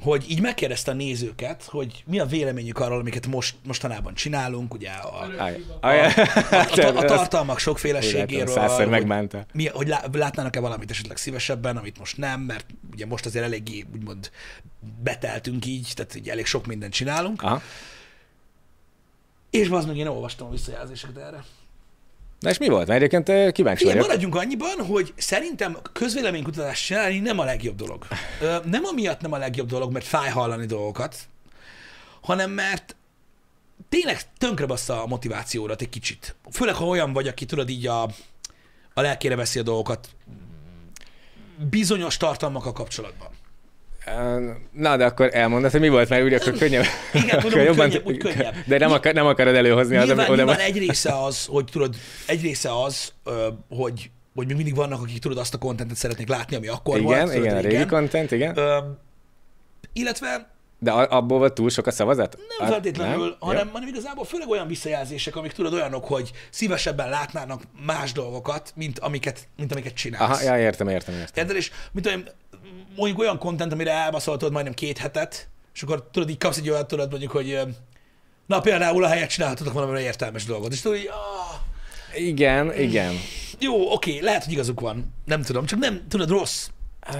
hogy így megkérdezte a nézőket, hogy mi a véleményük arról, amiket most, mostanában csinálunk, ugye a, aj, a, a, a tartalmak sokféleségéről, megbánta. mi, hogy lá, látnának-e valamit esetleg szívesebben, amit most nem, mert ugye most azért eléggé úgymond beteltünk így, tehát így elég sok mindent csinálunk. Aha. És az meg én olvastam a visszajelzéseket erre. Na és mi volt? Mert egyébként eh, kíváncsi Figyelj, vagyok. maradjunk annyiban, hogy szerintem közvéleménykutatást csinálni nem a legjobb dolog. Nem amiatt nem a legjobb dolog, mert fáj hallani dolgokat, hanem mert tényleg tönkre bassza a motivációdat egy kicsit. Főleg, ha olyan vagy, aki tudod így a, a lelkére veszi a dolgokat bizonyos tartalmakkal kapcsolatban. Na, de akkor elmondod, hogy mi volt, mert úgy akkor könnyebb. Igen, tudom, úgy könnyebb, úgy könnyebb. De nem, akar, nem akarod előhozni az, Nyilván, oda, nyilván egy része az, hogy tudod, egy része az, hogy hogy még mindig vannak, akik tudod azt a kontentet szeretnék látni, ami akkor Igen, volt. tudod, igen, a régi content, igen. Ö, illetve De abból volt túl sok a szavazat? nem feltétlenül, nem? hanem, Jó. hanem igazából főleg olyan visszajelzések, amik tudod olyanok, hogy szívesebben látnának más dolgokat, mint amiket, mint amiket csinálsz. Aha, ja, értem, értem, értem. Érted? És mint olyan, mondjuk olyan content, amire elbaszoltad majdnem két hetet, és akkor tudod, így kapsz egy olyat, tudod mondjuk, hogy na például a helyet csinálhatok valami értelmes dolgot, és tudod, hogy ah, Igen, igen. jó, oké, lehet, hogy igazuk van, nem tudom, csak nem, tudod, rossz.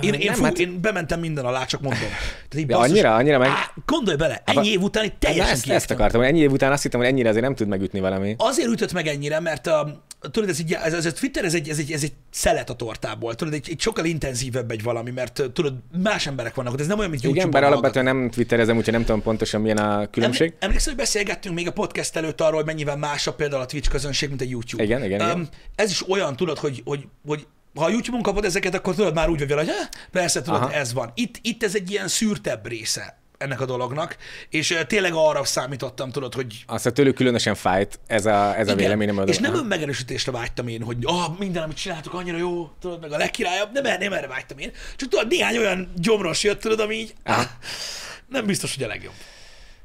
Én, én, nem, fú, hát- én bementem minden alá, csak mondom. Tehát így Ja, basszus, annyira, annyira meg... Á, gondolj bele, ennyi Abba- év után itt teljesen ezt, ezt akartam, hogy ennyi év után azt hittem, hogy ennyire azért nem tud megütni valami. Azért ütött meg ennyire, mert a, tudod, ez, egy, ez, ez a Twitter, ez egy, ez, egy, ez egy szelet a tortából. Tudod, egy, egy sokkal intenzívebb egy valami, mert tudod, más emberek vannak ott. Ez nem olyan, mint Igen, YouTube-on bár alapvetően nem twitterezem, úgyhogy nem tudom pontosan milyen a különbség. Eml- Emlékszel, hogy beszélgettünk még a podcast előtt arról, hogy mennyivel másabb például a Twitch közönség, mint a YouTube. Igen, igen, igen. Ez is olyan, tudod, hogy, hogy, hogy ha a YouTube-on kapod ezeket, akkor tudod már úgy vele, hogy "Há, persze, tudod, Aha. ez van. Itt, itt ez egy ilyen szűrtebb része ennek a dolognak, és tényleg arra számítottam, tudod, hogy Azt tőlük különösen fájt ez a, ez a véleményem. és nem önmegerősítésre vágytam én, hogy ah, minden, amit csináltok, annyira jó, tudod, meg a legkirályabb, nem, nem erre vágytam én. Csak tudod, néhány olyan gyomros jött, tudod, ami így, ah, nem biztos, hogy a legjobb.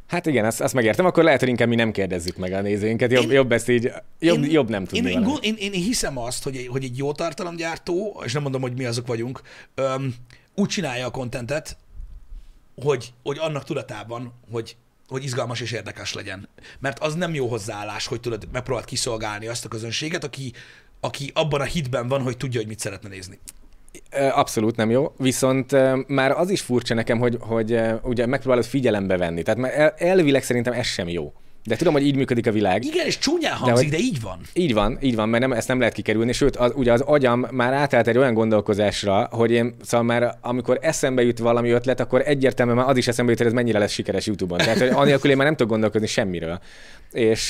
Hát igen, azt, azt megértem, akkor lehet, hogy inkább mi nem kérdezzük meg a nézőinket. Jobb, Én- jobb ezt így, jobb, Én- jobb nem tudni én, én, én, én, én, hiszem azt, hogy egy, hogy egy jó tartalomgyártó, és nem mondom, hogy mi azok vagyunk, öm, úgy csinálja a kontentet, hogy, hogy annak tudatában, hogy, hogy izgalmas és érdekes legyen. Mert az nem jó hozzáállás, hogy tudod, megpróbáld kiszolgálni azt a közönséget, aki, aki abban a hitben van, hogy tudja, hogy mit szeretne nézni. Abszolút nem jó, viszont már az is furcsa nekem, hogy, hogy ugye megpróbálod figyelembe venni. Tehát már el, elvileg szerintem ez sem jó. De tudom, hogy így működik a világ. Igen, és csúnyán hangzik, de, hogy- így van. Így van, így van, mert nem, ezt nem lehet kikerülni, sőt, az, ugye az agyam már átállt egy olyan gondolkozásra, hogy én, szóval már amikor eszembe jut valami ötlet, akkor egyértelműen már az is eszembe jut, hogy ez mennyire lesz sikeres YouTube-on. Tehát, hogy anélkül én már nem tudok gondolkozni semmiről. És,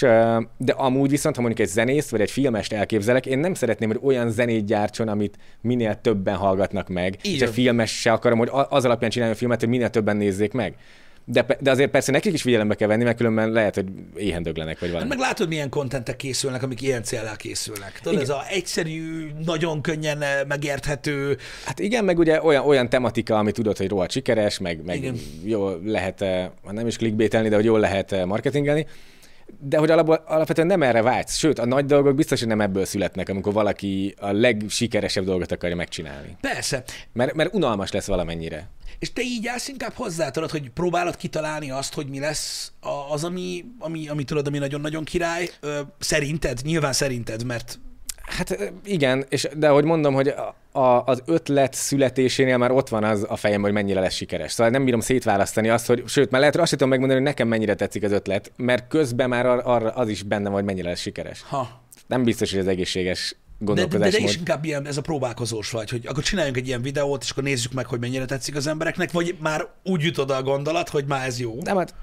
de amúgy viszont, ha mondjuk egy zenészt vagy egy filmest elképzelek, én nem szeretném, hogy olyan zenét gyártson, amit minél többen hallgatnak meg. Így és a filmes se akarom, hogy az alapján csináljon a filmet, hogy minél többen nézzék meg. De, de azért persze nekik is figyelembe kell venni, mert különben lehet, hogy éhen döglenek, vagy Hát valami. meg látod, milyen kontentek készülnek, amik ilyen céllel készülnek. Tudod, ez a egyszerű, nagyon könnyen eh, megérthető, Hát igen, meg ugye olyan, olyan tematika, ami tudod, hogy rohadt sikeres, meg, meg Igen. jól lehet, eh, hát nem is clickbaitelni, de hogy jól lehet eh, marketingelni. De hogy alapból, alapvetően nem erre vágysz. Sőt, a nagy dolgok biztos, hogy nem ebből születnek, amikor valaki a legsikeresebb dolgot akarja megcsinálni. Persze. Mert, mert unalmas lesz valamennyire. És te így állsz inkább hozzá, tudod, hogy próbálod kitalálni azt, hogy mi lesz az, ami, ami, ami tudod, ami nagyon-nagyon király. Ö, szerinted? Nyilván szerinted, mert Hát igen, és de ahogy mondom, hogy a, az ötlet születésénél már ott van az a fejem, hogy mennyire lesz sikeres. Szóval nem bírom szétválasztani azt, hogy sőt, már lehet, hogy azt sem tudom megmondani, hogy nekem mennyire tetszik az ötlet, mert közben már ar- arra az is benne van, hogy mennyire lesz sikeres. ha. Nem biztos, hogy ez egészséges De, de, de, de is inkább ilyen, ez a próbálkozós vagy, hogy akkor csináljunk egy ilyen videót, és akkor nézzük meg, hogy mennyire tetszik az embereknek, vagy már úgy jut oda a gondolat, hogy már ez jó. Nem, hát,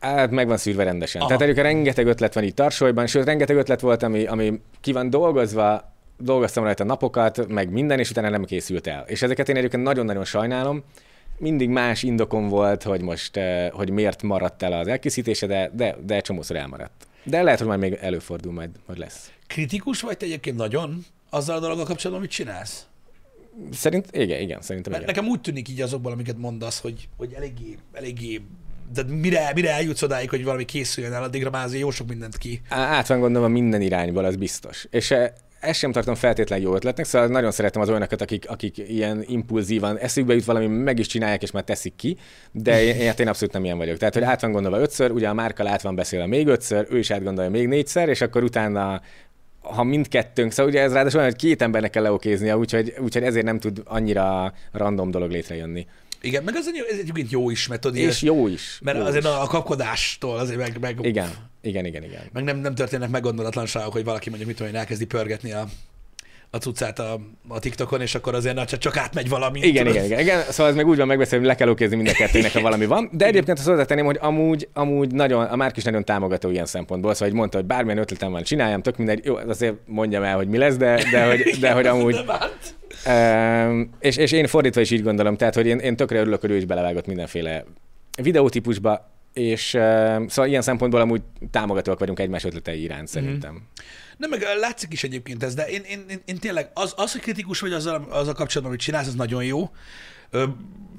hát meg van szűrve rendesen. Aha. Tehát egyébként rengeteg ötlet van itt tarsolyban, sőt, rengeteg ötlet volt, ami, ami ki van dolgozva, dolgoztam rajta napokat, meg minden, és utána nem készült el. És ezeket én egyébként nagyon-nagyon sajnálom. Mindig más indokom volt, hogy most, eh, hogy miért maradt el az elkészítése, de, de, de csomószor elmaradt. De lehet, hogy majd még előfordul, majd, majd lesz. Kritikus vagy te egyébként nagyon azzal a dologgal kapcsolatban, amit csinálsz? Szerint, igen, igen, szerintem Mert igen. nekem úgy tűnik így azokból, amiket mondasz, hogy, hogy eléggé, eléggé de mire, mire eljutsz odáig, hogy valami készüljön el, addigra már azért jó sok mindent ki. Át van gondolva minden irányból, az biztos. És eh, ezt sem tartom feltétlenül jó ötletnek, szóval nagyon szeretem az olyanokat, akik, akik ilyen impulzívan eszükbe jut valami, meg is csinálják, és már teszik ki, de én, hát én abszolút nem ilyen vagyok. Tehát, hogy át van gondolva ötször, ugye a márka át van beszélve még ötször, ő is átgondolja még négyszer, és akkor utána ha mindkettőnk, szóval ugye ez ráadásul olyan, hogy két embernek kell leokéznia, úgyhogy, úgyhogy ezért nem tud annyira random dolog létrejönni. Igen, meg az, ez egyébként jó is, mert tudod, És jó is. mert jó azért is. a, a kapkodástól azért meg, meg, Igen, igen, igen, igen. meg nem, nem történnek meggondolatlanságok, hogy valaki mondjuk mit tudom, én, elkezdi pörgetni a, a cuccát a, a TikTokon, és akkor azért na, csak, átmegy valami. Igen, tudod? igen, igen, igen. Szóval ez meg úgy van megbeszélve, hogy le kell okézni mind a kettőnek, ha valami van. De egyébként azt hozzátenném, hogy amúgy, amúgy nagyon, a Márk is nagyon támogató ilyen szempontból. Szóval, hogy mondta, hogy bármilyen ötletem van, csináljam, tök mindegy. Jó, azért mondjam el, hogy mi lesz, de, de, hogy, de hogy amúgy. Um, és, és én fordítva is így gondolom, tehát hogy én, én tökre örülök, hogy ő is belevágott mindenféle videótípusba, és uh, szóval ilyen szempontból amúgy támogatóak vagyunk egymás ötletei iránt szerintem. Mm. Nem, meg látszik is egyébként ez, de én, én, én, én tényleg, az, az, hogy kritikus vagy azzal, azzal kapcsolatban, amit csinálsz, az nagyon jó.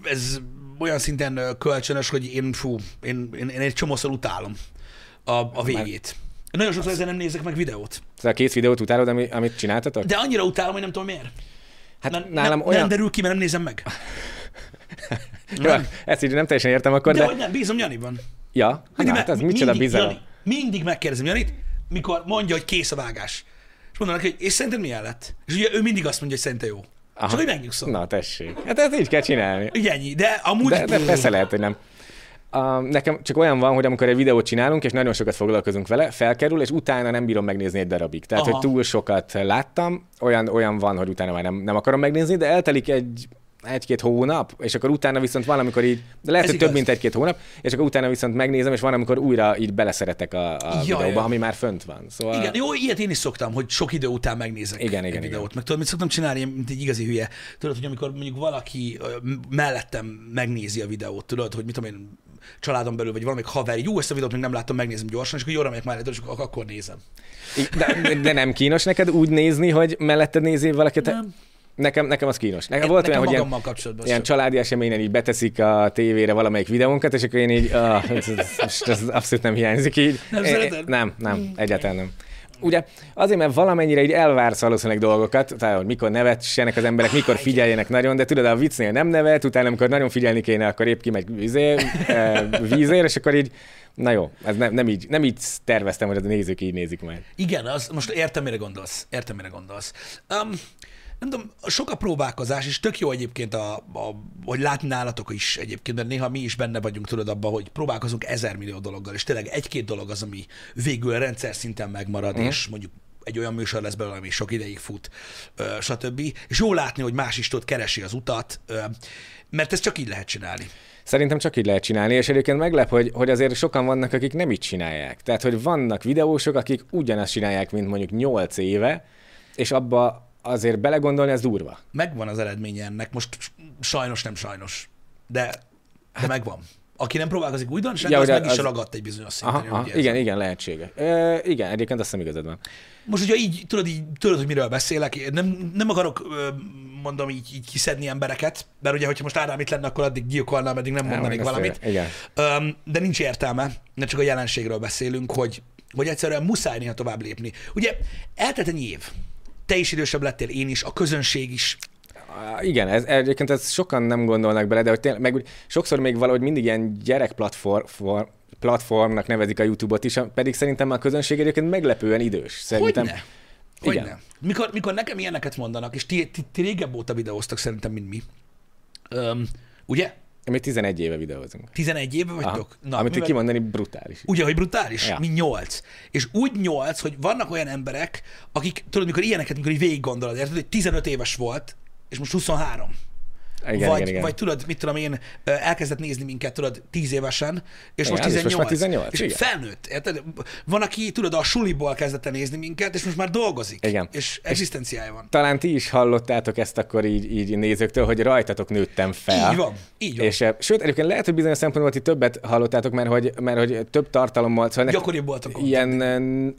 Ez olyan szinten kölcsönös, hogy én, fú, én, én, én egy csomószor utálom a, a végét. Nagyon sokszor ezzel nem nézek meg videót. Szóval a két videót utálod, ami, amit csináltatok? De annyira utálom, hogy nem tudom miért. hát nem, nálam nem, olyan... nem derül ki, mert nem nézem meg. Jó, ezt így nem teljesen értem akkor, De, de... hogy nem, bízom Janiban. Ja, hát me- az micsoda bizalom. Jani, mindig megkérdezem Janit, mikor mondja, hogy kész a vágás. És mondom neki, hogy és szerinted milyen lett? És ugye ő mindig azt mondja, hogy szerinte jó. Aha. Csak hogy megnyugszom. Na, tessék. Hát ezt így kell csinálni. Ugye ennyi, de amúgy... De, de persze lehet, hogy nem. Uh, nekem csak olyan van, hogy amikor egy videót csinálunk, és nagyon sokat foglalkozunk vele, felkerül, és utána nem bírom megnézni egy darabig. Tehát, Aha. hogy túl sokat láttam, olyan, olyan van, hogy utána már nem, nem akarom megnézni, de eltelik egy egy-két hónap, és akkor utána viszont valamikor így, de lehet, Ez hogy több, igaz. mint egy-két hónap, és akkor utána viszont megnézem, és van, amikor újra így beleszeretek a, a Ja, videóba, ja. ami már fönt van. Szóval Igen, jó, ilyet én is szoktam, hogy sok idő után megnézek Igen, egy igen, videót. igen. Meg tudod, mit szoktam csinálni, mint egy igazi hülye. Tudod, hogy amikor mondjuk valaki mellettem megnézi a videót, tudod, hogy mit tudom én, családon belül, vagy valamelyik haver, jó, ezt a videót még nem láttam, megnézem gyorsan, és akkor jóra megyek mellett, és akkor, akkor nézem. de, de, nem kínos neked úgy nézni, hogy mellette nézi valakit? Nem. Nekem, nekem az kínos. Nekem Én- volt nekem olyan, hogy ilyen, kapcsolatban ilyen sem. családi eseményen így beteszik a tévére valamelyik videónkat, és akkor én így, ah, ez, ez, ez, abszolút nem hiányzik így. Nem? Hmm. Nem, nem, egyáltalán nem. Ugye azért, mert valamennyire így elvársz valószínűleg dolgokat, tehát hogy mikor nevetsenek az emberek, mikor figyeljenek nagyon, de tudod, a viccnél nem nevet, utána amikor nagyon figyelni kéne, akkor épp kimegy vízé, eh, vízér, és akkor így, na jó, ez nem, nem, így, nem így terveztem, hogy a nézők így nézik majd. Igen, az, most értem, mire gondolsz. Értem, mire gondolsz. Um, nem tudom, sok a próbálkozás, és tök jó egyébként, a, a, hogy látni nálatok is egyébként, mert néha mi is benne vagyunk, tudod, abban, hogy próbálkozunk ezer millió dologgal, és tényleg egy-két dolog az, ami végül a rendszer szinten megmarad, mm. és mondjuk egy olyan műsor lesz belőle, ami sok ideig fut, ö, stb. És jó látni, hogy más is tudod, keresi az utat, ö, mert ezt csak így lehet csinálni. Szerintem csak így lehet csinálni, és egyébként meglep, hogy, hogy azért sokan vannak, akik nem így csinálják. Tehát, hogy vannak videósok, akik ugyanazt csinálják, mint mondjuk 8 éve, és abba azért belegondolni, ez durva. Megvan az eredménye ennek, most sajnos nem sajnos, de, de megvan. Aki nem próbálkozik újdonsággal, Ja, az meg is ragadt egy bizonyos szinten. Aha, aha igen, igen, lehetséges. E, igen, egyébként azt hiszem igazad van. Most ugye így tudod, így, tudod, hogy miről beszélek, nem, nem akarok mondom így, így kiszedni embereket, mert ugye, hogyha most Ádám itt lenne, akkor addig gyilkolnám, eddig nem mondanék ezt- valamit. Igen. De nincs értelme, ne csak a jelenségről beszélünk, hogy, hogy egyszerűen muszáj néha tovább lépni. Ugye eltelt egy év, te is idősebb lettél, én is, a közönség is. Igen, ez, egyébként ezt sokan nem gondolnak bele, de hogy tényleg, meg úgy, sokszor még valahogy mindig ilyen gyerek platform, for, platformnak nevezik a YouTube-ot is, pedig szerintem a közönség egyébként meglepően idős. Szerintem, Hogyne? Hogyne? Igen. Mikor, mikor nekem ilyeneket mondanak, és ti, ti, ti régebb óta videóztak szerintem, mint mi. Öm, ugye? Mi 11 éve videózunk. 11 éve vagytok? Na, Amit mivel- kimondani brutális. Ugye, hogy brutális? Ja. Mi nyolc. És úgy nyolc, hogy vannak olyan emberek, akik, tudod, mikor ilyeneket, mikor így végig gondolod, érted, hogy 15 éves volt, és most 23. Igen, vagy, igen, igen. vagy tudod, mit tudom én, elkezdett nézni minket, tudod, 10 évesen, és Igen, most és 18. most már 18, és igen. felnőtt, érted? Van, aki, tudod, a suliból kezdett el nézni minket, és most már dolgozik. Igen. És egzisztenciája van. Talán ti is hallottátok ezt akkor így, így nézőktől, hogy rajtatok nőttem fel. Így van, így van. És, sőt, egyébként lehet, hogy bizonyos szempontból ti többet hallottátok, mert hogy, mert hogy több tartalommal, szóval Gyakoribb volt a content. ilyen,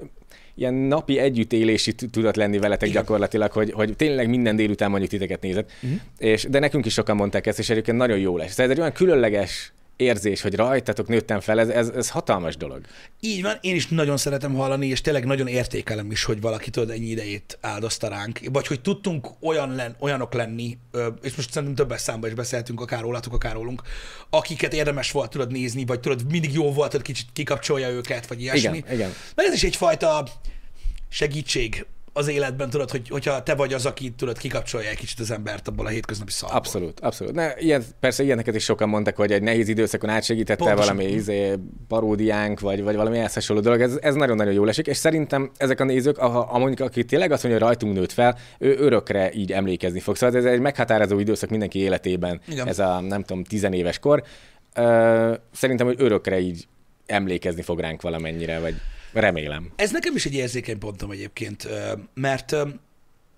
ilyen napi együttélési t- tudott lenni veletek Igen. gyakorlatilag, hogy, hogy tényleg minden délután mondjuk titeket nézett. Uh-huh. És, de nekünk is sokan mondták ezt, és egyébként nagyon jó lesz. Tehát ez egy olyan különleges érzés, hogy rajtatok nőttem fel, ez, ez, ez hatalmas dolog. Így van, én is nagyon szeretem hallani, és tényleg nagyon értékelem is, hogy valaki tudod ennyi idejét áldozta ránk, vagy hogy tudtunk olyan len, olyanok lenni, és most szerintem többes számban is beszéltünk, akár rólatok, akár rólunk, akiket érdemes volt tudod nézni, vagy tudod, mindig jó volt, hogy kicsit kikapcsolja őket, vagy ilyesmi. Igen, igen. Mert ez is egyfajta segítség az életben, tudod, hogy, hogyha te vagy az, aki tudod, kikapcsolja egy kicsit az embert abból a hétköznapi szarból. Abszolút, abszolút. Ne, ilyen, persze ilyeneket is sokan mondtak, hogy egy nehéz időszakon átsegítette Pontosan. valami izé, paródiánk, vagy, vagy valami ehhez hasonló dolog. Ez, ez nagyon-nagyon jól esik, és szerintem ezek a nézők, ha, ha mondjuk, aki tényleg azt mondja, hogy rajtunk nőtt fel, ő örökre így emlékezni fog. Szóval ez egy meghatározó időszak mindenki életében, Igen. ez a nem tudom, tizenéves kor. Ö, szerintem, hogy örökre így emlékezni fog ránk valamennyire, vagy remélem. Ez nekem is egy érzékeny pontom egyébként, mert,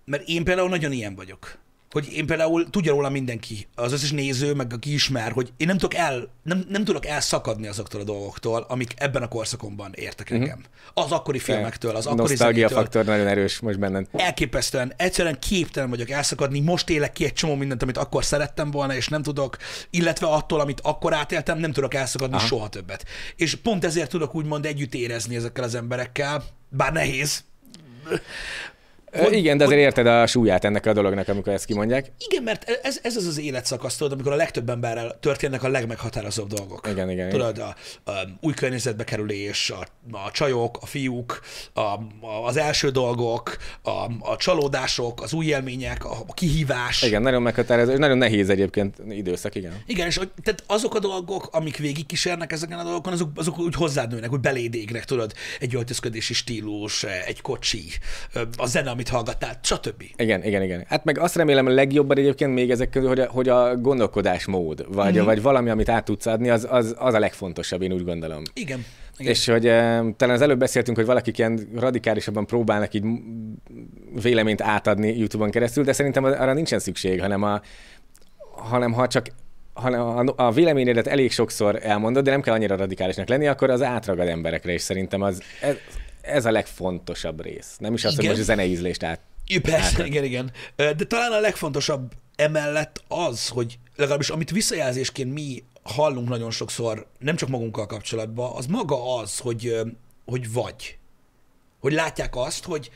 mert én például nagyon ilyen vagyok. Hogy én például tudja róla mindenki, az összes néző, meg aki ismer, hogy én nem tudok, el, nem, nem tudok elszakadni azoktól a dolgoktól, amik ebben a korszakomban értek engem. Az akkori filmektől, az akkori Nosztalgia zenétől. faktor nagyon erős most benned. Elképesztően, egyszerűen képtelen vagyok elszakadni, most élek ki egy csomó mindent, amit akkor szerettem volna, és nem tudok, illetve attól, amit akkor átéltem, nem tudok elszakadni Aha. soha többet. És pont ezért tudok úgymond együtt érezni ezekkel az emberekkel, bár nehéz, Hogy, igen, de azért érted a súlyát ennek a dolognak, amikor ezt kimondják. Igen, mert ez, ez az az életszakasz, tudod, amikor a legtöbb emberrel történnek a legmeghatározóbb dolgok. Igen, igen, Tudod, a, a új környezetbe kerülés, a, a csajok, a fiúk, a, a, az első dolgok, a, a csalódások, az új élmények, a, a kihívás. Igen, nagyon meghatározó, és nagyon nehéz egyébként időszak, igen. Igen, és hogy- tehát azok a dolgok, amik végigkísérnek ezeken a dolgokon, azok, azok úgy hozzád nőnek, úgy beléd égnek, tudod, egy öltözködési stílus, egy kocsi, a zene, amit hallgattál, stb. Igen, igen, igen. Hát meg azt remélem a legjobban egyébként még ezek közül, hogy a, hogy a gondolkodásmód, vagy, mm-hmm. vagy valami, amit át tudsz adni, az, az, az a legfontosabb, én úgy gondolom. Igen. Igen. És hogy e, talán az előbb beszéltünk, hogy valakik ilyen radikálisabban próbálnak így véleményt átadni YouTube-on keresztül, de szerintem arra nincsen szükség, hanem, a, hanem ha csak hanem a, a véleményedet elég sokszor elmondod, de nem kell annyira radikálisnak lenni, akkor az átragad emberekre, és szerintem az, ez, ez a legfontosabb rész. Nem is az, hogy Igen. most a zenei ízlést át, Ja, persze, igen, igen. Ö, De talán a legfontosabb emellett az, hogy legalábbis amit visszajelzésként mi hallunk nagyon sokszor, nem csak magunkkal kapcsolatban, az maga az, hogy, hogy vagy. Hogy látják azt, hogy,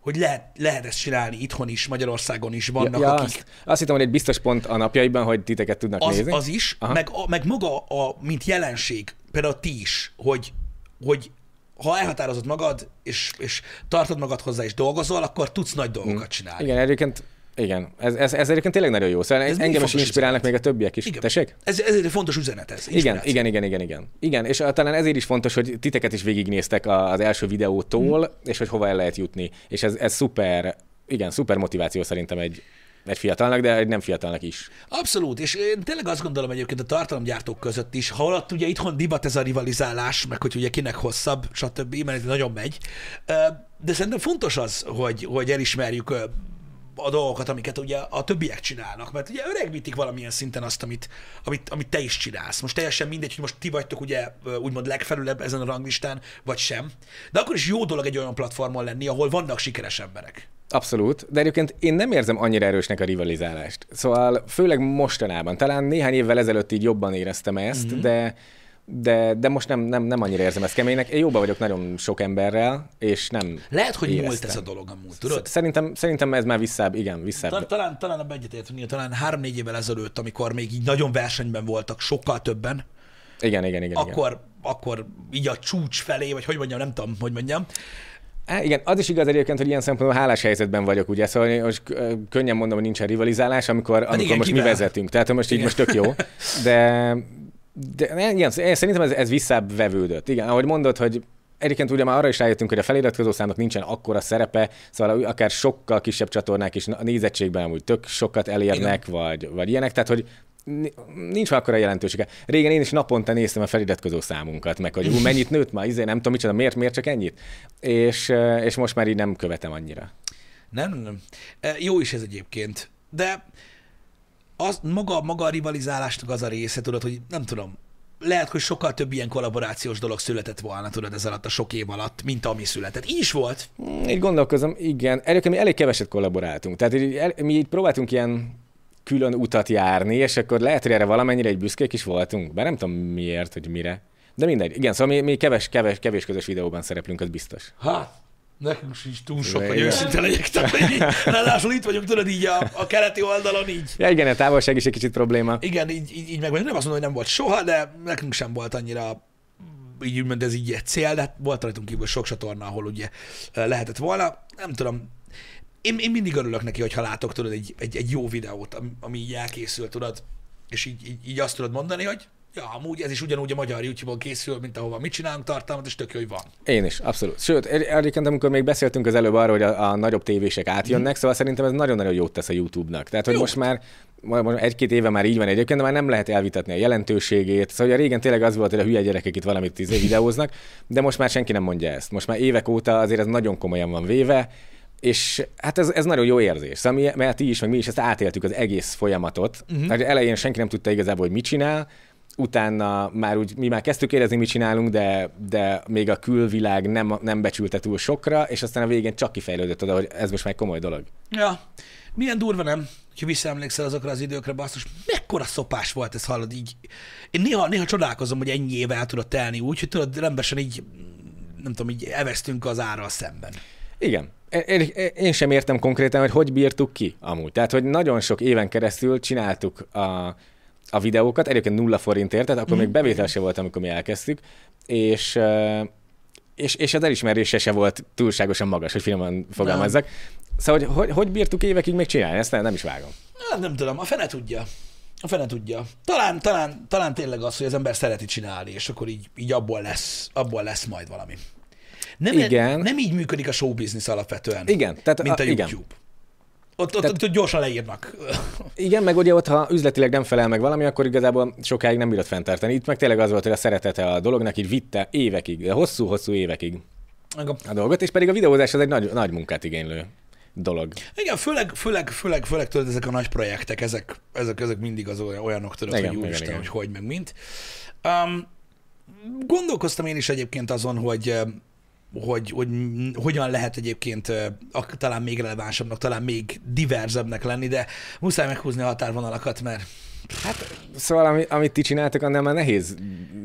hogy lehet, lehet ezt csinálni itthon is, Magyarországon is vannak, ja, akik... azt, azt hittem, hogy egy biztos pont a napjaiban, hogy titeket tudnak Az, nézni. az is, Aha. meg, a, meg maga, a, mint jelenség, például ti is, hogy, hogy ha elhatározod magad, és, és tartod magad hozzá, és dolgozol, akkor tudsz nagy dolgokat csinálni. Igen, egyébként igen, ez, ez, ez egyébként tényleg nagyon jó. Szóval Ez engem is inspirálnak üzenet. még a többiek is. Igen. Tessék? Ez, ez egy fontos üzenet ez. Igen, igen, igen, igen, igen. Igen, és uh, talán ezért is fontos, hogy titeket is végignéztek az első videótól, Mhm. mm. és hogy hova el lehet jutni. És ez, ez szuper, igen, szuper motiváció szerintem egy, egy fiatalnak, de egy nem fiatalnak is. Abszolút, és én tényleg azt gondolom egyébként a tartalomgyártók között is, ha ott ugye itthon divat ez a rivalizálás, meg hogy ugye kinek hosszabb, stb., mert nagyon megy, de szerintem fontos az, hogy, hogy elismerjük a dolgokat, amiket ugye a többiek csinálnak, mert ugye öregítik valamilyen szinten azt, amit, amit, amit te is csinálsz. Most teljesen mindegy, hogy most ti vagytok ugye úgymond legfelülebb ezen a ranglistán, vagy sem, de akkor is jó dolog egy olyan platformon lenni, ahol vannak sikeres emberek. Abszolút, de egyébként én nem érzem annyira erősnek a rivalizálást. Szóval főleg mostanában, talán néhány évvel ezelőtt így jobban éreztem ezt, Mhm. mm-hmm. de de, de most nem, nem, nem annyira érzem ezt keménynek. Én jóban vagyok nagyon sok emberrel, és nem Lehet, hogy múlt éreztem. ez a dolog amúgy, tudod? Szerintem, szerintem ez már visszább, igen, visszább. Talán, talán, talán abban egyetértünk, talán három-négy évvel ezelőtt, amikor még így nagyon versenyben voltak, sokkal többen, Igen, igen, igen. igen. akkor, akkor így a csúcs felé, vagy hogy mondjam, nem tudom, hogy mondjam. Á, igen, az is igaz egyébként, hogy ilyen szempontból hálás helyzetben vagyok, ugye, szóval most könnyen mondom, hogy nincsen rivalizálás, amikor, amikor Hát igen, most kivel? mi vezetünk, tehát most így Igen. most tök jó, de, de igen, szerintem ez, ez visszább vevődött. Igen, ahogy mondod, hogy Egyébként ugye már arra is rájöttünk, hogy a feliratkozó számnak nincsen akkora szerepe, szóval akár sokkal kisebb csatornák is a nézettségben amúgy tök sokat elérnek, vagy, vagy ilyenek, tehát hogy ni- nincs akkora jelentősége. Régen én is naponta néztem a feliratkozó számunkat, meg hogy ú, mennyit nőtt ma, izé, nem tudom micsoda, miért, miért csak ennyit. És, és most már így nem követem annyira. Nem, nem. E, Jó is ez egyébként, de az, maga, maga a rivalizálásnak az a része, tudod, hogy nem tudom, lehet, hogy sokkal több ilyen kollaborációs dolog született volna, tudod, ez alatt a sok év alatt, mint ami született. Így is volt. Így gondolkozom, igen. Egyébként mi elég keveset kollaboráltunk. Tehát így, el, mi így próbáltunk ilyen külön utat járni, és akkor lehet, hogy erre valamennyire egy büszkék is voltunk, bár nem tudom miért, hogy mire. De mindegy. Igen, szóval mi, mi keves, keves, kevés közös videóban szereplünk, az biztos. Hát, nekünk sincs túl sok, hogy őszinte legyek. Tehát, ráadásul itt vagyunk, tudod, így a, a keleti oldalon így. Ja, igen, a távolság is egy kicsit probléma. Igen, így, így, így meg nem azt mondom, hogy nem volt soha, de nekünk sem volt annyira így úgymond ez így egy cél, de hát volt rajtunk kívül sok csatorna, ahol ugye eh, lehetett volna. Nem tudom, én, én mindig örülök neki, hogyha látok, tudod, egy, egy, egy jó videót, ami, ami így elkészül, tudod, és így, így, így azt tudod mondani, hogy ja, amúgy ez is ugyanúgy a magyar YouTube-on készül, mint ahova mit csinálunk tartalmat, és tök jó, hogy van. Én is, abszolút. Sőt, egy- egyébként amikor még beszéltünk az előbb arról, hogy a, a nagyobb tévések átjönnek, szóval szerintem ez nagyon-nagyon jót tesz a YouTube-nak. Tehát, hogy Jót. most már ma- egy-két éve már így van egyébként, de már nem lehet elvitatni a jelentőségét. Szóval ugye régen tényleg az volt, hogy a hülye gyerekek itt valamit izé videóznak, de most már senki nem mondja ezt. Most már évek óta azért ez nagyon komolyan van véve, és hát ez, ez nagyon jó érzés. Szóval mi, mert ti is, meg mi is ezt átéltük az egész folyamatot. Uh-huh. Hát elején senki nem tudta igazából, hogy mit csinál, utána már úgy, mi már kezdtük érezni, mit csinálunk, de, de még a külvilág nem, nem becsülte túl sokra, és aztán a végén csak kifejlődött oda, hogy ez most már egy komoly dolog. Ja. Milyen durva nem, ha visszaemlékszel azokra az időkre, basszus, mekkora szopás volt ez, hallod így. Én néha, néha csodálkozom, hogy ennyi éve el tudod telni úgy, hogy tudod, rendesen így, nem tudom, így evesztünk az árral szemben. Igen. Én, sem értem konkrétan, hogy hogy bírtuk ki amúgy. Tehát, hogy nagyon sok éven keresztül csináltuk a, a videókat, egyébként nulla forintért, tehát akkor még bevétel se volt, amikor mi elkezdtük, és, és, és az elismerése se volt túlságosan magas, hogy finoman fogalmazzak. Nem. Szóval, hogy, hogy hogy bírtuk évekig még csinálni, ezt nem, nem is vágom. Nem, nem tudom, a fene tudja. A fene tudja. Talán, talán, talán tényleg az, hogy az ember szereti csinálni, és akkor így, így abból, lesz, abból lesz majd valami. Nem, igen. nem így működik a show business alapvetően. Igen. Tehát mint a, a YouTube. Igen. Ott, ott, Tehát, ott gyorsan leírnak. Igen, meg ugye ott, ha üzletileg nem felel meg valami, akkor igazából sokáig nem bírod fenntartani. Itt meg tényleg az volt, hogy a szeretete a dolognak így vitte évekig, hosszú-hosszú évekig a dolgot, és pedig a videózás az egy nagy, nagy munkát igénylő dolog. Igen, főleg, főleg, főleg, főleg tudod, ezek a nagy projektek, ezek, ezek, ezek mindig az olyanok, tudod, igen, hogy úristen, hogy hogy, meg mint. Um, gondolkoztam én is egyébként azon, hogy hogy, hogy hogyan lehet egyébként talán még relevánsabbnak, talán még diverzebbnek lenni, de muszáj meghúzni a határvonalakat, mert Hát, szóval ami, amit ti csináltok, annál már nehéz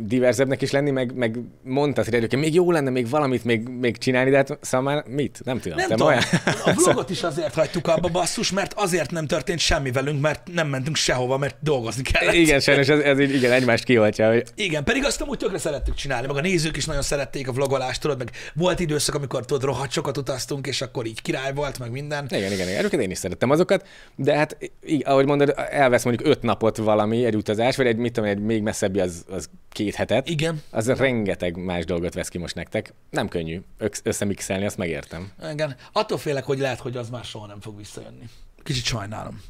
diverzebbnek is lenni, meg, meg mondtad, hogy még jó lenne még valamit még, még csinálni, de hát szóval már mit? Nem tudom. Nem tudom. Olyan... A vlogot is azért hagytuk abba basszus, mert azért nem történt semmi velünk, mert nem mentünk sehova, mert dolgozni kellett. Igen, sajnos ez, ez így, igen, egymást kioltja. Hogy... Igen, pedig azt amúgy tökre szerettük csinálni, meg a nézők is nagyon szerették a vlogolást, tudod, meg volt időszak, amikor tudod, rohadt sokat utaztunk, és akkor így király volt, meg minden. Igen, igen, igen. én is szerettem azokat, de hát így, ahogy mondod, elvesz mondjuk öt napot volt valami, egy utazás, vagy egy, mit tudom, egy még messzebbi az, az két hetet. Igen. Az rengeteg más dolgot vesz ki most nektek. Nem könnyű összemixelni, azt megértem. Igen. Attól félek, hogy lehet, hogy az már soha nem fog visszajönni. Kicsit sajnálom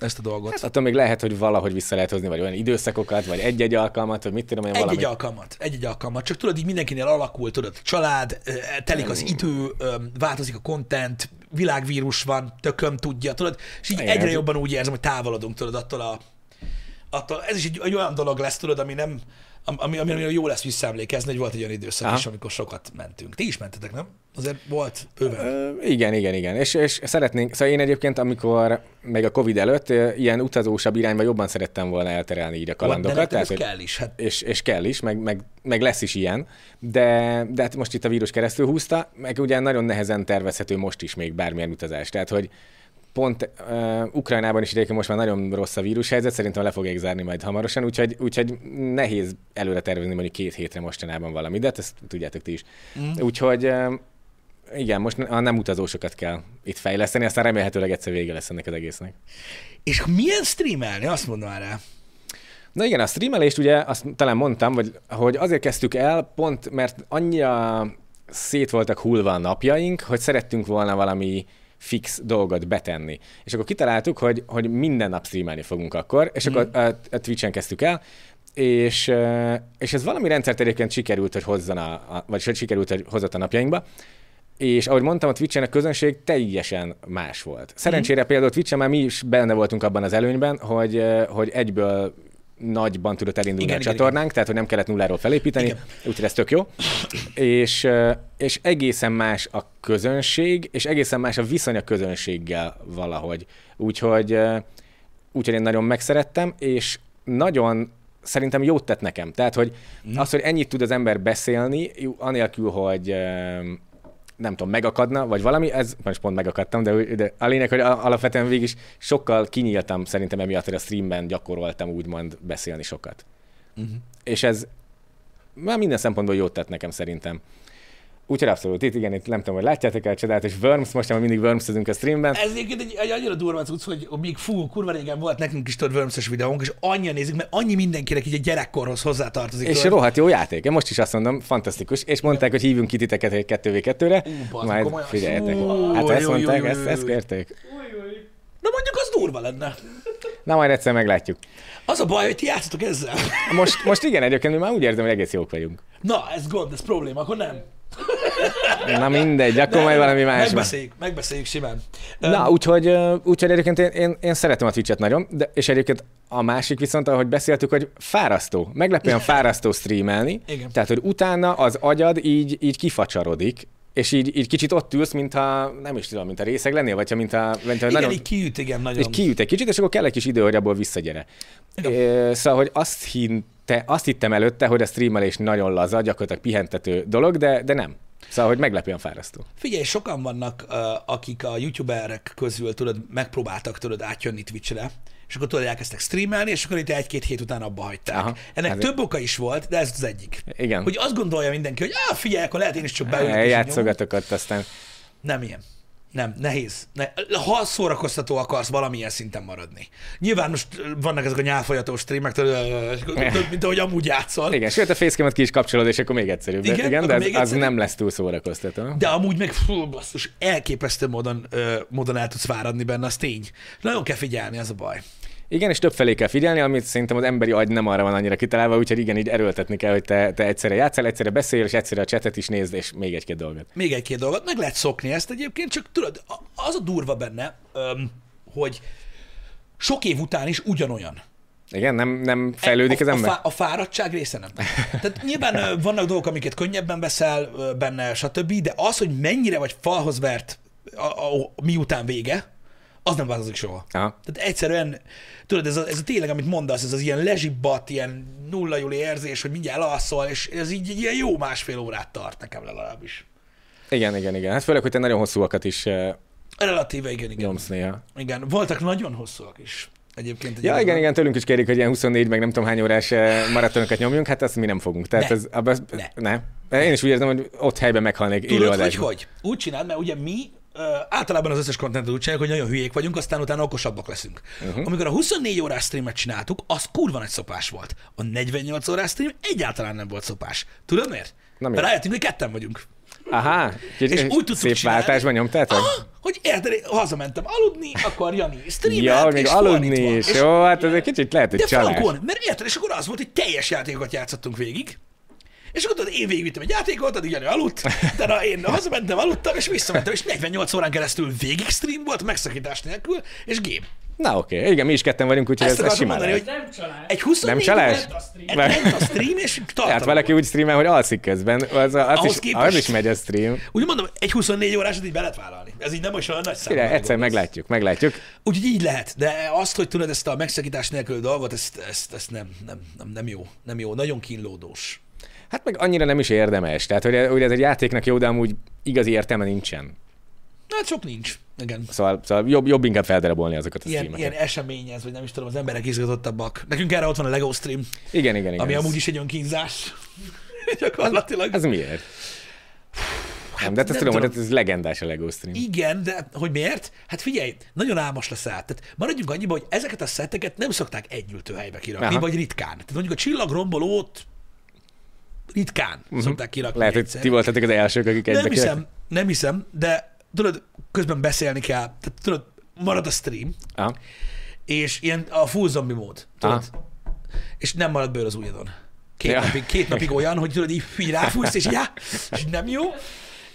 ezt a dolgot. Hát attól még lehet, hogy valahogy vissza lehet hozni, vagy olyan időszakokat, vagy egy-egy alkalmat, vagy mit tudom én, valami. Egy-egy alkalmat, egy-egy alkalmat. Csak tudod, így mindenkinél alakul, tudod, család, telik az idő, változik a content, világvírus van, tököm tudja, tudod, és így Igen, egyre jobban úgy érzem, hogy távolodunk, tudod, attól a, attól, ez is egy, egy olyan dolog lesz, tudod, ami nem, ami, ami, ami jó lesz visszaemlékezni, hogy volt egy olyan időszak Aha. is, amikor sokat mentünk. Ti is mentetek, nem? Azért volt bőven. Ö, igen, igen, igen. És, és szeretnénk, szóval én egyébként, amikor még a Covid előtt ilyen utazósabb irányba jobban szerettem volna elterelni így a kalandokat. De tehát, ez kell is. Hát. És, és kell is, meg, meg, meg, lesz is ilyen. De, de hát most itt a vírus keresztül húzta, meg ugye nagyon nehezen tervezhető most is még bármilyen utazás. Tehát, hogy pont uh, Ukrajnában is egyébként most már nagyon rossz a vírushelyzet, szerintem le fogják zárni majd hamarosan, úgyhogy, úgyhogy nehéz előre tervezni mondjuk két hétre mostanában valami, de hát ezt tudjátok ti is. Mm. Úgyhogy uh, igen, most a nem utazósokat kell itt fejleszteni, aztán remélhetőleg egyszer vége lesz ennek az egésznek. És milyen streamelni, azt mondom rá. Na igen, a streamelést ugye azt talán mondtam, hogy, hogy azért kezdtük el, pont mert annyira szét voltak hullva a napjaink, hogy szerettünk volna valami fix dolgot betenni. És akkor kitaláltuk, hogy, hogy minden nap streamelni fogunk akkor, és akkor a, a Twitch-en kezdtük el, és, és ez valami rendszert egyébként sikerült, hogy hozzon a, a vagy hogy sikerült, hogy hozott a napjainkba, és ahogy mondtam, a Twitch-en a közönség teljesen más volt. Szerencsére mm. például Twitch-en már mi is benne voltunk abban az előnyben, hogy, hogy egyből nagyban tudott elindulni igen, a igen, csatornánk, igen. tehát hogy nem kellett nulláról felépíteni, úgyhogy ez tök jó. És, és egészen más a közönség, és egészen más a viszony a közönséggel valahogy. Úgyhogy, úgyhogy én nagyon megszerettem, és nagyon szerintem jót tett nekem. Tehát, hogy mm. az, hogy ennyit tud az ember beszélni, anélkül, hogy nem tudom, megakadna, vagy valami, ez most pont megakadtam, de, de a lényeg, hogy alapvetően végig is sokkal kinyíltam szerintem emiatt, hogy a streamben gyakoroltam úgymond beszélni sokat. Uh-huh. És ez már minden szempontból jót tett nekem szerintem. Úgyhogy abszolút, itt igen, itt nem tudom, hogy látjátok el csodálatos Worms, most már mindig worms a streamben. Ez egyébként egy, egy annyira durva cucc, hogy még fú, kurva régen volt nekünk is tudod worms videónk, és annyian nézik, mert annyi mindenkinek így a gyerekkorhoz hozzátartozik. És tudod. rohadt jó játék. Én most is azt mondom, fantasztikus. És mondták, hogy hívjunk ki titeket egy 2v2-re. Majd figyeljetek. Hát ezt mondták, ezt, ezt kérték. Na mondjuk az durva lenne. Na majd egyszer meglátjuk. Az a baj, hogy ti játszatok ezzel. Most, most igen, egyébként mi már úgy érzem, hogy egész jók vagyunk. Na, ez gond, ez probléma, akkor nem. Na mindegy, akkor majd valami más. Megbeszéljük, megbeszéljük simán. Na, úgyhogy, úgyhogy egyébként én, én, én szeretem a Twitch-et nagyon, de, és egyébként a másik viszont, ahogy beszéltük, hogy fárasztó, meglepően fárasztó streamelni, Igen. tehát, hogy utána az agyad így, így kifacsarodik, és így, így kicsit ott ülsz, mintha, nem is tudom, mint a részeg lennél, vagy ha mint a, mint a Igen, nagyon, így kiüt, igen, nagyon. és kiüt egy kicsit, és akkor kell egy kis idő, hogy abból visszagyere. É, szóval, hogy azt, hinte, azt hittem előtte, hogy a streamelés nagyon laza, gyakorlatilag pihentető dolog, de, de nem. Szóval, hogy meglepően fárasztó. Figyelj, sokan vannak, akik a youtuberek közül, tudod, megpróbáltak, tudod, átjönni Twitchre, és akkor tudod, elkezdtek streamelni, és akkor itt egy-két hét után abba hagyták. Aha, Ennek ezért- több oka is volt, de ez az egyik. Igen. Hogy azt gondolja mindenki, hogy á, figyelj, akkor lehet én is csak beülök. Eljátszogatok ott, aztán Nem ilyen. Nem, nehéz. Ne, ha szórakoztató akarsz valamilyen szinten maradni. Nyilván most vannak ezek a nyálfolyatós streamek, tudod, mint ahogy amúgy játszol. Igen, sőt a facecam és ki is kapcsolod, és akkor még egyszerűbb. Igen, Igen, de az, még az egyszerűbb. nem lesz túl szórakoztató. De amúgy meg, fú, basszus, elképesztő módon, ö, módon el tudsz fáradni benne, az tény. Nagyon kell figyelni, ez a baj. Igen, és több felé kell figyelni, amit szerintem az emberi agy nem arra van annyira kitalálva, úgyhogy igen, így erőltetni kell, hogy te, te egyszerre játszál, egyszerre beszélj, és egyszerre a csetet is nézd, és még egy-két dolgot. Még egy-két dolgot, meg lehet szokni ezt egyébként, csak tudod, az a durva benne, hogy sok év után is ugyanolyan. Igen, nem, nem fejlődik a, az ember? A, fá, a fáradtság része nem. Tehát nyilván vannak dolgok, amiket könnyebben veszel benne, stb., de az, hogy mennyire vagy falhoz vert a, a, a, miután vége, az nem változik soha. Aha. Tehát egyszerűen, tudod, ez a, ez a tényleg, amit mondasz, ez az ilyen lezsibbat, ilyen nulla júli érzés, hogy mindjárt alszol, és ez így egy ilyen jó másfél órát tart nekem legalábbis. Igen, igen, igen. Hát főleg, hogy te nagyon hosszúakat is uh, Relatíve igen, igen. nyomsz néha. Igen, voltak nagyon hosszúak is. Egyébként. egy Ja, igen, igen, tőlünk is kérik, hogy ilyen 24 meg nem tudom hány órás eh, maratonokat nyomjunk, hát azt mi nem fogunk. Tehát Ne. ez, abba, Ne. ne. Én is úgy érzem, hogy ott helyben meghalnék Tudod, hogy hogy? Úgy csináld, mert ugye mi általában az összes kontentet úgy csináljuk, hogy nagyon hülyék vagyunk, aztán utána okosabbak leszünk. Uh-huh. Amikor a 24 órás streamet csináltuk, az kurva nagy szopás volt. A 48 órás stream egyáltalán nem volt szopás. Tudod miért? Na miért? rájöttünk, hogy ketten vagyunk. Aha, És úgy tudtuk szép csinálni, váltásban nyomtátok? Aha, hogy érted, hazamentem aludni, akkor Jani streamelt, Ja, még és aludni is. És Jó, hát ez egy kicsit lehet, hogy de csalás. frankon, mert érted, és akkor az volt, hogy teljes játékokat játszottunk végig, és akkor tudod, én végigvittem egy játékot, addig Jani aludt, de én hazamentem, aludtam, és visszamentem, és 48 órán keresztül végig stream volt, megszakítás nélkül, és game. Na oké, okay. igen, mi is ketten vagyunk, úgyhogy Ezt ez, ez simán mondani, lehet. hogy Nem csalás. egy 24 Nem csalás? órás- egy ment a stream, és tartalom Hát valaki úgy streamel, hogy alszik közben, az, az, Ahhoz is, képest- az is megy a stream. Úgy mondom, egy 24 órásat így be lehet vállalni. Ez így nem most olyan nagy szám. Mire, egyszer meglátjuk, meglátjuk. Úgyhogy így lehet, de azt, hogy tudod ezt a megszakítás nélkül dolgot, ezt, ezt, ezt nem, nem, nem, nem jó. Nem jó, nagyon kínlódós. Hát meg annyira nem is érdemes. Tehát, hogy, hogy ez egy játéknak jó, de amúgy igazi értelme nincsen. Hát sok nincs. Igen. Szóval, szóval jobb, jobb inkább feldarabolni azokat a Ilyen, streameket. ilyen esemény ez, vagy nem is tudom, az emberek izgatottabbak. Nekünk erre ott van a Lego stream, Igen, igen, igen. ami ez- amúgy is egy önkínzás. Gyakorlatilag. Ez miért? Nem, de hát ezt nem tudom, hogy tudom. ez legendás a LEGO stream. Igen, de hogy miért? Hát figyelj, nagyon álmos lesz át. Tehát maradjunk annyiba, hogy ezeket a szetteket nem szokták egy ültőhelybe kirakni, Aha. vagy ritkán. Tehát mondjuk a csillagrombolót ritkán uh-huh. szokták kirakni. Lehet, hogy egyszer. ti voltatok az elsők, akik egybe Nem hiszem, nem hiszem, de tudod, közben beszélni kell. Tehát tudod, marad a stream, Aha. és ilyen a full zombie mód, tudod? Aha. És nem marad bőr az ujjadon. Két, ja. napig, két napig olyan, hogy tudod, így, így ráfújsz, és já, és nem jó.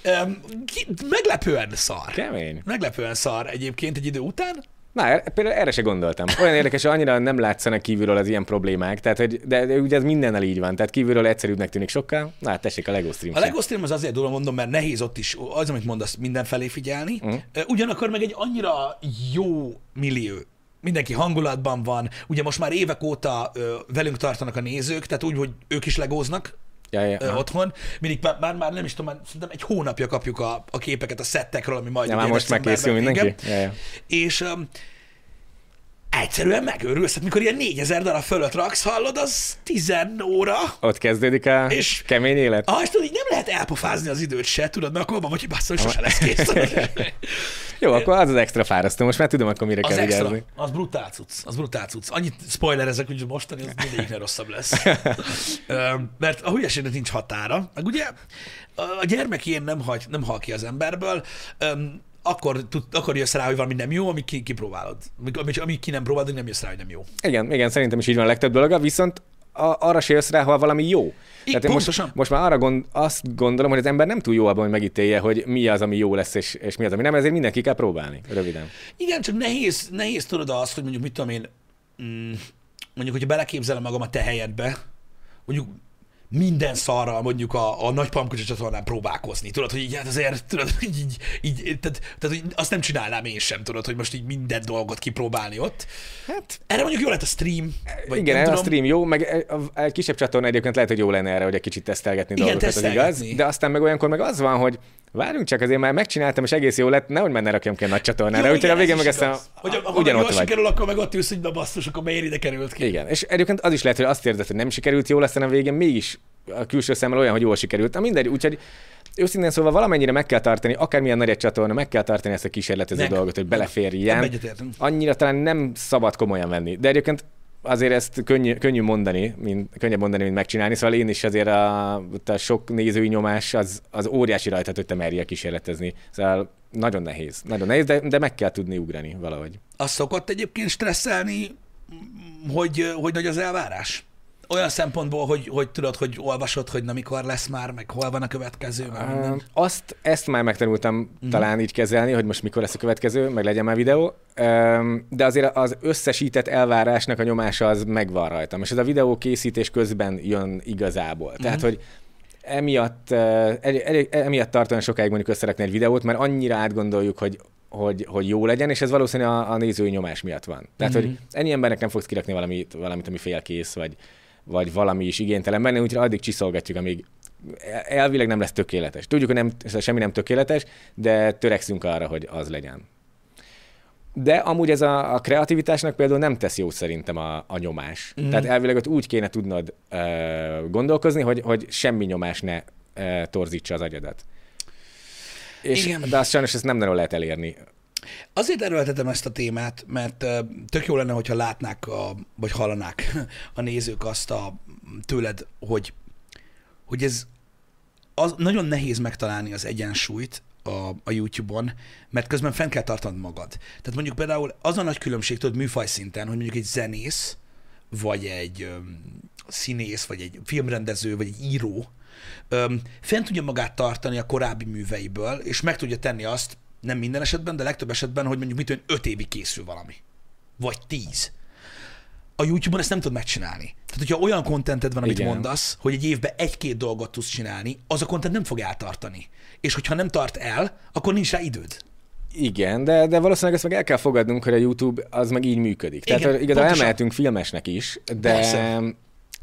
Um, ki, meglepően szar. Kemény. Meglepően szar egyébként egy idő után. Na, er- például erre se gondoltam. Olyan érdekes, hogy annyira nem látszanak kívülről az ilyen problémák, tehát, hogy, de, de ugye ez mindennel így van, tehát kívülről egyszerűbbnek tűnik sokkal. Na, hát tessék a LEGO stream. A Lego Stream az azért durva mondom, mert nehéz ott is, az, amit mondasz, mindenfelé figyelni. Uh. Ugyanakkor meg egy annyira jó millió. Mindenki hangulatban van. Ugye most már évek óta ö, velünk tartanak a nézők, tehát úgy, hogy ők is legóznak Ja, ja, aha. otthon. Mindig már, már, már nem is tudom, már szerintem egy hónapja kapjuk a, a képeket a szettekről, ami majd ja, már most már készül mindenki? Ja, ja. És um, egyszerűen megőrülsz. Hát mikor ilyen 4000 darab fölött raksz, hallod, az 10 óra. Ott kezdődik a És- kemény élet. Ah, és tudod, így nem lehet elpofázni az időt se, tudod, mert akkor abban vagy, hogy basszol, hogy sose lesz kész. Jó, akkor az az extra fárasztó, most már tudom, akkor mire Az kell extra, vigyázni. az brutál cucc, az brutál cucc. Annyit spoilerezek, hogy mostani az mindegyiknél rosszabb lesz. Mert a hülyeségnek nincs határa. Meg ugye a gyermek ilyen nem, hagy, nem hal ki az emberből, akkor, tud, akkor jössz rá, hogy valami nem jó, amíg ki, kipróbálod. Amíg, amíg, ki nem próbálod, nem jössz rá, hogy nem jó. Igen, igen, szerintem is így van a legtöbb dolga, viszont a, arra se jössz rá, ha valami jó. Tehát én most, pontosan. most már arra gond, azt gondolom, hogy az ember nem túl jó abban, hogy megítélje, hogy mi az, ami jó lesz, és, és mi az, ami nem, ezért mindenki kell próbálni, röviden. Igen, csak nehéz, nehéz tudod azt, hogy mondjuk mit tudom én, mm, mondjuk, hogyha beleképzelem magam a te helyedbe, mondjuk minden szarral mondjuk a, a nagy pamkocsi csatornán próbálkozni. Tudod, hogy így hát azért, tudod, hogy így, így tehát, tehát, hogy azt nem csinálnám én sem, tudod, hogy most így minden dolgot kipróbálni ott. Hát Erre mondjuk jó lett a stream. Vagy igen, nem a stream jó, meg a, a kisebb csatorna egyébként lehet, hogy jó lenne erre, hogy egy kicsit tesztelgetni Igen, dolgokat, az igaz. De aztán meg olyankor meg az van, hogy várjunk csak, azért már megcsináltam, és egész jó lett, nehogy menne rakjam ki a nagy csatornára, Jó, úgyhogy a végén meg aztán. Hogy ha meg ugyanott jól vagy. sikerül, akkor meg ott ülsz, hogy na basszus, akkor miért ide került ki. Igen, és egyébként az is lehet, hogy azt érzed, hogy nem sikerült jól, aztán a végén mégis a külső szemmel olyan, hogy jól sikerült. Na mindegy, úgyhogy őszintén szóval valamennyire meg kell tartani, akármilyen nagy egy csatorna, meg kell tartani ezt a kísérletező Meg. dolgot, hogy beleférjen. Annyira talán nem szabad komolyan venni. De egyébként azért ezt könnyű, könnyű mondani, mint, könnyebb mondani, mint megcsinálni. Szóval én is azért a, a sok nézői nyomás az, az óriási rajta, hogy te merjél kísérletezni. Szóval nagyon nehéz. Nagyon nehéz, de, de meg kell tudni ugrani valahogy. Az szokott egyébként stresszelni, hogy, hogy nagy az elvárás? Olyan szempontból, hogy, hogy tudod, hogy olvasod, hogy na mikor lesz már, meg hol van a következő, meg minden. Azt, ezt már megtanultam uh-huh. talán így kezelni, hogy most mikor lesz a következő, meg legyen már videó, de azért az összesített elvárásnak a nyomása az megvan rajtam, és ez a videó készítés közben jön igazából. Mhm. Uh-huh. Tehát, hogy emiatt, emiatt tart olyan sokáig mondjuk összerakni egy videót, mert annyira átgondoljuk, hogy hogy, hogy jó legyen, és ez valószínűleg a, a nézői nyomás miatt van. Tehát, Mhm. uh-huh. hogy ennyi embernek nem fogsz kirakni valamit, valamit ami félkész, vagy, vagy valami is igénytelen benne, úgyhogy addig csiszolgatjuk, amíg elvileg nem lesz tökéletes. Tudjuk, hogy nem, semmi nem tökéletes, de törekszünk arra, hogy az legyen. De amúgy ez a, a kreativitásnak például nem tesz jót szerintem a, a nyomás. Mm. Tehát elvileg ott úgy kéne tudnod uh, gondolkozni, hogy, hogy semmi nyomás ne uh, torzítsa az agyadat. És, Igen. de azt sajnos ezt nem nagyon lehet elérni. Azért erőltetem ezt a témát, mert tök jó lenne, hogyha látnák, a, vagy hallanák a nézők azt a tőled, hogy, hogy ez az, nagyon nehéz megtalálni az egyensúlyt a, a YouTube-on, mert közben fenn kell tartanod magad. Tehát mondjuk például az a nagy különbség, tudod, műfaj szinten, hogy mondjuk egy zenész, vagy egy öm, színész, vagy egy filmrendező, vagy egy író öm, fent tudja magát tartani a korábbi műveiből, és meg tudja tenni azt, nem minden esetben, de legtöbb esetben, hogy mondjuk mit tudom, öt évig készül valami. Vagy tíz. A YouTube-on ezt nem tudod megcsinálni. Tehát, hogyha olyan kontented van, amit Igen. mondasz, hogy egy évben egy-két dolgot tudsz csinálni, az a content nem fog eltartani. És hogyha nem tart el, akkor nincs rá időd. Igen, de, de valószínűleg ezt meg el kell fogadnunk, hogy a YouTube az meg így működik. Igen, Tehát igazából pontosan. elmehetünk filmesnek is, de, Persze.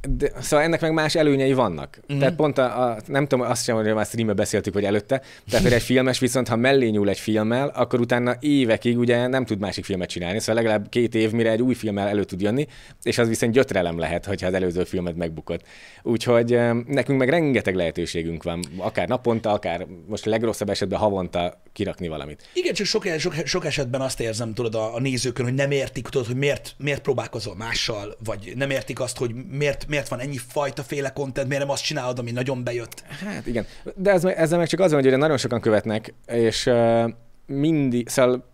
De szóval ennek meg más előnyei vannak. Mm. Tehát pont a, a, nem tudom, azt sem, hogy már streambe beszéltük, vagy előtte, tehát hogy egy filmes viszont, ha mellé nyúl egy filmmel, akkor utána évekig ugye nem tud másik filmet csinálni, szóval legalább két év, mire egy új filmmel elő tud jönni, és az viszont gyötrelem lehet, hogyha az előző filmet megbukott. Úgyhogy nekünk meg rengeteg lehetőségünk van, akár naponta, akár most a legrosszabb esetben havonta kirakni valamit. Igen, csak sok, sok, sok esetben azt érzem, tudod, a, a nézőkön, hogy nem értik, tudod, hogy miért, miért próbálkozol mással, vagy nem értik azt, hogy miért, miért van ennyi fajta féle content, miért nem azt csinálod, ami nagyon bejött. Hát igen, de ez, ezzel meg csak az van, hogy nagyon sokan követnek, és uh, mindig, szóval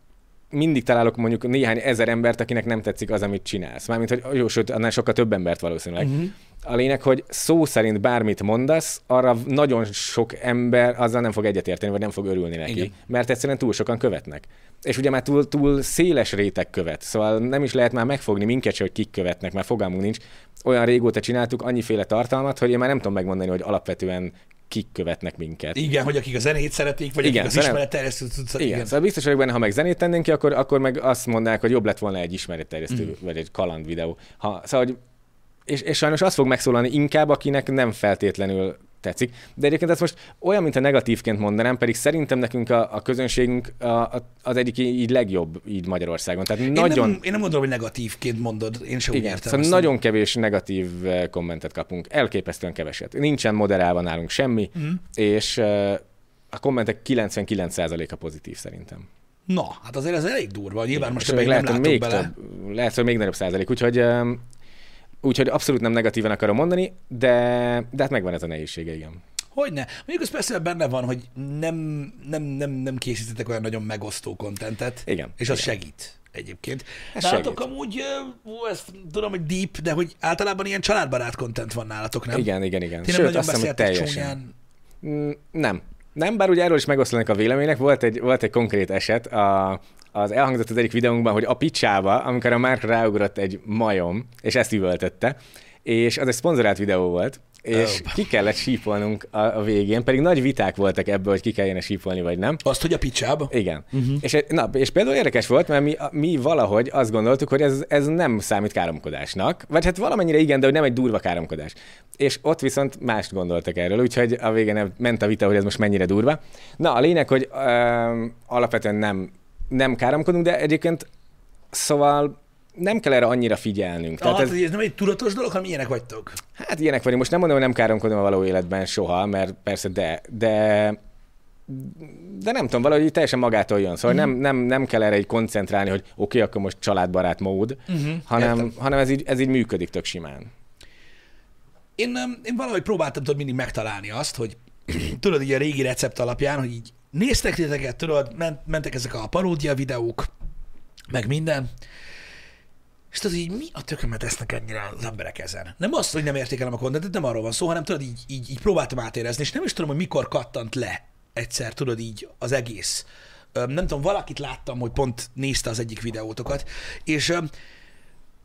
mindig találok mondjuk néhány ezer embert, akinek nem tetszik az, amit csinálsz. Mármint, hogy jó, sőt, annál sokkal több embert valószínűleg. Uh-huh. A lényeg, hogy szó szerint bármit mondasz, arra nagyon sok ember azzal nem fog egyetérteni, vagy nem fog örülni neki. Igen. Mert egyszerűen túl sokan követnek. És ugye már túl, túl széles réteg követ, szóval nem is lehet már megfogni minket se, hogy kik követnek, mert fogalmunk nincs. Olyan régóta csináltuk annyiféle tartalmat, hogy én már nem tudom megmondani, hogy alapvetően kik követnek minket. Igen, hogy akik a zenét szeretik, vagy Igen, akik az zene- ismeretterjesztő tudsz. Igen, igen, szóval biztos vagyok benne, ha meg zenét tennénk ki, akkor, akkor meg azt mondják, hogy jobb lett volna egy ismeretterjesztő, mm. vagy egy kaland videó. Ha, szóval, hogy, és, és sajnos az fog megszólalni inkább, akinek nem feltétlenül tetszik. De egyébként ez most olyan, mint a negatívként mondanám, pedig szerintem nekünk a, a közönségünk a, a, az egyik így legjobb így Magyarországon. Tehát Én, nagyon... nem, én nem gondolom, hogy negatívként mondod, én sem úgy Igen, értem. szóval nagyon kevés negatív eh, kommentet kapunk, elképesztően keveset. Nincsen moderálva nálunk semmi, mm. és eh, a kommentek 99%-a pozitív szerintem. Na, hát azért ez elég durva. Nyilván most És ebben még nem lehet, hogy látok még bele. több, lehet, hogy még nagyobb százalék. Úgyhogy, úgyhogy abszolút nem negatívan akarom mondani, de, de hát megvan ez a nehézsége, igen. Hogyne. Mondjuk az persze benne van, hogy nem, nem, nem, nem készítetek olyan nagyon megosztó kontentet, Igen, és az igen. segít. egyébként. Ez Nálatok segít. amúgy, ú, ezt tudom, hogy deep, de hogy általában ilyen családbarát content van nálatok, nem? Igen, igen, igen. Ti nem Sőt, nagyon azt hiszem, hogy teljesen. csúnyán. Mm, Nem. Nem, bár ugye erről is megoszlanak a vélemények. Volt egy, volt egy konkrét eset, a, az elhangzott az egyik videónkban, hogy a picsába, amikor a Mark ráugrott egy majom, és ezt üvöltötte, és az egy szponzorált videó volt, és Oh. ki kellett sípolnunk a, a végén, pedig nagy viták voltak ebből, hogy ki kellene sípolni, vagy nem. Azt, hogy a picsába? Igen. Uh-huh. És, na, és például érdekes volt, mert mi, mi valahogy azt gondoltuk, hogy ez, ez nem számít káromkodásnak, vagy hát valamennyire igen, de hogy nem egy durva káromkodás. És ott viszont mást gondoltak erről, úgyhogy a végén ment a vita, hogy ez most mennyire durva. Na, a lényeg, hogy ö, alapvetően nem, nem káromkodunk, de egyébként szóval nem kell erre annyira figyelnünk. Tehát Tehát ez... ez, nem egy tudatos dolog, hanem ilyenek vagytok. hát ilyenek vagyunk. Most nem mondom, hogy nem káromkodom a való életben soha, mert persze de, de de nem tudom, valahogy így teljesen magától jön. Szóval mm. nem, nem, nem kell erre egy koncentrálni, hogy oké, okay, akkor most családbarát mód, uh-huh, hanem, értem. hanem ez, így, ez így működik tök simán. Én, én valahogy próbáltam tudod mindig megtalálni azt, hogy tudod, így a régi recept alapján, hogy így néztek titeket, tudod, ment, mentek ezek a paródia videók, meg minden, és tudod, így mi a tökömet esznek ennyire az emberek ezen? Nem azt, hogy nem értékelem a kontentet, nem arról van szó, hanem tudod, így, így, így próbáltam átérezni, és nem is tudom, hogy mikor kattant le egyszer, tudod, így az egész. Nem tudom, valakit láttam, hogy pont nézte az egyik videótokat, és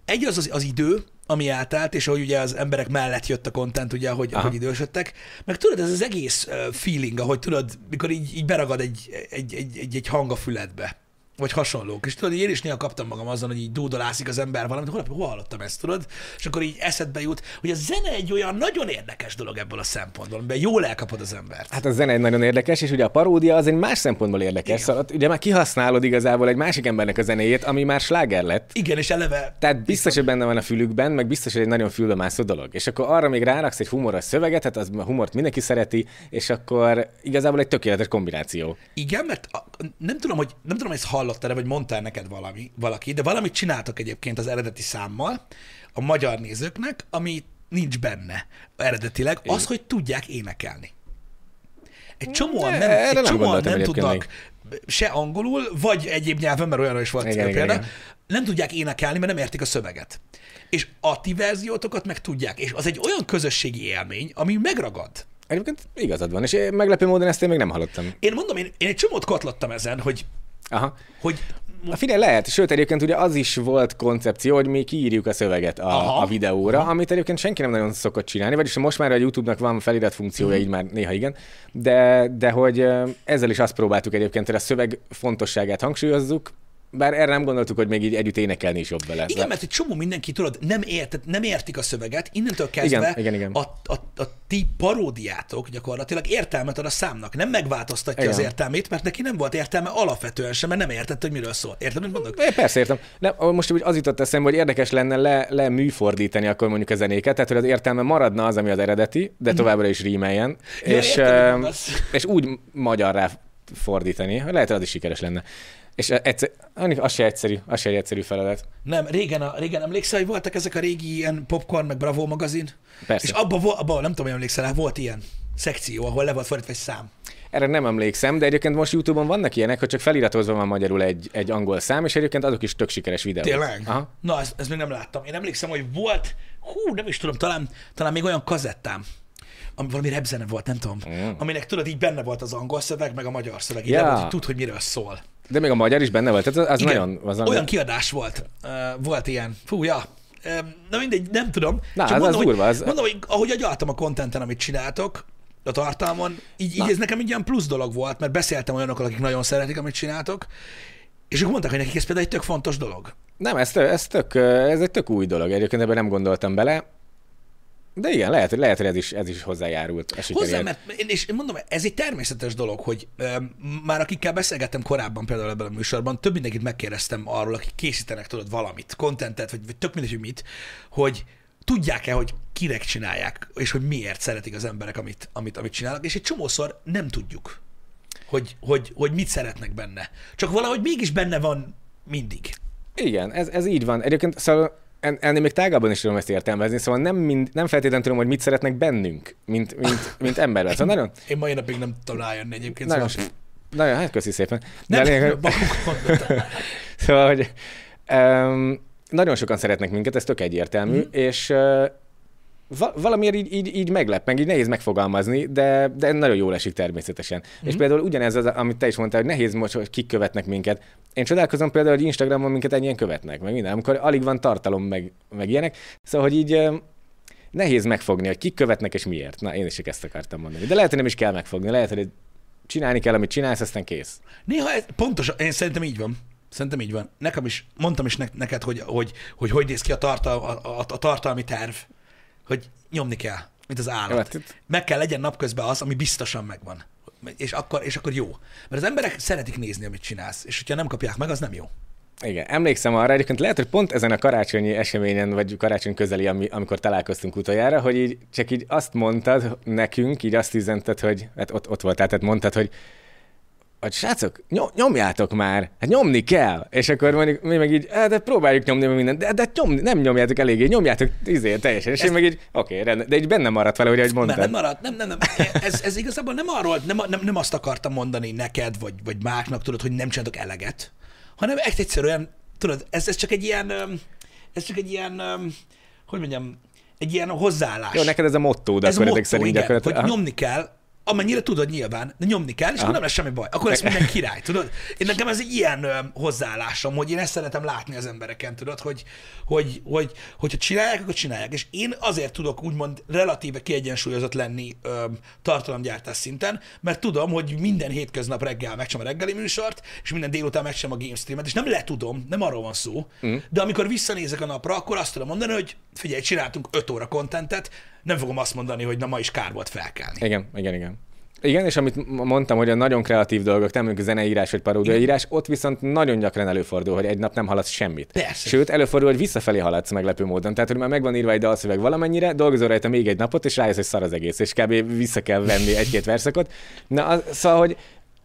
egy az, az az idő, ami eltelt, és ahogy ugye az emberek mellett jött a content, ugye, ahogy, ahogy idősödtek, meg tudod, ez az egész feeling, ahogy tudod, mikor így, így beragad egy, egy, egy, egy, egy hang a füledbe, vagy hasonlók. És tudod, én is néha kaptam magam azon, hogy így dúdolászik az ember valamit, hol, hol hallottam ezt, tudod? És akkor így eszedbe jut, hogy a zene egy olyan nagyon érdekes dolog ebből a szempontból, amiben jól elkapod az embert. Hát a zene egy nagyon érdekes, és ugye a paródia az egy más szempontból érdekes. Szóval ott ugye már kihasználod igazából egy másik embernek a zenéjét, ami már sláger lett. Igen, és eleve Tehát biztos, hogy benne van a fülükben, meg biztos, hogy egy nagyon fülbe mászó dolog. És akkor arra még ráraksz egy humoros szöveget, hát az a humort mindenki szereti, és akkor igazából egy tökéletes kombináció. Igen, mert a, nem tudom, hogy nem tudom, hogy ezt hallottál vagy mondtál neked valami, valaki, de valamit csináltak egyébként az eredeti számmal a magyar nézőknek, ami nincs benne eredetileg, az, hogy tudják énekelni. Egy csomóan nem, Erre egy nem csomóan nem egyébként tudnak se angolul, vagy egyéb nyelven, mert olyanra is volt Igen, igen, példa, igen. nem tudják énekelni, mert nem értik a szöveget. És a ti verziótokat meg tudják, és az egy olyan közösségi élmény, ami megragad. Egyébként igazad van, és meglepő módon ezt én még nem hallottam. Én mondom, én, én egy csomót katlottam ezen, hogy, Aha. hogy A figyelj, lehet. Sőt, egyébként ugye az is volt koncepció, hogy mi kiírjuk a szöveget Aha. a, a videóra, Aha. amit egyébként senki nem nagyon szokott csinálni, vagyis most már a YouTube-nak van felirat funkciója, Mhm. így már néha igen, de, de hogy ezzel is azt próbáltuk egyébként, hogy a szöveg fontosságát hangsúlyozzuk, bár erre nem gondoltuk, hogy még így együtt énekelni is jobb vele. Igen, mert egy csomó mindenki, tudod, nem, ért, nem értik a szöveget, innentől kezdve Igen, igen, igen. A, a, a ti paródiátok gyakorlatilag értelmet ad a számnak, nem megváltoztatja Igen. az értelmét, mert neki nem volt értelme alapvetően sem, mert nem értette, hogy miről szól. Érted, mit mondok? É, persze értem. Nem, most úgy az jutott eszembe, hogy érdekes lenne le, le műfordítani akkor mondjuk a zenéket, tehát hogy az értelme maradna az, ami az eredeti, de továbbra is rímeljen, Ja, és, értem, mondasz. és úgy magyarrá fordítani, lehet, hogy az is sikeres lenne. És egyszer, az se egyszerű, az se egy egyszerű feladat. Nem, régen, a, régen emlékszel, hogy voltak ezek a régi ilyen Popcorn, meg Bravo magazin? Persze. És abban, abba, nem tudom, hogy emlékszel volt ilyen szekció, ahol le volt fordítva egy szám. Erre nem emlékszem, de egyébként most YouTube-on vannak ilyenek, hogy csak feliratozva van magyarul egy, egy angol szám, és egyébként azok is tök sikeres videók. Tényleg? Aha. Na, ezt, ezt még nem láttam. Én emlékszem, hogy volt, hú, nem is tudom, talán, talán még olyan kazettám, ami valami repzene volt, nem tudom, mm. aminek tudod, így benne volt az angol szöveg, meg a magyar szöveg, így yeah. volt, hogy tud, hogy miről szól. De még a magyar is benne volt, tehát az, az Igen, nagyon... Az olyan kiadás volt. Uh, volt ilyen. Fú, ja. Na mindegy, nem tudom. Na, Csak az- az mondom, durva, hogy, az- mondom, hogy ahogy agyaltam a kontenten, amit csináltok, a tartalmon, így, így ez nekem egy ilyen plusz dolog volt, mert beszéltem olyanokkal, akik nagyon szeretik, amit csináltok, és ők mondták, hogy nekik ez például egy tök fontos dolog. Nem, ez, tök, ez, tök, ez egy tök új dolog, egyébként ebben nem gondoltam bele. De igen, lehet, lehet, hogy ez is, ez is hozzájárult Hozzá, mert én, és én mondom, ez egy természetes dolog, hogy ö, már akikkel beszélgettem korábban például ebben a műsorban, több mindenkit megkérdeztem arról, akik készítenek tudod valamit, kontentet, vagy, vagy tök mindegy, hogy mit, hogy tudják-e, hogy kinek csinálják, és hogy miért szeretik az emberek, amit, amit, amit csinálnak, és egy csomószor nem tudjuk, hogy, hogy, hogy mit szeretnek benne. Csak valahogy mégis benne van mindig. Igen, ez, ez így van. Egyébként szóval en- ennél még tágabban is tudom ezt értelmezni, szóval nem, mind, nem feltétlenül tudom, hogy mit szeretnek bennünk, mint, mint, mint emberben. Szóval nagyon, Én mai napig nem rájönni egyébként. nagyon, Szóval, nagyon, hát köszi szépen. De nem, a lényeg. Szóval, hogy um, nagyon sokan szeretnek minket, ez tök egyértelmű, mm. és va- valamiért így, így, így meglep, meg így nehéz megfogalmazni, de, de nagyon jól esik természetesen. Mm. És például ugyanez az, amit te is mondtál, hogy nehéz most, hogy kik követnek minket. Én csodálkozom például, hogy Instagramon minket ennyien követnek, meg minden, amikor alig van tartalom, meg, meg ilyenek. Szóval, hogy így nehéz megfogni, hogy kik követnek és miért. Na, én is ezt akartam mondani. De lehet, hogy nem is kell megfogni, lehet, hogy csinálni kell, amit csinálsz, aztán kész. Néha ez, pontosan, én szerintem így van. Szerintem így van. Nekem is, mondtam is ne, neked, hogy hogy, hogy, hogy néz ki a, tartal, a, a, a tartalmi terv, hogy nyomni kell, mint az állat. Jó, hát Meg kell legyen napközben az, ami biztosan megvan. És akkor, és akkor jó. Mert az emberek szeretik nézni, amit csinálsz, és hogyha nem kapják meg, az nem jó. Igen, emlékszem arra, egyébként lehet, hogy pont ezen a karácsonyi eseményen, vagy karácsony közeli, ami, amikor találkoztunk utoljára, hogy így csak így azt mondtad nekünk, így azt üzented, hogy hát ott, ott voltál, tehát mondtad, hogy hogy srácok, nyom, nyomjátok már, hát nyomni kell. És akkor mondjuk mi meg így, "Hát, de próbáljuk nyomni mindent, de, de nyomni, nem nyomjátok eléggé, nyomjátok izé, teljesen. És én meg így, oké, rendben, de így benne maradt vele, hogy mondtad. nem maradt, nem, nem, nem. Ez, ez igazából nem arról, nem, nem, nem azt akartam mondani neked, vagy, vagy másnak, tudod, hogy nem csináltok eleget, hanem egyszerűen, tudod, ez, ez csak egy ilyen, ez csak egy ilyen, hogy mondjam, egy ilyen hozzáállás. Jó, neked ez a mottód, ez akkor motto, ezek szerint igen, gyakorlatilag. hogy nyomni kell, amennyire tudod nyilván, de nyomni kell, és akkor nem lesz semmi baj. Akkor lesz minden király, tudod? Én nekem ez egy ilyen ö, hozzáállásom, hogy én ezt szeretem látni az embereken, tudod, hogy, hogy, hogy hogyha csinálják, akkor csinálják. És én azért tudok úgymond relatíve kiegyensúlyozott lenni ö, tartalomgyártás szinten, mert tudom, hogy minden hétköznap reggel megcsom a reggeli műsort, és minden délután megcsom a game streamet, és nem letudom, nem arról van szó, mm. de amikor visszanézek a napra, akkor azt tudom mondani, hogy figyelj, csináltunk 5 óra kontentet, nem fogom azt mondani, hogy na ma is kár volt felkelni. Igen, igen, igen. Igen, és amit mondtam, hogy a nagyon kreatív dolgok, nem mondjuk zeneírás vagy paródiaírás, ott viszont nagyon gyakran előfordul, hogy egy nap nem haladsz semmit. Persze. Sőt, előfordul, hogy visszafelé haladsz meglepő módon. Tehát, hogy már megvan írva egy dalszöveg valamennyire, dolgozol rajta még egy napot, és rájössz, hogy szar az egész, és kb. vissza kell venni egy-két verszakot. Na, az, szóval, hogy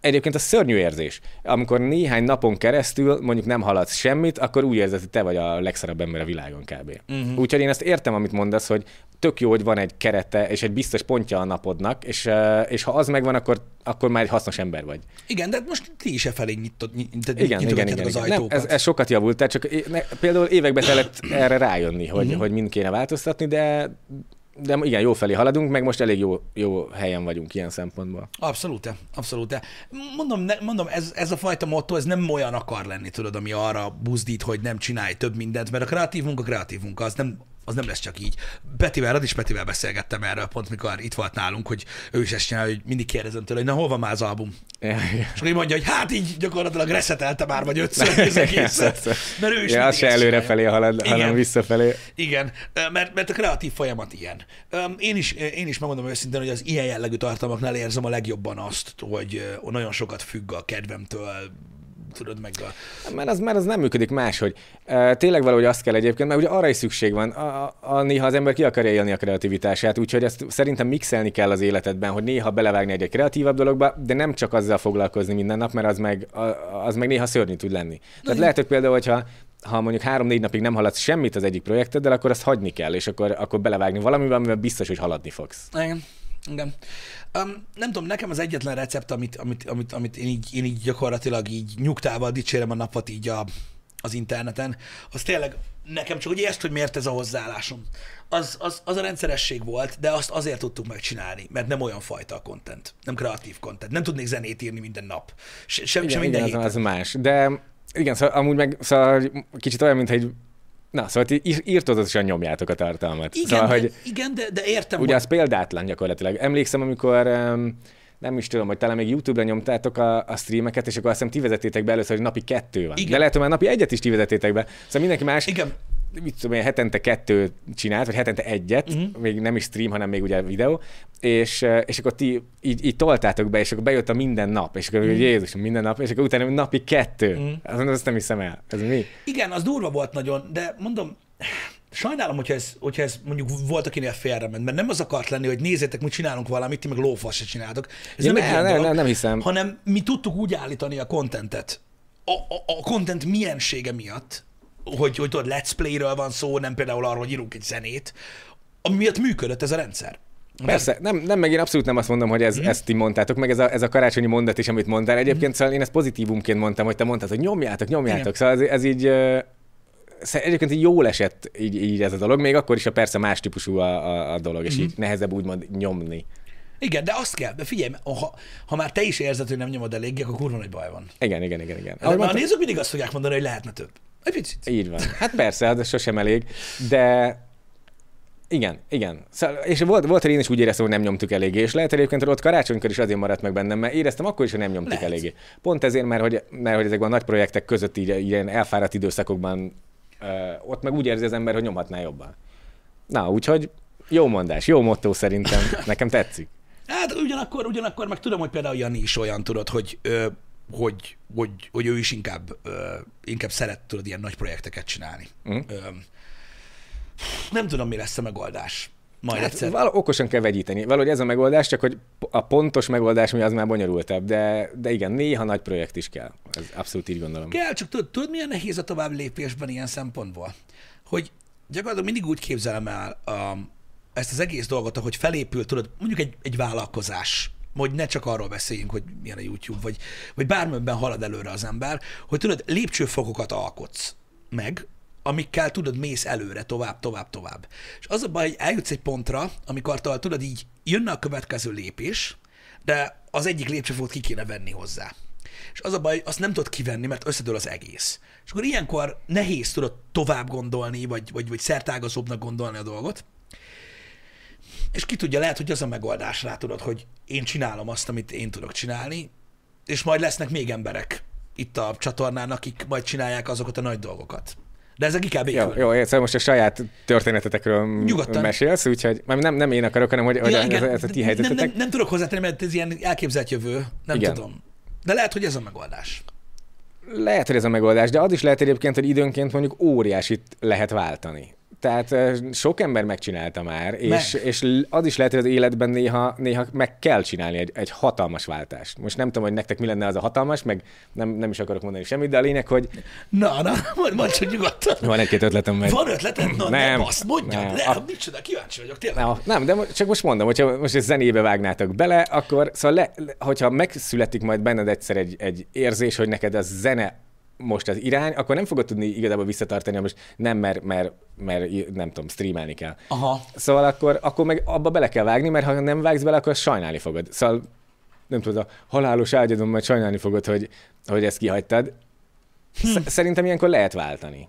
Egyébként a szörnyű érzés. Amikor néhány napon keresztül mondjuk nem haladsz semmit, akkor úgy érzed, hogy te vagy a legszarabb ember a világon kb. Uh-huh. Úgyhogy én ezt értem, amit mondasz, hogy tök jó, hogy van egy kerete és egy biztos pontja a napodnak, és, és ha az megvan, akkor, akkor már egy hasznos ember vagy. Igen, de most ti is e felé nyitott, nyit, Igen, igen, igen. az igen. Nem, ez, ez sokat javult, tehát csak ne, például évekbe telett erre rájönni, hogy, uh-huh. hogy mind kéne változtatni, de de igen, jó felé haladunk, meg most elég jó, jó helyen vagyunk ilyen szempontból. Abszolút, abszolút. Mondom, ne, mondom ez, ez a fajta motto, ez nem olyan akar lenni, tudod, ami arra buzdít, hogy nem csinálj több mindent, mert a kreatív munka kreatív munka, az nem, az nem lesz csak így. Petivel, is Petivel beszélgettem erről, pont mikor itt volt nálunk, hogy ő is ezt csinálja, hogy mindig kérdezem tőle, hogy na hol van már az album? Ja, ja. És akkor mondja, hogy hát így gyakorlatilag reszetelte már, vagy ötször az egészet. Mert ő is ja, az se ezt előre csinálja. felé halad, Igen. hanem visszafelé. Igen, mert, mert a kreatív folyamat ilyen. Én is, én is megmondom őszintén, hogy az ilyen jellegű tartalmaknál érzem a legjobban azt, hogy nagyon sokat függ a kedvemtől, tudod meg a... Mert az, mert az nem működik máshogy. Tényleg valahogy azt kell egyébként, mert ugye arra is szükség van. A, a, néha az ember ki akarja élni a kreativitását, úgyhogy ezt szerintem mixelni kell az életedben, hogy néha belevágni egy, egy kreatívabb dologba, de nem csak azzal foglalkozni minden nap, mert az meg, az meg néha szörnyű tud lenni. Tehát lehet, hogy például, hogyha ha mondjuk három-négy napig nem haladsz semmit az egyik projekteddel, akkor azt hagyni kell, és akkor, akkor belevágni valamivel, amivel biztos, hogy haladni fogsz. Igen. Igen. Um, nem tudom, nekem az egyetlen recept, amit, amit, amit, amit én, így, én így gyakorlatilag így nyugtával dicsérem a napot így a, az interneten, az tényleg nekem csak ugye ezt, hogy miért ez a hozzáállásom. Az, az, az a rendszeresség volt, de azt azért tudtuk megcsinálni, mert nem olyan fajta a content, nem kreatív content. Nem tudnék zenét írni minden nap. Se, sem, sem minden igen, az, héten. az más. De igen, szóval amúgy meg szóval kicsit olyan, mint egy Na, szóval ti írtózatosan nyomjátok a tartalmat. Igen, szóval, de, hogy igen de, de értem, ugye hogy... az példátlan gyakorlatilag. Emlékszem, amikor um, nem is tudom, hogy talán még YouTube-ra nyomtátok a, a streameket, és akkor azt hiszem ti vezettétek be először, hogy napi kettő van. Igen. De lehet, hogy már napi egyet is ti vezetétek be. Szóval mindenki más Igen. Mit tudom én, hetente kettő csinált, vagy hetente egyet, uh-huh. még nem is stream, hanem még ugye videó, és, és akkor ti így, így toltátok be, és akkor bejött a minden nap, és akkor uh-huh. Jézus, minden nap, és akkor utána napi kettő. Uh-huh. Azt, azt nem hiszem el. Ez mi? Igen, az durva volt nagyon, de mondom, sajnálom, hogyha ez, hogyha ez mondjuk volt, akinél félrement, mert nem az akart lenni, hogy nézzétek, mi csinálunk valamit, ti meg lófasz se csináltok. Ez Ja, nem, ne, ne, ne, nem hiszem. Hanem mi tudtuk úgy állítani a kontentet, a, a, a content miensége miatt, hogy, hogy tudod, let's play-ről van szó, nem például arról, hogy írunk egy zenét, ami miatt működött ez a rendszer. Persze, nem, nem meg én abszolút nem azt mondom, hogy ez, mm. ezt ti mondtátok, meg ez a, ez a karácsonyi mondat is, amit mondtál. Egyébként mm. szóval én ezt pozitívumként mondtam, hogy te mondtad, hogy nyomjátok, nyomjátok. Igen. Szóval ez, ez így, egyébként így jól esett így, így ez a dolog, még akkor is a persze más típusú a, a, a dolog, és mm-hmm. így nehezebb úgymond nyomni. Igen, de azt kell, de figyelj, ha, ha már te is érzed, hogy nem nyomod eléggé, akkor kurva nagy baj van. Igen, igen, igen. igen. Ahogy mondta... nézzük, mindig azt fogják mondani, hogy lehetne több. Egy picit. Így van. Hát persze, hát ez sosem elég, de igen, igen. Szóval, és volt, volt, hogy én is úgy éreztem, hogy nem nyomtuk eléggé, és lehet egyébként, hogy ott karácsonykor is azért maradt meg bennem, mert éreztem akkor is, hogy nem nyomtuk lehet. eléggé. Pont ezért, mert hogy, mert hogy ezekben a nagy projektek között így, ilyen elfáradt időszakokban uh, ott meg úgy érzi az ember, hogy nyomhatná jobban. Na, úgyhogy jó mondás, jó motto szerintem, nekem tetszik. Hát ugyanakkor, ugyanakkor meg tudom, hogy például Jani is olyan tudod, hogy, ö, hogy, hogy, hogy ő is inkább, inkább szeret tudod ilyen nagy projekteket csinálni. Mm. Nem tudom, mi lesz a megoldás. Majd hát egyszer. Val- okosan kell vegyíteni. Valahogy ez a megoldás, csak hogy a pontos megoldás mi az már bonyolultabb, de, de igen, néha nagy projekt is kell. Ez abszolút így gondolom. Kell, csak tudod, tudod milyen nehéz a tovább lépésben ilyen szempontból? Hogy gyakorlatilag mindig úgy képzelem el a, ezt az egész dolgot, ahogy felépül, tudod, mondjuk egy, egy vállalkozás, hogy ne csak arról beszéljünk, hogy milyen a YouTube, vagy, vagy bármilyenben halad előre az ember, hogy tudod, lépcsőfokokat alkotsz meg, amikkel tudod, mész előre, tovább, tovább, tovább. És az a baj, hogy eljutsz egy pontra, amikor tudod, így jönne a következő lépés, de az egyik lépcsőfokot ki kéne venni hozzá. És az a baj, azt nem tudod kivenni, mert összedől az egész. És akkor ilyenkor nehéz tudod tovább gondolni, vagy, vagy, vagy szertágazóbbnak gondolni a dolgot. És ki tudja, lehet, hogy az a megoldás rá tudod, hogy én csinálom azt, amit én tudok csinálni, és majd lesznek még emberek itt a csatornán, akik majd csinálják azokat a nagy dolgokat. De ezek inkább Jó, jó, szóval most a saját történetetekről Nyugodtan. mesélsz, úgyhogy nem, nem én akarok, hanem hogy, ja, hogy igen, ez, ez a ti helyzetetek. Nem, nem, nem tudok hozzátenni, mert ez ilyen elképzelt jövő, nem igen. tudom. De lehet, hogy ez a megoldás. Lehet, hogy ez a megoldás, de az is lehet egyébként, hogy időnként mondjuk óriásit lehet váltani. Tehát sok ember megcsinálta már, és, meg. és az is lehet, hogy az életben néha, néha meg kell csinálni egy, egy hatalmas váltást. Most nem tudom, hogy nektek mi lenne az a hatalmas, meg nem, nem is akarok mondani semmit, de a lényeg, hogy... Na, na, majd, majd csak nyugodtan. Van egy-két ötletem meg. Van ötletem? Na, nem, nem azt mondja, nem. Ne, a... micsoda, kíváncsi vagyok, tényleg. Na, nem, de csak most mondom, hogyha most egy zenébe vágnátok bele, akkor szóval le, hogyha megszületik majd benned egyszer egy, egy érzés, hogy neked a zene most az irány, akkor nem fogod tudni igazából visszatartani, most nem, mert, mert, mert nem tudom, streamelni kell. Aha. Szóval akkor, akkor meg abba bele kell vágni, mert ha nem vágsz bele, akkor sajnálni fogod. Szóval nem tudod, a halálos ágyadon majd sajnálni fogod, hogy, hogy ezt kihagytad. Hm. Szerintem ilyenkor lehet váltani.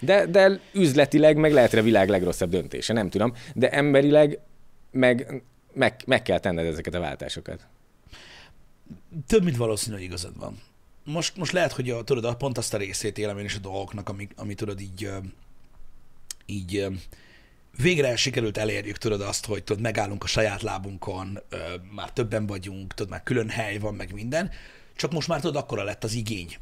De, de üzletileg meg lehet a világ legrosszabb döntése, nem tudom. De emberileg meg, meg, meg kell tenned ezeket a váltásokat. Több, mint valószínű, hogy igazad van most, most lehet, hogy a, tudod, pont azt a részét élem én is a dolgoknak, ami, ami tudod így, így végre sikerült elérjük, tudod azt, hogy tudod, megállunk a saját lábunkon, már többen vagyunk, tudod, már külön hely van, meg minden, csak most már tudod, akkora lett az igény,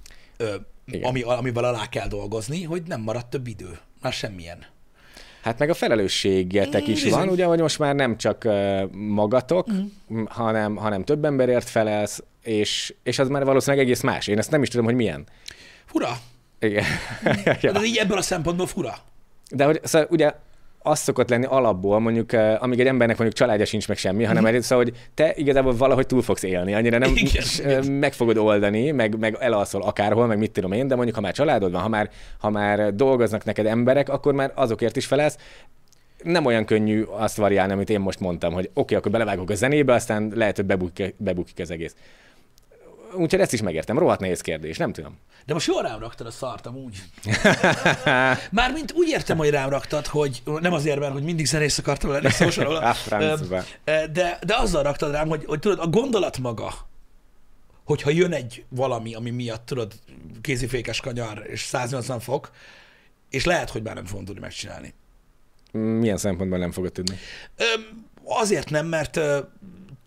ami, amivel alá kell dolgozni, hogy nem maradt több idő, már semmilyen. Hát meg a felelősségetek is Bizony. van, ugye, hogy most már nem csak magatok, mm. hanem, hanem több emberért felelsz, és, és az már valószínűleg egész más. Én ezt nem is tudom, hogy milyen. Fura. Igen. ja. De így ebből a szempontból fura. De hogy, szóval ugye az szokott lenni alapból, mondjuk, uh, amíg egy embernek mondjuk családja sincs meg semmi, hanem mm-hmm. szóval, hogy te igazából valahogy túl fogsz élni, annyira nem Igen. meg fogod oldani, meg, meg elalszol akárhol, meg mit tudom én, de mondjuk, ha már családod van, ha már, ha már dolgoznak neked emberek, akkor már azokért is felelsz, nem olyan könnyű azt variálni, amit én most mondtam, hogy oké, okay, akkor belevágok a zenébe, aztán lehet, hogy bebukik, bebukik az egész úgyhogy ezt is megértem. Rohadt nehéz kérdés, nem tudom. De most jól rám raktad a szart amúgy. Mármint úgy értem, hogy rám raktad, hogy nem azért, mert hogy mindig zenész akartam lenni, szóval de, de azzal raktad rám, hogy, hogy tudod, a gondolat maga, hogyha jön egy valami, ami miatt tudod, kézifékes kanyar és 180 fok, és lehet, hogy már nem fogom tudni megcsinálni. Milyen szempontból nem fogod tudni? Azért nem, mert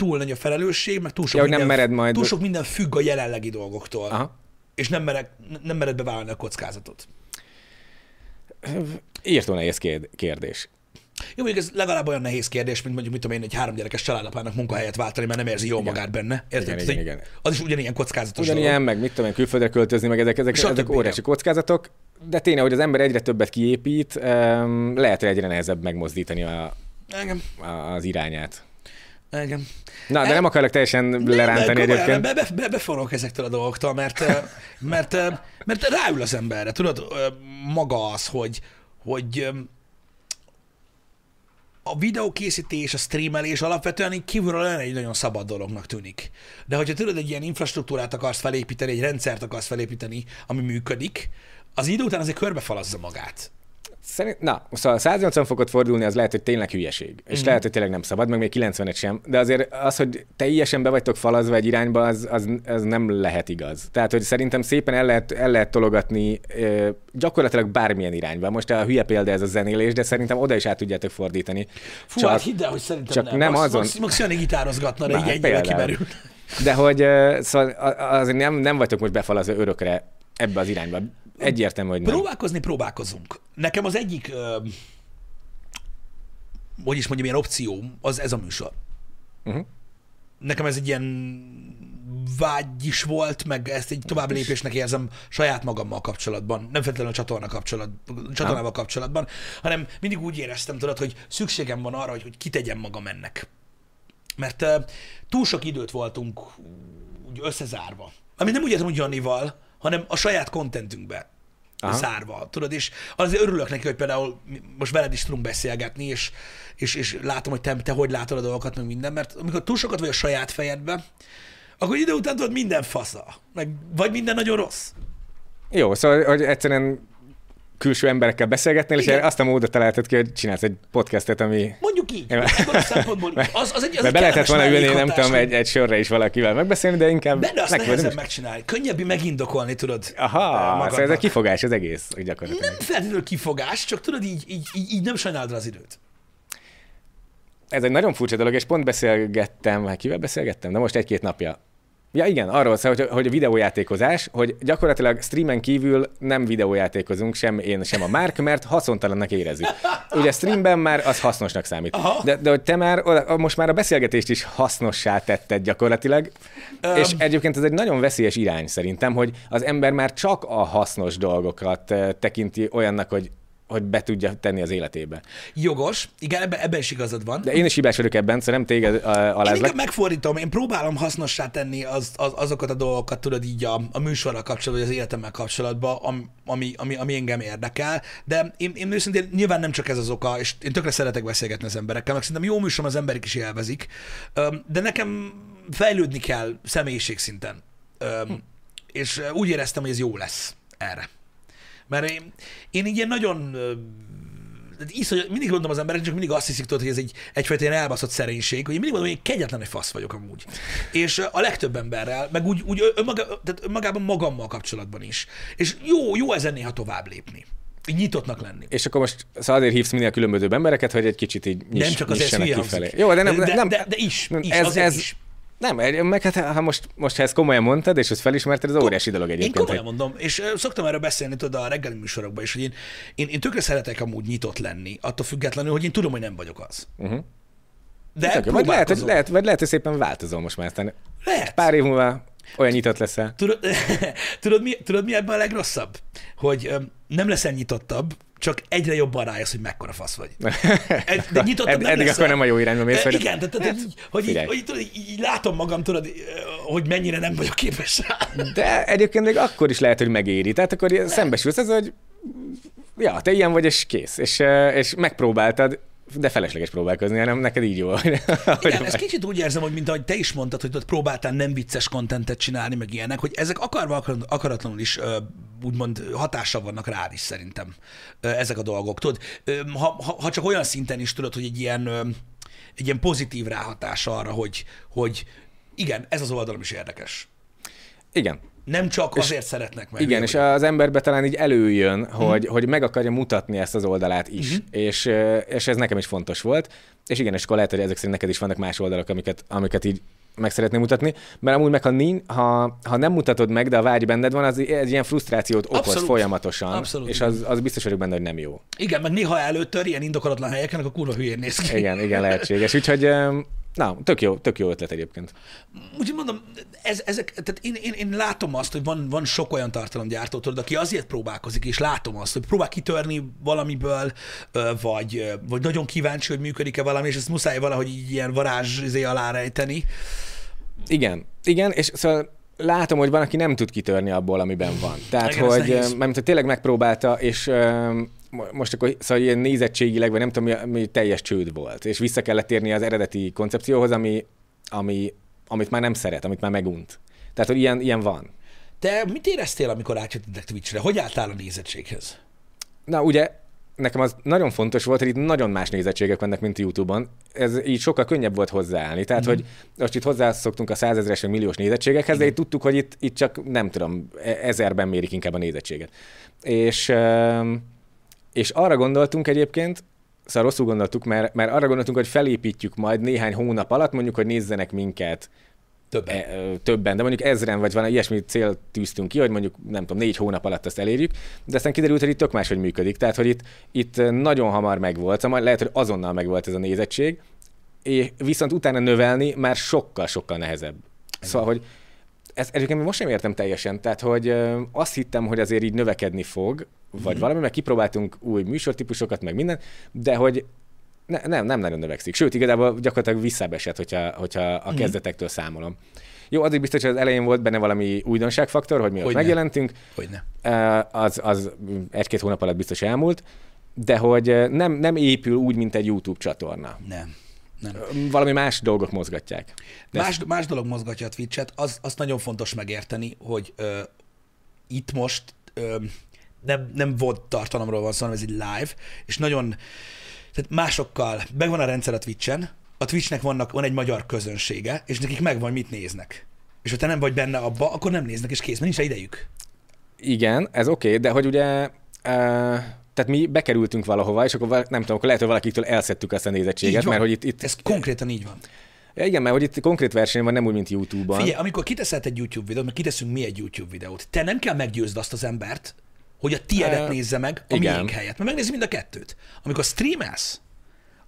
túl nagy a felelősség, meg túl sok, ja, minden, nem mered majd... túl sok minden függ a jelenlegi dolgoktól. Aha. És nem mered, nem mered bevállalni a kockázatot. Írtó nehéz kérdés. Jó, mondjuk ez legalább olyan nehéz kérdés, mint mondjuk, mit tudom én, egy háromgyerekes családapának munkahelyet váltani, mert nem érzi jól igen. magát benne. Érted? Igen, igen, igen. Az is ugyanilyen kockázatos. Ugyanilyen, dolog. meg mit tudom én, külföldre költözni, meg ezek, ezek, ezek óriási kockázatok. De tényleg, hogy az ember egyre többet kiépít, lehet, hogy egyre nehezebb megmozdítani a, Igen. az irányát. Igen. Na, de nem akarok teljesen lerántani komolyan, egyébként. Be, be, be, beforrok ezektől a dolgoktól, mert, mert, mert ráül az emberre. Tudod, maga az, hogy, hogy a videókészítés, a streamelés alapvetően így kívülről egy nagyon szabad dolognak tűnik. De hogyha tudod, egy ilyen infrastruktúrát akarsz felépíteni, egy rendszert akarsz felépíteni, ami működik, az idő után azért körbefalazza magát. Szerint, na, szóval 180 fokot fordulni az lehet, hogy tényleg hülyeség. És Mhm. lehet, hogy tényleg nem szabad, meg még 90-et sem. De azért az, hogy teljesen be vagytok falazva egy irányba, az, az, az nem lehet igaz. Tehát, hogy szerintem szépen el lehet, el lehet tologatni ö, gyakorlatilag bármilyen irányba. Most a hülye példa ez a zenélés, de szerintem oda is át tudjátok fordítani. Fú, Csak- hát hidd el, hogy szerintem csak nem. nem azon- Max, Max Jani gitározgatna, de így egy például. kimerül. De hogy szóval azért nem, nem vagytok most befalazva örökre ebbe az irányba. Egyértelmű, hogy nem. Próbálkozni próbálkozunk. Nekem az egyik, ö, hogy is mondjam, ilyen opcióm, az ez a műsor. Uh-huh. Nekem ez egy ilyen vágy is volt, meg ezt egy tovább lépésnek érzem saját magammal kapcsolatban. Nem feltétlenül a csatorna kapcsolat, csatornával kapcsolatban, hanem mindig úgy éreztem, tudod, hogy szükségem van arra, hogy, hogy kitegyem magam ennek. Mert uh, túl sok időt voltunk úgy összezárva. Ami nem úgy értem, hogy Janival, hanem a saját kontentünkbe Aha. zárva, tudod, és azért örülök neki, hogy például most veled is tudunk beszélgetni, és, és, és látom, hogy te, te hogy látod a dolgokat, meg minden, mert amikor túl sokat vagy a saját fejedbe, akkor idő után tudod, minden fasza, meg, vagy minden nagyon rossz. Jó, szóval, hogy egyszerűen külső emberekkel beszélgetnél, és Igen. azt a módot találtad ki, hogy csinálsz egy podcastet, ami... Mondjuk így, ebből a szempontból. Az, az egy, az egy be lehetett volna ülni, nem tudom, egy, egy sörre is valakivel megbeszélni, de inkább... Benne azt meg- nehezen megcsinálni. Könnyebb megindokolni, tudod. Aha, magadnak. szóval ez egy kifogás az egész, gyakorlatilag. Nem feltétlenül kifogás, csak tudod, így, így, így, így nem sajnálod az időt. Ez egy nagyon furcsa dolog, és pont beszélgettem, hát kivel beszélgettem? De most egy-két napja. Ja igen, arról szól, hogy, hogy a videójátékozás, hogy gyakorlatilag streamen kívül nem videójátékozunk, sem én, sem a Márk, mert haszontalannak érezzük. Ugye streamben már az hasznosnak számít. Aha. De, de hogy te már most már a beszélgetést is hasznossá tetted gyakorlatilag, Öm. és egyébként ez egy nagyon veszélyes irány szerintem, hogy az ember már csak a hasznos dolgokat tekinti olyannak, hogy hogy be tudja tenni az életébe. Jogos, igen, ebben, ebben is igazad van. De én is hibás vagyok ebben, szóval nem téged uh, Én inkább alázlak. megfordítom, én próbálom hasznossá tenni az, az, azokat a dolgokat, tudod így a, a műsorral kapcsolatban, vagy az életemmel kapcsolatban, am- ami, ami, ami engem érdekel, de én, én őszintén nyilván nem csak ez az oka, és én tökre szeretek beszélgetni az emberekkel, meg szerintem jó műsorom az emberek is élvezik, de nekem fejlődni kell személyiség szinten. Öm, És úgy éreztem, hogy ez jó lesz erre. Mert én, én így ilyen nagyon iszony, mindig mondom az emberek, csak mindig azt hiszik, tudod, hogy ez egy, egyfajta ilyen elbaszott szerénység, hogy én mindig mondom, hogy én kegyetlen egy fasz vagyok amúgy. És a legtöbb emberrel, meg úgy, úgy önmaga, tehát önmagában magammal kapcsolatban is. És jó, jó ezen néha tovább lépni. Így nyitottnak lenni. És akkor most szóval azért hívsz minél különbözőbb embereket, hogy egy kicsit így nyiss, nem csak hülye kifelé. Jó, de nem, de, nem, de, de is, is ez, ez, is. Nem, meg hát ha most, most ha ezt komolyan mondtad, és ezt felismerted, ez óriási dolog Én egyébként. komolyan hogy- mondom, és szoktam erről beszélni, tudod, a reggeli műsorokban is, hogy én, én, én tökre szeretek amúgy nyitott lenni, attól függetlenül, hogy én tudom, hogy nem vagyok az. Uh-huh. De jó. vagy, lehet, hogy, lehet, vagy lehet, hogy szépen változol most már. Aztán Lehet. pár év múlva olyan nyitott leszel. Tudod, tudod, mi, tudod, mi ebben a legrosszabb? Hogy nem leszel nyitottabb, csak egyre jobban rájössz, hogy mekkora fasz vagy. Egy- De nyitottabb Ed- nem eddig leszel. akkor nem a jó irányba mész. E, vagy- Igen, tehát, tehát így, hogy, így, hogy tudod, így, látom magam, tudod, hogy mennyire nem vagyok képes rá. De egyébként még akkor is lehet, hogy megéri. Tehát akkor szembesülsz ez, hogy ja, te ilyen vagy, és kész. És, és megpróbáltad, de felesleges próbálkozni, hanem neked így jó. hogy- Igen, ezt kicsit úgy érzem, hogy mint ahogy te is mondtad, hogy próbáltál nem vicces kontentet csinálni, meg ilyenek, hogy ezek akarva akar- akaratlanul is úgymond hatással vannak rád is szerintem ezek a dolgok. Tudod, ha, ha, ha csak olyan szinten is tudod, hogy egy ilyen, egy ilyen pozitív ráhatás arra, hogy, hogy igen, ez az oldalom is érdekes. Igen. Nem csak azért szeretnek meg. Igen, és az emberbe talán így előjön, hogy, hogy meg akarja mutatni ezt az oldalát is, Mhm. és, eh, és ez nekem is fontos volt. És igen, és akkor lehet, hogy ezek szerint neked is vannak más oldalak, amiket, amiket így meg szeretném mutatni, mert amúgy meg ha, nin, ha, ha nem mutatod meg, de a vágy benned van, az egy ilyen frusztrációt okoz Abszolút. folyamatosan, Abszolút, és az, az biztos vagyok benne, hogy nem jó. Igen, meg néha előttör ilyen indokolatlan helyeken, akkor kurva hülyén néz ki. Igen, igen, lehetséges. Úgyhogy Na, tök jó, tök jó ötlet egyébként. Úgyhogy mondom, ez, ezek, tehát én, én, én, látom azt, hogy van, van sok olyan tartalomgyártó, tudod, aki azért próbálkozik, és látom azt, hogy próbál kitörni valamiből, vagy, vagy nagyon kíváncsi, hogy működik-e valami, és ezt muszáj valahogy így ilyen varázs izé alá rejteni. Igen, igen, és szóval látom, hogy van, aki nem tud kitörni abból, amiben van. Tehát, Igen, hogy, mert hogy tényleg megpróbálta, és most akkor szóval ilyen nézettségileg, vagy nem tudom, mi, mi teljes csőd volt, és vissza kellett térni az eredeti koncepcióhoz, ami, ami, amit már nem szeret, amit már megunt. Tehát, hogy ilyen, ilyen van. Te mit éreztél, amikor átjöttetek Twitchre? Hogy álltál a nézettséghez? Na ugye, nekem az nagyon fontos volt, hogy itt nagyon más nézettségek vannak, mint YouTube-on. Ez így sokkal könnyebb volt hozzáállni. Tehát, mm-hmm. hogy most itt hozzászoktunk a százezres, vagy milliós nézettségekhez, de itt tudtuk, hogy itt, itt csak nem tudom, e- ezerben mérik inkább a nézettséget. És, öm, és arra gondoltunk egyébként, szóval rosszul gondoltuk, mert, mert arra gondoltunk, hogy felépítjük majd néhány hónap alatt, mondjuk, hogy nézzenek minket Többen. e, ö, többen, de mondjuk ezren, vagy van ilyesmi cél tűztünk ki, hogy mondjuk nem tudom, négy hónap alatt azt elérjük, de aztán kiderült, hogy itt tök máshogy működik. Tehát, hogy itt, itt nagyon hamar megvolt, szóval lehet, hogy azonnal megvolt ez a nézettség, és viszont utána növelni már sokkal-sokkal nehezebb. Szóval, hogy ez egyébként most nem értem teljesen, tehát, hogy azt hittem, hogy azért így növekedni fog, vagy valami, mert kipróbáltunk új műsortípusokat, meg minden, de hogy ne, nem, nem nagyon növekszik. Sőt, igazából gyakorlatilag visszábesett, hogyha, hogyha a kezdetektől számolom. Jó, addig biztos, hogy az elején volt benne valami újdonságfaktor, hogy mi ott megjelentünk, Hogyne. Az, az egy-két hónap alatt biztos elmúlt, de hogy nem, nem épül úgy, mint egy YouTube csatorna. Nem. Nem. Valami más dolgok mozgatják. De Más, más dolog mozgatja a Twitch-et, az, azt nagyon fontos megérteni, hogy ö, itt most ö, nem, nem volt tartalomról van szó, hanem ez egy live, és nagyon, tehát másokkal, megvan a rendszer a Twitch-en, a Twitchnek vannak, van egy magyar közönsége, és nekik megvan, mit néznek. És ha te nem vagy benne abba, akkor nem néznek, és kész, mert nincs idejük. Igen, ez oké, okay, de hogy ugye, uh, tehát mi bekerültünk valahova, és akkor nem tudom, akkor lehet, hogy valakitől elszedtük ezt a nézettséget, mert hogy itt, itt Ez konkrétan így van. ja, igen, mert hogy itt konkrét verseny van, nem úgy, mint YouTube-ban. Figyelj, amikor kiteszel egy YouTube videót, mert kiteszünk mi egy YouTube videót, te nem kell meggyőzd azt az embert, hogy a tiedet Ö, nézze meg a igen. miénk helyett, mert megnézi mind a kettőt. Amikor streamelsz,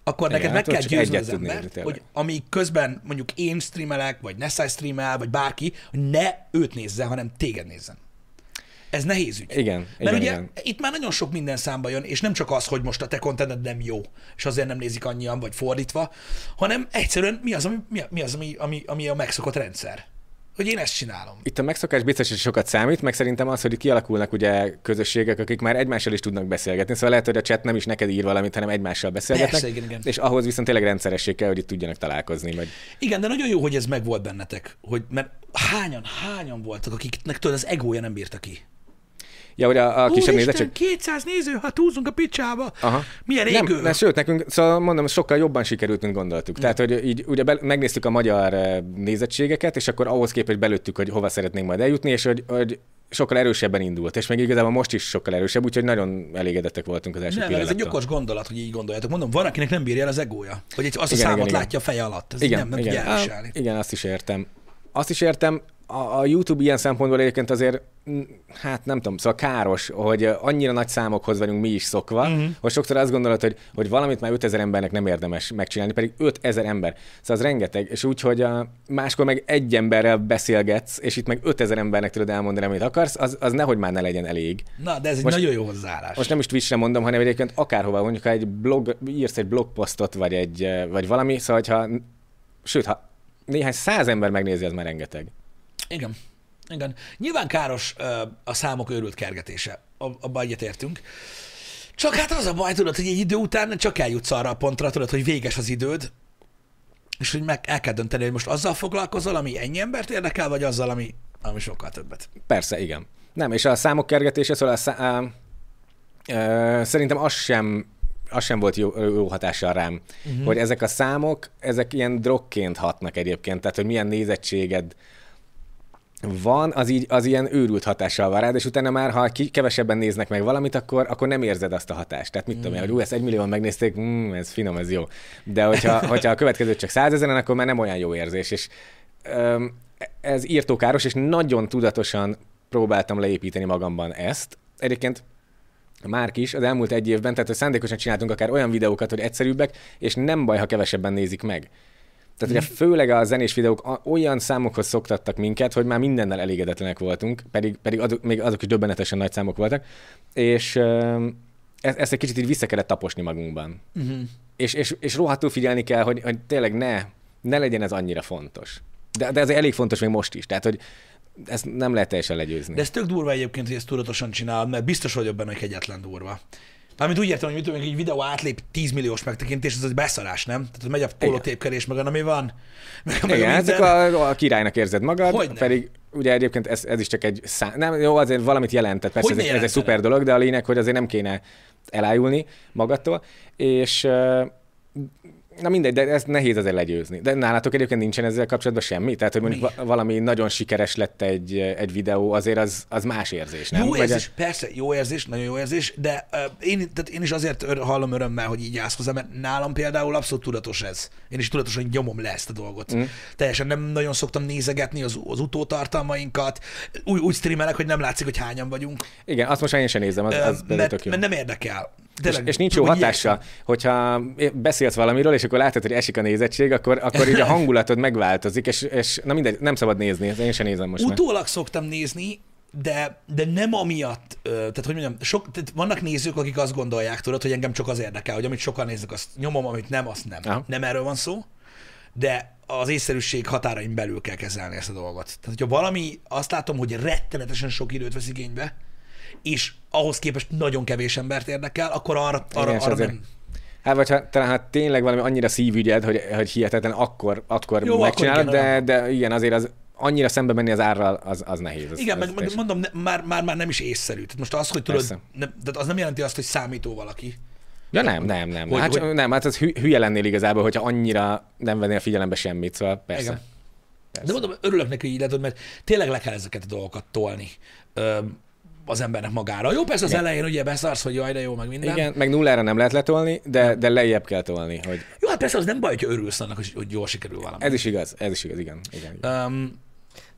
akkor Igen, neked hát meg ott kell győzni az nézni, embert, tényleg. hogy ami közben mondjuk én streamelek, vagy Nessai streamel, vagy bárki, hogy ne őt nézze, hanem téged nézzen. Ez nehéz ügy. Igen, Mert igen, ugye igen. itt már nagyon sok minden számba jön, és nem csak az, hogy most a te contented nem jó, és azért nem nézik annyian, vagy fordítva, hanem egyszerűen mi az, ami, mi, az, ami, ami, ami a megszokott rendszer. Hogy én ezt csinálom. Itt a megszokás biztos, hogy sokat számít, meg szerintem az, hogy kialakulnak ugye közösségek, akik már egymással is tudnak beszélgetni. Szóval lehet, hogy a chat nem is neked ír valamit, hanem egymással beszélgetnek. Persze, igen, igen. És ahhoz viszont tényleg rendszeresség kell, hogy itt tudjanak találkozni. Vagy... Igen, de nagyon jó, hogy ez megvolt bennetek, hogy, mert hányan, hányan voltak, akiknek tudod, az egója nem bírta ki. Ja, hogy a, a kisebb nézettség. 200 néző, ha túlzunk a picsába. Aha. Milyen Nem, égő. ne, sőt, nekünk, szóval mondom, sokkal jobban sikerült, mint gondoltuk. Tehát, hogy így ugye be, megnéztük a magyar eh, nézettségeket, és akkor ahhoz képest belőttük, hogy hova szeretnénk majd eljutni, és hogy, hogy sokkal erősebben indult, és még igazából most is sokkal erősebb, úgyhogy nagyon elégedettek voltunk az első Nem, mert ez egy okos gondolat, hogy így gondoljátok. Mondom, van, akinek nem bírja el az egója. Hogy egy, azt a Igen, számot igen, igen. látja a feje alatt. Ez Igen, nem, nem igen. tudja elviselni. Igen, azt is értem. Azt is értem, a, a YouTube ilyen szempontból egyébként azért, mm, hát nem tudom, szóval káros, hogy annyira nagy számokhoz vagyunk mi is szokva, uh-huh. hogy sokszor azt gondolod, hogy, hogy valamit már 5000 embernek nem érdemes megcsinálni, pedig 5000 ember. Szóval az rengeteg, és úgy, hogy a, máskor meg egy emberrel beszélgetsz, és itt meg 5000 embernek tudod elmondani, amit akarsz, az, az nehogy már ne legyen elég. Na, de ez egy Most- nagyon jó hozzáállás. Most nem is Twitchre mondom, hanem egyébként akárhova, mondjuk ha egy blog, írsz egy blogposztot, vagy, egy, vagy valami, szóval ha, sőt, ha néhány száz ember megnézi, az már rengeteg. Igen. Igen. Nyilván káros a számok őrült kergetése. Ab- Abba egyetértünk. Csak hát az a baj, tudod, hogy egy idő után csak eljutsz arra a pontra, tudod, hogy véges az időd, és hogy meg el kell dönteni, hogy most azzal foglalkozol, ami ennyi embert érdekel, vagy azzal, ami, ami sokkal többet. Persze, igen. Nem, és a számok kergetése, szóval a szá- á, ö, szerintem az sem, az sem volt jó, jó hatással rám, uh-huh. hogy ezek a számok, ezek ilyen drogként hatnak egyébként, tehát hogy milyen nézettséged van, az, így, az ilyen őrült hatással van rád, és utána már, ha ki, kevesebben néznek meg valamit, akkor, akkor nem érzed azt a hatást. Tehát mit tudom én, hogy ú, ezt egy millióan megnézték, mm, ez finom, ez jó. De hogyha, hogyha a következő csak százezeren, akkor már nem olyan jó érzés. És öm, ez írtókáros, és nagyon tudatosan próbáltam leépíteni magamban ezt. Egyébként Márk is az elmúlt egy évben, tehát szándékosan csináltunk akár olyan videókat, hogy egyszerűbbek, és nem baj, ha kevesebben nézik meg. Tehát ugye főleg a zenés videók olyan számokhoz szoktattak minket, hogy már mindennel elégedetlenek voltunk, pedig, pedig azok, még azok is döbbenetesen nagy számok voltak, és ezt, ezt egy kicsit így vissza kellett taposni magunkban. Uh-huh. És, és, és rohadtul figyelni kell, hogy, hogy tényleg ne, ne legyen ez annyira fontos. De, de ez elég fontos még most is, tehát hogy ezt nem lehet teljesen legyőzni. De ez tök durva egyébként, hogy ezt tudatosan csinálod, mert biztos vagyok benne, hogy egyetlen durva. Mármint úgy értem, hogy mit tudom, egy videó átlép 10 milliós megtekintés, ez egy beszarás, nem? Tehát hogy megy a polotépkelés, meg ami van. Meg, meg Igen, ezek a, a királynak érzed magad, Hogyne. pedig ugye egyébként ez, ez is csak egy szám, nem, jó, azért valamit jelentett, persze ez, Hogyne egy- ez egy szuper dolog, de a lényeg, hogy azért nem kéne elájulni magadtól, és na mindegy, de ez nehéz azért legyőzni. De nálatok egyébként nincsen ezzel kapcsolatban semmi? Tehát, hogy mondjuk Mi? va- valami nagyon sikeres lett egy, egy videó, azért az, az más érzés, nem? Jó Vagy érzés, persze, jó érzés, nagyon jó érzés, de uh, én, tehát én is azért ör, hallom örömmel, hogy így állsz hozzá, mert nálam például abszolút tudatos ez. Én is tudatosan nyomom le ezt a dolgot. Mm. Teljesen nem nagyon szoktam nézegetni az, az utótartalmainkat. Úgy, úgy streamelek, hogy nem látszik, hogy hányan vagyunk. Igen, azt most én sem nézem, az, az tök mert, jó. mert nem érdekel. És, Tényleg, és nincs jó hogy hatással, hogyha beszélsz valamiről, és akkor látod, hogy esik a nézettség, akkor, akkor így a hangulatod megváltozik, és, és na mindegy, nem szabad nézni, én sem nézem most már. Utólag szoktam nézni, de, de nem amiatt, tehát hogy mondjam, sok, tehát vannak nézők, akik azt gondolják, tudod, hogy engem csak az érdekel, hogy amit sokan néznek, azt nyomom, amit nem, azt nem. Aha. Nem erről van szó, de az észszerűség határain belül kell kezelni ezt a dolgot. Tehát, hogyha valami, azt látom, hogy rettenetesen sok időt vesz igénybe, és ahhoz képest nagyon kevés embert érdekel, akkor arra, arra, Igen, arra nem. Hát vagy ha, talán hát tényleg valami annyira szívügyed, hogy, hogy hihetetlen, akkor, akkor Jó, megcsinálod, akkor igen, de, de igen, azért az annyira szembe menni az árral, az, az nehéz. Az, Igen, az meg, meg mondom, ne, már, már, már nem is észszerű. Tehát most az, hogy tudod, Persze. nem, tehát az nem jelenti azt, hogy számító valaki. Ja nem, nem, nem. Hogy- hát, hogy- nem, hát az hü- hülye lennél igazából, hogyha annyira nem vennél figyelembe semmit, szóval persze. Igen. Persze. De mondom, örülök neki, hogy így lehet, mert tényleg le kell ezeket a dolgokat tolni ö, az embernek magára. Jó, persze az Igen. elején ugye beszarsz, hogy jaj, de jó, meg minden. Igen, meg nullára nem lehet letolni, de, de lejjebb kell tolni, hogy Jó, hát persze az nem baj, hogyha örülsz annak, hogy, hogy jól sikerül valami. ez is igaz, ez is igaz, igen. igen, igen. Um,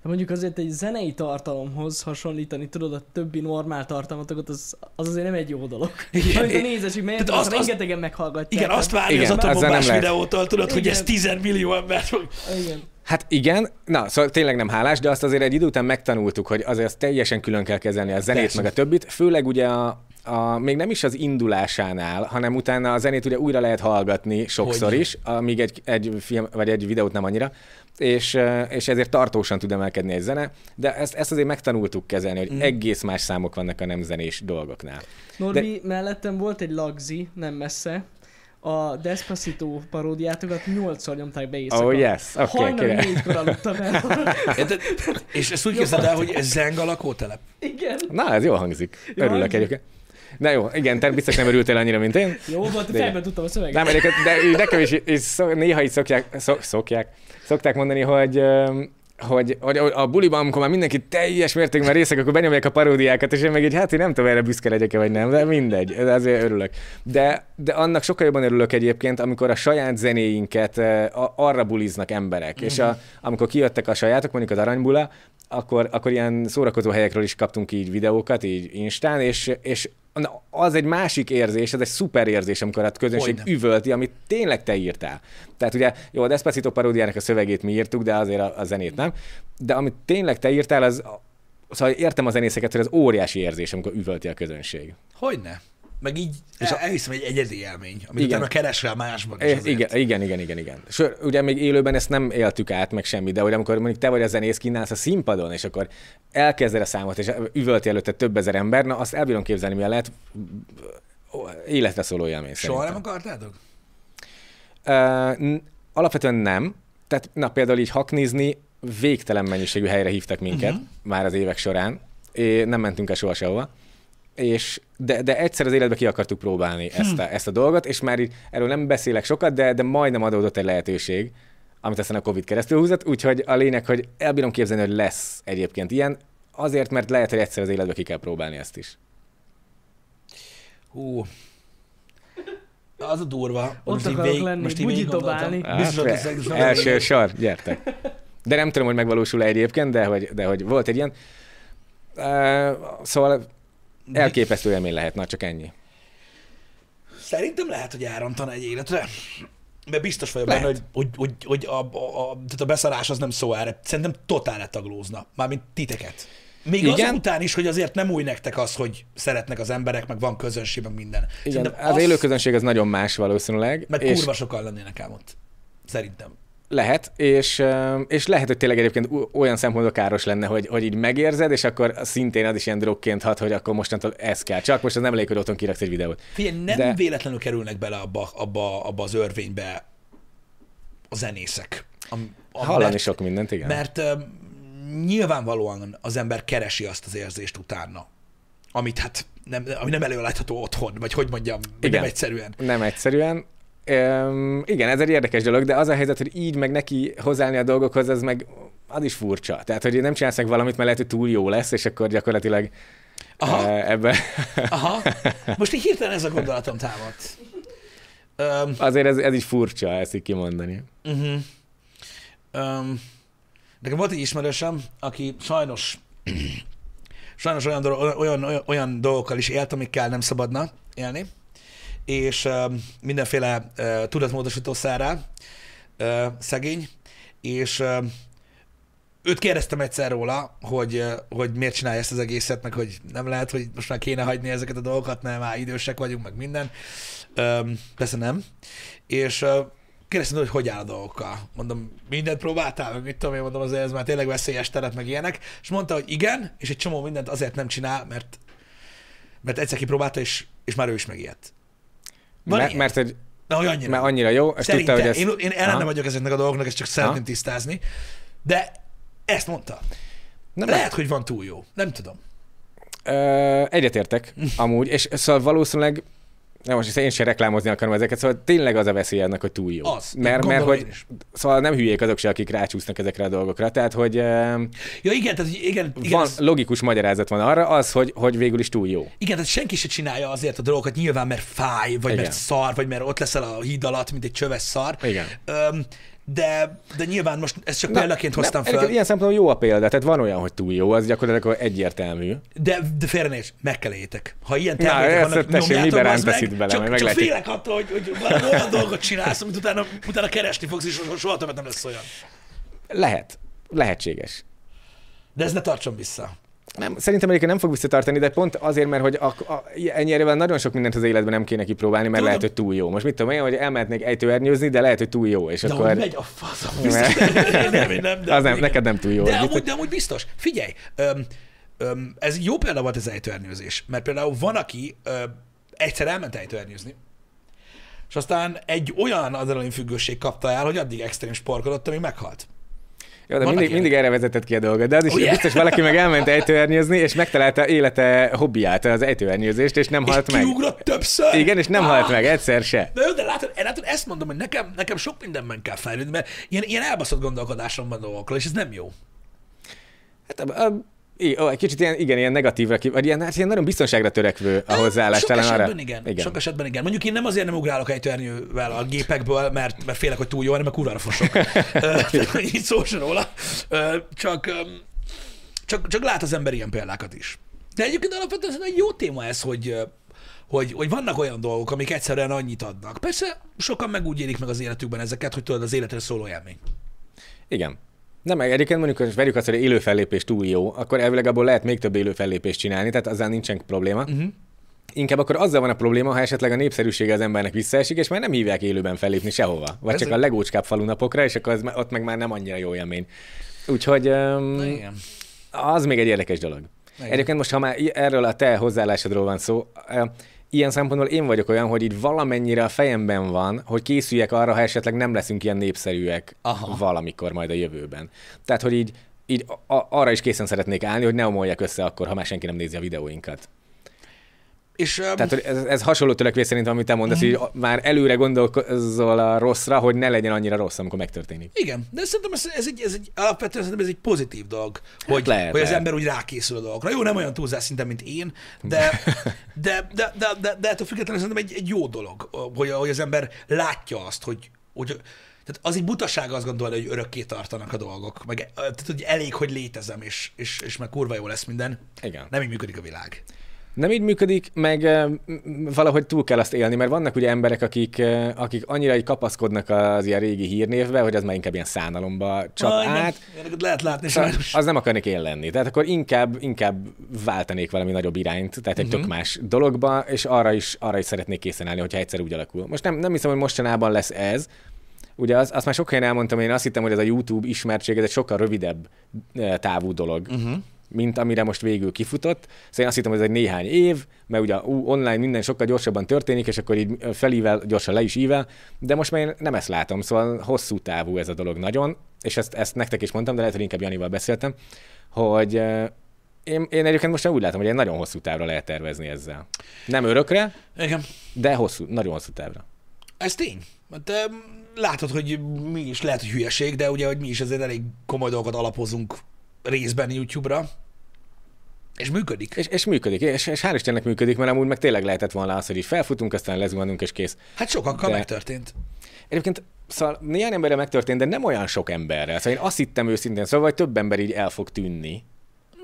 De mondjuk azért egy zenei tartalomhoz hasonlítani, tudod, a többi normál tartalmatokat, az, az azért nem egy jó dolog. Igen. Amit a nézőség, mert Tehát azt, rengetegen meghallgatják. igen, azt várja Igen, az lehet. videótól, tudod, hogy ez Igen. 10 millió ember fog. Igen. Hát igen, na, szóval tényleg nem hálás, de azt azért egy idő után megtanultuk, hogy azért azt teljesen külön kell kezelni a zenét, Persze. meg a többit, főleg ugye a, a, még nem is az indulásánál, hanem utána a zenét ugye újra lehet hallgatni sokszor Hogyne. is, amíg egy, egy film, vagy egy videót nem annyira, és, és ezért tartósan tud emelkedni egy zene, de ezt, ezt azért megtanultuk kezelni, hogy Mm. egész más számok vannak a nem zenés dolgoknál. Norbi, de... mellettem volt egy lagzi, nem messze. A Despacito paródiátokat nyolcszor nyomták be éjszaka. Oh yes, oké, Hajnali okay, négykor aludtam el. És ezt úgy képzeld el, hogy ez Zeng a lakótelep. Igen. Na, ez jól hangzik. Örülök egyébként. Na jó, igen, te biztos nem örültél annyira, mint én. Jó volt, De- fejben tudtam a szöveget. Nem, egyébként, de nekem is, is szok, néha így szokják, szok, szokják, szokták mondani, hogy, hogy, hogy a buliban, amikor már mindenki teljes mértékben részek, akkor benyomják a paródiákat, és én meg így, hát én nem tudom, erre büszke legyek vagy nem, de mindegy, de azért örülök. De, de annak sokkal jobban örülök egyébként, amikor a saját zenéinket eh, a- arra buliznak emberek, és a, amikor kijöttek a sajátok, mondjuk az Aranybula, akkor, akkor ilyen szórakozó helyekről is kaptunk így videókat, így Instán, és, és na, az egy másik érzés, ez egy szuper érzés, amikor a közönség Hogyne. üvölti, amit tényleg te írtál. Tehát ugye, jó, a Despacito paródiának a szövegét mi írtuk, de azért a, a zenét nem. De amit tényleg te írtál, az, szóval értem a zenészeket, hogy az óriási érzés, amikor üvölti a közönség. Hogyne? Meg így És el, a- elhiszem egy egyedi élmény, amit Igen. utána keresel másban is azért. igen, igen, igen, igen, igen. Sőt, ugye még élőben ezt nem éltük át, meg semmi, de hogy amikor mondjuk te vagy a zenész, kínálsz a színpadon, és akkor elkezded a számot, és üvölti előtte több ezer ember, na azt el bírom képzelni, milyen lehet életre szóló élmény Soha nem szerintem. akartátok? Ö, n- alapvetően nem. Tehát, na például így haknizni, végtelen mennyiségű helyre hívtak minket uh-huh. már az évek során. É, nem mentünk el soha sehova. És, de, de egyszer az életbe ki akartuk próbálni Hm. ezt, a, ezt a dolgot, és már így erről nem beszélek sokat, de, de majdnem adódott egy lehetőség, amit aztán a Covid keresztül húzott, úgyhogy a lényeg, hogy elbírom képzelni, hogy lesz egyébként ilyen, azért, mert lehet, hogy egyszer az életbe ki kell próbálni ezt is. Hú. Az a durva. Ott akarok lenni, most így dobálni. Biztos, Hát, ez- első sor, gyertek. De nem tudom, hogy megvalósul -e egyébként, de hogy, de hogy volt egy ilyen. Uh, szóval elképesztő élmény lehet, na csak ennyi. Szerintem lehet, hogy elrontana egy életre. mert biztos vagyok Lehet. benne, hogy, hogy, hogy, hogy a, a, a, tehát a beszarás az nem szó erre. Szerintem totál letaglózna. Mármint titeket. Még Igen. azok után is, hogy azért nem új nektek az, hogy szeretnek az emberek, meg van közönség, meg minden. Igen, Szerintem az élő közönség az nagyon más valószínűleg. Meg és kurva sokan lennének ám ott. Szerintem. Lehet, és, és lehet, hogy tényleg egyébként olyan szempontból káros lenne, hogy, hogy így megérzed, és akkor szintén az is ilyen drogként hat, hogy akkor mostantól ez kell. Csak most az nem elég, hogy otthon kiraksz egy videót. Figyelj, nem De- véletlenül kerülnek bele abba, abba, abba az örvénybe a zenészek. Am, am, Hallani mert, sok mindent, igen. Mert uh, nyilvánvalóan az ember keresi azt az érzést utána, amit hát nem, ami nem előállítható otthon, vagy hogy mondjam, Igen. nem egyszerűen. Nem egyszerűen. Üm, igen, ez egy érdekes dolog, de az a helyzet, hogy így meg neki hozzáállni a dolgokhoz, az meg az is furcsa. Tehát, hogy nem csinálsz meg valamit, mert lehet, hogy túl jó lesz, és akkor gyakorlatilag Aha. uh, ebben Aha. Most így hirtelen ez a gondolatom támadt. Um, azért ez, ez így furcsa ezt így kimondani. Uh-huh. Um, nekem volt egy ismerősöm, aki sajnos sajnos olyan, olyan, olyan, olyan dolgokkal is élt, amikkel nem szabadna élni, és mindenféle tudatmódosító szárá uh, szegény, és őt kérdeztem egyszer róla, hogy, hogy miért csinálja ezt az egészet, meg hogy nem lehet, hogy most már kéne hagyni ezeket a dolgokat, mert már idősek vagyunk, meg minden. Um, persze nem. És uh, kérdeztem, hogy hogy áll a dolgokkal. Mondom, mindent próbáltál, meg mit tudom én, mondom, azért ez már tényleg veszélyes teret, meg ilyenek. És mondta, hogy igen, és egy csomó mindent azért nem csinál, mert, mert egyszer kipróbálta, és, és már ő is megijedt. Van Mert, mert, hogy, Na, hogy annyira. mert annyira jó, és tudta, Szerintem, hogy ez... én, én ellene Aha. vagyok ezeknek a dolgoknak, ezt csak szeretném Aha. tisztázni. De ezt mondta. Nem Lehet, hogy van túl jó. Nem tudom. Ö, egyetértek, amúgy, és szóval valószínűleg nem most én sem reklámozni akarom ezeket, szóval tényleg az a veszély ennek, hogy túl jó. Az. Mert, mert hogy, szóval nem hülyék azok se, akik rácsúsznak ezekre a dolgokra. Tehát, hogy Ja, igen, tehát, igen, igen, van, az, logikus magyarázat van arra, az, hogy, hogy végül is túl jó. igen, tehát senki se csinálja azért a dolgokat nyilván, mert fáj, vagy Igen. mert szar, vagy mert ott leszel a híd alatt, mint egy csöves szar. Igen. Öm, de, de nyilván most ezt csak példaként hoztam nem, fel. Ilyen szempontból jó a példa, tehát van olyan, hogy túl jó, az gyakorlatilag egyértelmű. De, de félrenézd, meg kell éljétek. Ha ilyen Na, termékek vannak, tessék, bazd rántasz meg, itt bele, csak, majd csak félek attól, hogy, hogy valami olyan dolgot csinálsz, amit utána, utána keresni fogsz, és soha többet nem lesz olyan. Lehet. Lehetséges. De ez ne tartson vissza. Nem, szerintem egyébként nem fog visszatartani, de pont azért, mert hogy a, a, ennyi erővel nagyon sok mindent az életben nem kéne kipróbálni, mert Tudom. lehet, hogy túl jó. Most mit tudom én, hogy elmehetnék ejtőernyőzni, de lehet, hogy túl jó, és De akkor... hogy megy a faszom, biztos. nem, nem, nem, de az nem, neked nem túl jó. De amúgy, de amúgy biztos. Figyelj, öm, öm, ez jó példa volt az ejtőernyőzés, mert például van, aki ö, egyszer elment ejtőernyőzni, és aztán egy olyan adrenalin függőség kapta el, hogy addig extrém sporkolott, amíg meghalt. Jó, de mindig, mindig erre vezetett ki a dolgot, de az is Ugye? biztos valaki meg elment ejtőernyőzni, és megtalálta élete hobbiát, az ejtőernyőzést, és nem És halt meg. kiugrott többször. Igen, és nem Ah! halt meg, egyszer se. De, jó, de látod, látod, ezt mondom, hogy nekem, nekem sok mindenben kell fejlődni, mert ilyen, ilyen elbaszott gondolkodásom van dolgokról, és ez nem jó. Hát, a, a, egy kicsit ilyen, igen, ilyen negatívra, ki- vagy ilyen, hát ilyen nagyon biztonságra törekvő a hozzáállás. Sok esetben arra. igen. igen. Sok esetben igen. Mondjuk én nem azért nem ugrálok ejtőernyővel a gépekből, mert, mert félek, hogy túl jó, hanem mert kurvára fosok. Így szó se róla. Csak, csak, csak lát az ember ilyen példákat is. De egyébként alapvetően egy jó téma ez, hogy, hogy, hogy vannak olyan dolgok, amik egyszerűen annyit adnak. Persze sokan meg úgy élik meg az életükben ezeket, hogy tudod, az életre szóló élmény. Igen. Nem, meg egyébként mondjuk, hogy vegyük azt, hogy élő fellépés túl jó, akkor elvileg abból lehet még több élő fellépést csinálni, tehát azzal nincsen probléma. Uh-huh. Inkább akkor azzal van a probléma, ha esetleg a népszerűsége az embernek visszaesik, és már nem hívják élőben fellépni sehova. Vagy Ez csak a legócskább falunapokra, és akkor az, ott meg már nem annyira jó élmény. Úgyhogy um, az még egy érdekes dolog. Igen. Egyébként most, ha már erről a te hozzáállásodról van szó, ilyen szempontból én vagyok olyan, hogy így valamennyire a fejemben van, hogy készüljek arra, ha esetleg nem leszünk ilyen népszerűek Aha. valamikor majd a jövőben. Tehát, hogy így, így a- arra is készen szeretnék állni, hogy ne omoljak össze akkor, ha már senki nem nézi a videóinkat. És öm, Tehát ez, ez hasonló törekvés szerintem, amit te mondasz, hogy már előre gondolkozol a rosszra, hogy ne legyen annyira rossz, amikor megtörténik. Igen, de szerintem ez, ez, egy, ez egy, alapvetően szerintem ez egy pozitív dolog, hogy, lehet, hogy az lehet. ember úgy rákészül a dolgokra. Jó, nem olyan túlzás szinten, mint én, de, de, de, de, de, de ettől függetlenül szerintem egy, egy jó dolog, hogy, hogy az ember látja azt, hogy, hogy tehát az egy butaság azt gondolni, hogy örökké tartanak a dolgok. Meg, tehát, hogy elég, hogy létezem, és, és, és meg kurva jó lesz minden. Igen. Nem így működik a világ. Nem így működik, meg valahogy túl kell azt élni, mert vannak ugye emberek, akik, akik annyira így kapaszkodnak az ilyen régi hírnévbe, hogy az már inkább ilyen szánalomba csap igen. át, Ilyeneket lehet látni Szóval sajnos. az nem akarnék én lenni. Tehát akkor inkább, inkább váltanék valami nagyobb irányt, tehát egy uh-huh. tök más dologba, és arra is, arra is szeretnék készen állni, hogyha egyszer úgy alakul. Most nem, nem hiszem, hogy mostanában lesz ez. Ugye az, azt már sok helyen elmondtam, én azt hittem, hogy ez a YouTube ismertség, ez egy sokkal rövidebb távú dolog. Uh-huh mint amire most végül kifutott. Szóval én azt hittem, hogy ez egy néhány év, mert ugye ú, online minden sokkal gyorsabban történik, és akkor így felível, gyorsan le is ível, de most már én nem ezt látom, szóval hosszú távú ez a dolog nagyon, és ezt, ezt nektek is mondtam, de lehet, hogy inkább Janival beszéltem, hogy én, én egyébként most már úgy látom, hogy egy nagyon hosszú távra lehet tervezni ezzel. Nem örökre, Igen. de hosszú, nagyon hosszú távra. Ez tény. Hát, em, látod, hogy mi is lehet, hogy hülyeség, de ugye, hogy mi is azért elég komoly dolgokat alapozunk részben YouTube-ra, és működik. És, és működik, és, és hál' Istennek működik, mert amúgy meg tényleg lehetett volna az, hogy így felfutunk, aztán lezuhanunk, és kész. Hát sokakkal De- megtörtént. Egyébként szóval néhány emberre megtörtént, de nem olyan sok emberrel. Szóval én azt hittem őszintén, szóval hogy több ember így el fog tűnni.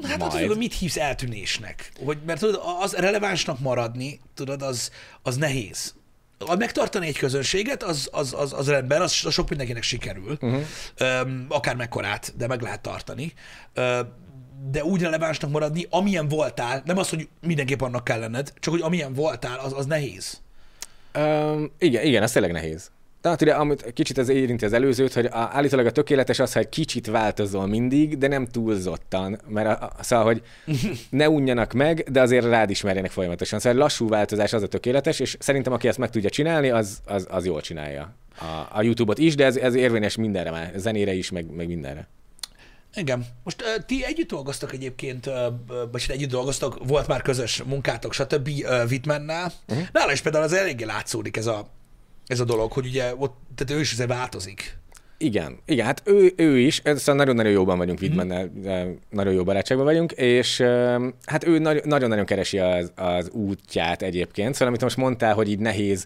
Hát Majd. tudod, mit hívsz eltűnésnek? Hogy, mert tudod, az relevánsnak maradni, tudod, az, az nehéz. A megtartani egy közönséget, az, az, az, az rendben, az, az sok mindenkinek sikerül. Uh-huh. Öm, akár mekkorát, de meg lehet tartani. Ö, de úgy relevánsnak maradni, amilyen voltál, nem az, hogy mindenképp annak kell lenned, csak hogy amilyen voltál, az, az nehéz. Um, igen, igen, ez tényleg nehéz. Tehát ugye, amit kicsit ez érinti az előzőt, hogy a, állítólag a tökéletes az, ha egy kicsit változol mindig, de nem túlzottan. Mert a, a, szóval, hogy ne unjanak meg, de azért rád ismerjenek folyamatosan. Szóval lassú változás az a tökéletes, és szerintem aki ezt meg tudja csinálni, az, az, az jól csinálja. A, a YouTube-ot is, de ez, ez érvényes mindenre már, zenére is, meg, meg mindenre. Igen. Most uh, ti együtt dolgoztak egyébként, uh, vagy hát együtt dolgoztak, volt már közös munkátok, stb. Uh, Whitmannál. Uh-huh. Nála is például az eléggé látszódik ez a, ez a dolog, hogy ugye ott, tehát ő is azért változik. Igen, igen, hát ő, ő is, szóval nagyon-nagyon jóban vagyunk Widmannel, mm. nagyon jó barátságban vagyunk, és hát ő nagy- nagyon-nagyon keresi az, az útját egyébként, szóval amit most mondtál, hogy így nehéz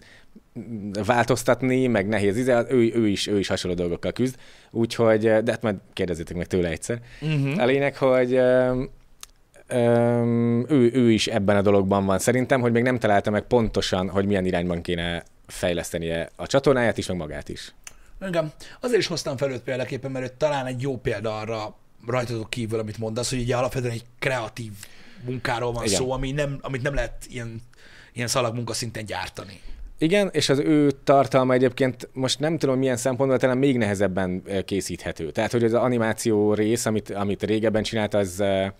változtatni, meg nehéz, ide, ő, ő, is, ő is hasonló dolgokkal küzd, úgyhogy, de hát majd kérdezzétek meg tőle egyszer. Uh-huh. A lényeg, hogy ő, ő is ebben a dologban van szerintem, hogy még nem találta meg pontosan, hogy milyen irányban kéne fejlesztenie a csatornáját is, meg magát is. Igen. Azért is hoztam fel őt példaképpen, mert ő talán egy jó példa arra rajtatok kívül, amit mondasz, hogy ugye alapvetően egy kreatív munkáról van Igen. szó, ami nem, amit nem lehet ilyen, ilyen szalagmunka szinten gyártani. Igen, és az ő tartalma egyébként most nem tudom milyen szempontból, talán még nehezebben eh, készíthető. Tehát, hogy az animáció rész, amit, amit régebben csinált, az, eh,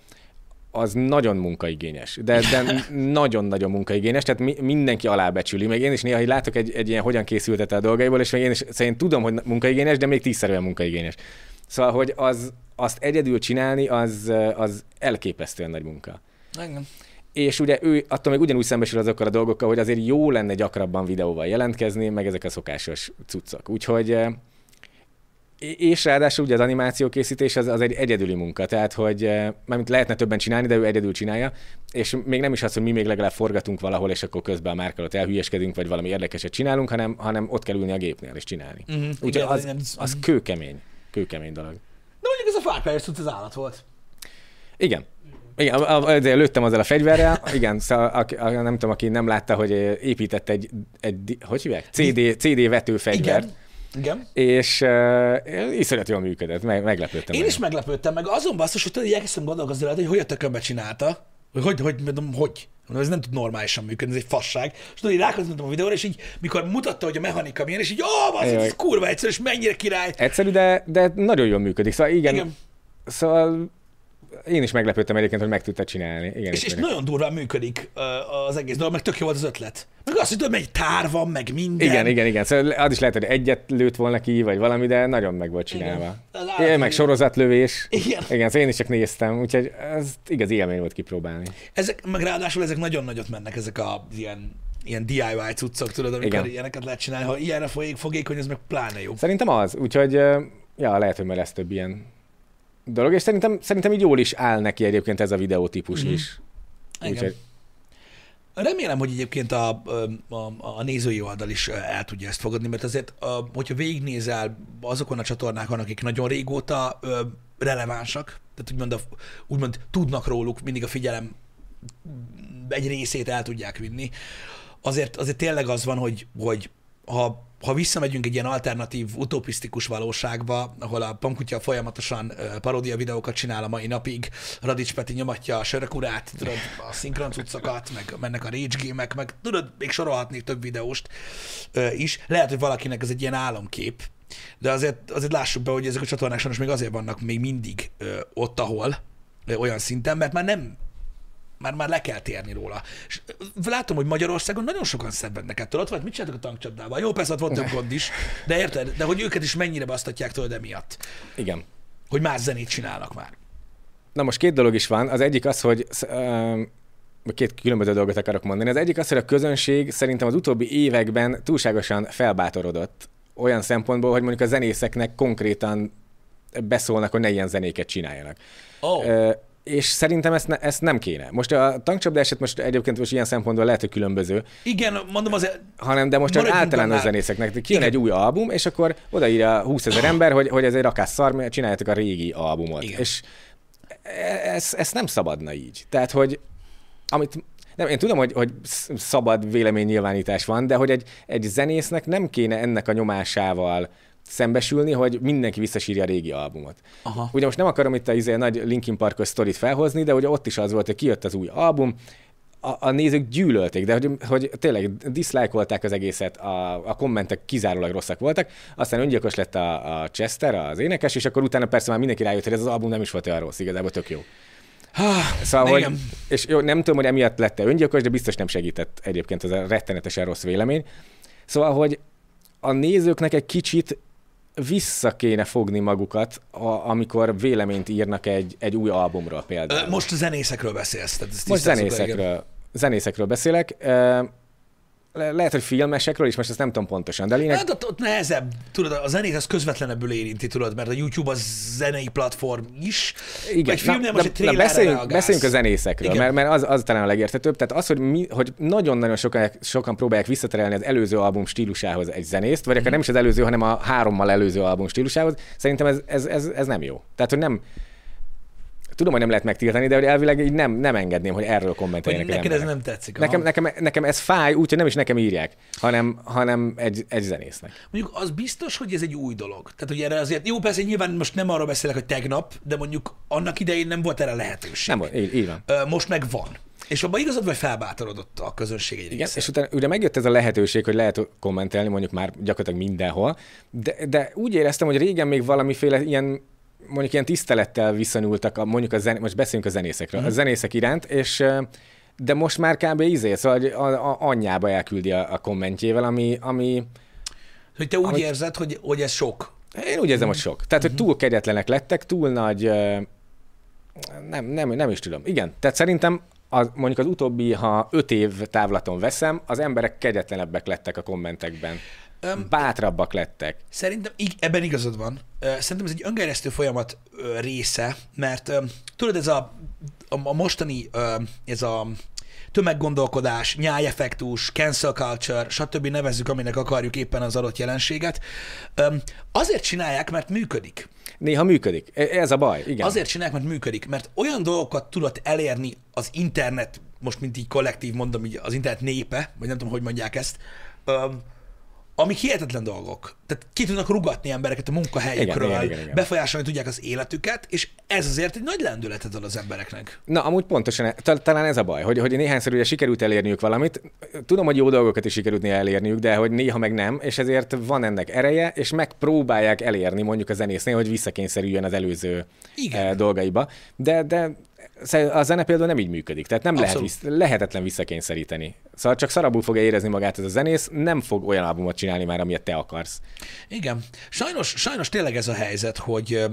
az nagyon munkaigényes. De, de nagyon-nagyon munkaigényes, tehát mi, mindenki alábecsüli. Még én is néha hogy látok egy, egy ilyen hogyan készültete a dolgaiból, és még én is szerint tudom, hogy munkaigényes, de még tízszerűen munkaigényes. Szóval, hogy az, azt egyedül csinálni, az, az elképesztően nagy munka. Igen. És ugye ő attól még ugyanúgy szembesül azokkal a dolgokkal, hogy azért jó lenne gyakrabban videóval jelentkezni, meg ezek a szokásos cuccok. Úgyhogy eh, és ráadásul ugye az animációkészítés az, az egy egyedüli munka, tehát hogy eh, mármint lehetne többen csinálni, de ő egyedül csinálja, és még nem is az, hogy mi még legalább forgatunk valahol, és akkor közben a márka alatt elhülyeskedünk, vagy valami érdekeset csinálunk, hanem, hanem ott kell ülni a gépnél és csinálni. Mhm, Úgyhogy az, igen. az kőkemény, kőkemény dolog. De mondjuk ez a Far Cry az állat volt. Igen. Igen, de lőttem azzal a fegyverrel, igen, szóval, a, a, nem tudom, aki nem látta, hogy épített egy, egy hogy hívják? CD, CD vetőfegyvert, Igen. Igen. és uh, iszonyat jól működött, meg, meglepődtem. Én nagyon. is meglepődtem, meg azon basszus, hogy tudod, elkezdtem gondolkozni rajta, hogy hogy a tökönbe csinálta, hogy hogy, hogy, mondom, hogy. Mondom, ez nem tud normálisan működni, ez egy fasság. És tudod, így rákattantam a videóra, és így, mikor mutatta, hogy a mechanika milyen, és így, ó, Jaj. ez kurva egyszerű, és mennyire király. Egyszerű, de, de nagyon jól működik. Szóval igen. Igen. szóval én is meglepődtem egyébként, hogy meg tudta csinálni. Igen, És, és nagyon durván működik az egész dolog, meg tök jó volt az ötlet. Meg azt, hogy tudod, egy tár van, meg minden. igen, igen, igen. Szóval az is lehet, hogy egyet lőtt volna ki, vagy valami, de nagyon meg volt csinálva. Igen. Állat- meg sorozatlövés. Igen. Igen, szóval én is csak néztem, úgyhogy ez igazi élmény volt kipróbálni. Ezek, meg ráadásul ezek nagyon nagyot mennek, ezek a ilyen, ilyen DIY cuccok, tudod, amikor Igen. Ilyeneket lehet csinálni. Ha ilyenre folyik, fogékony, ez meg pláne jó. Szerintem az, úgyhogy ja, lehet, hogy már lesz több ilyen dolog, és szerintem, szerintem így jól is áll neki egyébként ez a videótípus mm-hmm. is. Igen. Úgyhogy Remélem, hogy egyébként a, a, a nézői oldal is el tudja ezt fogadni, mert azért, hogyha végignézel azokon a csatornákon, akik nagyon régóta relevánsak, tehát úgymond, a, úgymond tudnak róluk, mindig a figyelem egy részét el tudják vinni. Azért, azért tényleg az van, hogy, hogy ha, ha visszamegyünk egy ilyen alternatív, utopisztikus valóságba, ahol a Pankutya folyamatosan paródia videókat csinál a mai napig, Radics Peti nyomatja a sörökurát, tudod, a szinkron cuccokat, meg mennek a rage gémek, meg tudod, még sorolhatnék több videóst is. Lehet, hogy valakinek ez egy ilyen álomkép, de azért, azért lássuk be, hogy ezek a csatornák sajnos még azért vannak még mindig ott, ahol, olyan szinten, mert már nem már, már le kell térni róla. És látom, hogy Magyarországon nagyon sokan szenvednek ettől. Ott vagy, mit csináltak a tankcsapdával? Jó, persze ott volt több gond is, de érted? De hogy őket is mennyire basztatják tőled emiatt. Igen. Hogy más zenét csinálnak már. Na most két dolog is van. Az egyik az, hogy két különböző dolgot akarok mondani. Az egyik az, hogy a közönség szerintem az utóbbi években túlságosan felbátorodott olyan szempontból, hogy mondjuk a zenészeknek konkrétan beszólnak, hogy ne ilyen zenéket csináljanak. Ö, és szerintem ezt, ne, ezt nem kéne. Most a tankcsapda eset most egyébként most ilyen szempontból lehet, hogy különböző, igen, mondom azért, hanem de most csak általános zenészeknek. Kijön Igen. egy új album, és akkor odaírja 20 ezer ember, hogy, hogy ez egy rakás szar, mert csináljátok a régi albumot. Igen. És ez, ez nem szabadna így. Tehát, hogy amit nem, én tudom, hogy, hogy sz- szabad véleménynyilvánítás van, de hogy egy, egy zenésznek nem kéne ennek a nyomásával szembesülni, hogy mindenki visszasírja a régi albumot. Aha. Ugye most nem akarom itt a izé, nagy Linkin Parkos sztorit felhozni, de ugye ott is az volt, hogy kijött az új album, a, a nézők gyűlölték, de hogy, hogy tényleg diszlájkolták az egészet, a, a kommentek kizárólag rosszak voltak, aztán öngyilkos lett a, a Chester, az énekes, és akkor utána persze már mindenki rájött, hogy ez az album nem is volt olyan rossz, igazából tök jó. Szóval, hogy, és jó, nem tudom, hogy emiatt lett-e öngyilkos, de biztos nem segített egyébként az a rettenetesen rossz vélemény. Szóval, hogy a nézőknek egy kicsit vissza kéne fogni magukat, a, amikor véleményt írnak egy, egy új albumról például. Most a zenészekről beszélsz. Tehát ezt Most zenészekről, zenészekről beszélek. Le- Lehet, hogy filmesekről is, most ezt nem tudom pontosan, de lényeg... Hát ott, ott nehezebb, tudod, a zenét az közvetlenebbül érinti, tudod, mert a YouTube az zenei platform is. Egy filmnél most egy trailerre beszéljünk, beszéljünk a zenészekről, Igen. mert, mert az, az talán a legértetőbb. Tehát az, hogy, mi, hogy nagyon-nagyon sokan, sokan próbálják visszaterelni az előző album stílusához egy zenészt, vagy akár nem is az előző, hanem a hárommal előző album stílusához, szerintem ez, ez, ez, ez nem jó. Tehát, hogy nem, tudom, hogy nem lehet megtiltani, de hogy elvileg így nem, nem engedném, hogy erről Hogy kommenteljenek az neked ez nem tetszik. Nekem, aha. nekem, nekem ez fáj, úgyhogy nem is nekem írják, hanem, hanem egy, egy zenésznek. Mondjuk az biztos, hogy ez egy új dolog. Tehát, hogy erre azért, jó, persze nyilván most nem arról beszélek, hogy tegnap, de mondjuk annak idején nem volt erre lehetőség. Nem, volt, így, így van. Most meg van. És abban igazad, vagy felbátorodott a közönség egy Igen, része. és utána ugye megjött ez a lehetőség, hogy lehet kommentelni mondjuk már gyakorlatilag mindenhol, de, de úgy éreztem, hogy régen még valamiféle ilyen mondjuk ilyen tisztelettel viszonyultak, a, mondjuk a zen, most beszélünk a zenészekről, Mhm. a zenészek iránt, és de most már kb. izé, szóval a, a, anyjába elküldi a, a kommentjével, ami, ami Hogy te úgy Ahogy- érzed, hogy, hogy ez sok. én úgy érzem, hogy sok. Tehát, hogy túl kegyetlenek lettek, túl nagy, nem, nem, nem is tudom. Igen, tehát szerintem az, mondjuk az utóbbi, ha öt év távlaton veszem, az emberek kegyetlenebbek lettek a kommentekben. Öm, Bátrabbak lettek. Szerintem ig- ebben igazad van. Szerintem ez egy öngeresztő folyamat része, mert tudod, ez a, a, mostani, ez a tömeggondolkodás, nyájeffektus, cancel culture, stb. nevezzük, aminek akarjuk éppen az adott jelenséget, azért csinálják, mert működik. Néha működik. E- Ez a baj, igen. Azért csinálják, mert működik, mert olyan dolgokat tudott elérni az internet, most mint így kollektív mondom, így az internet népe, vagy nem tudom, hogy mondják ezt, amik hihetetlen dolgok. Tehát ki tudnak rugatni embereket a munkahelyükről, Igen, igen, igen, igen. befolyásolni tudják az életüket, és ez azért egy nagy lendületet ad az embereknek. Na, amúgy pontosan, ta- talán ez a baj, hogy, hogy néhányszor ugye sikerült elérniük valamit. Tudom, hogy jó dolgokat is sikerült néha elérniük, de hogy néha meg nem, és ezért van ennek ereje, és megpróbálják elérni mondjuk a zenésznél, hogy visszakényszerüljön az előző Igen. eh, dolgaiba. De, de a zene például nem így működik, tehát nem lehet vissz, lehetetlen visszakényszeríteni. Szóval csak szarabul fogja érezni magát ez a zenész, nem fog olyan albumot csinálni már, amilyet te akarsz. Igen. Sajnos, sajnos tényleg ez a helyzet, hogy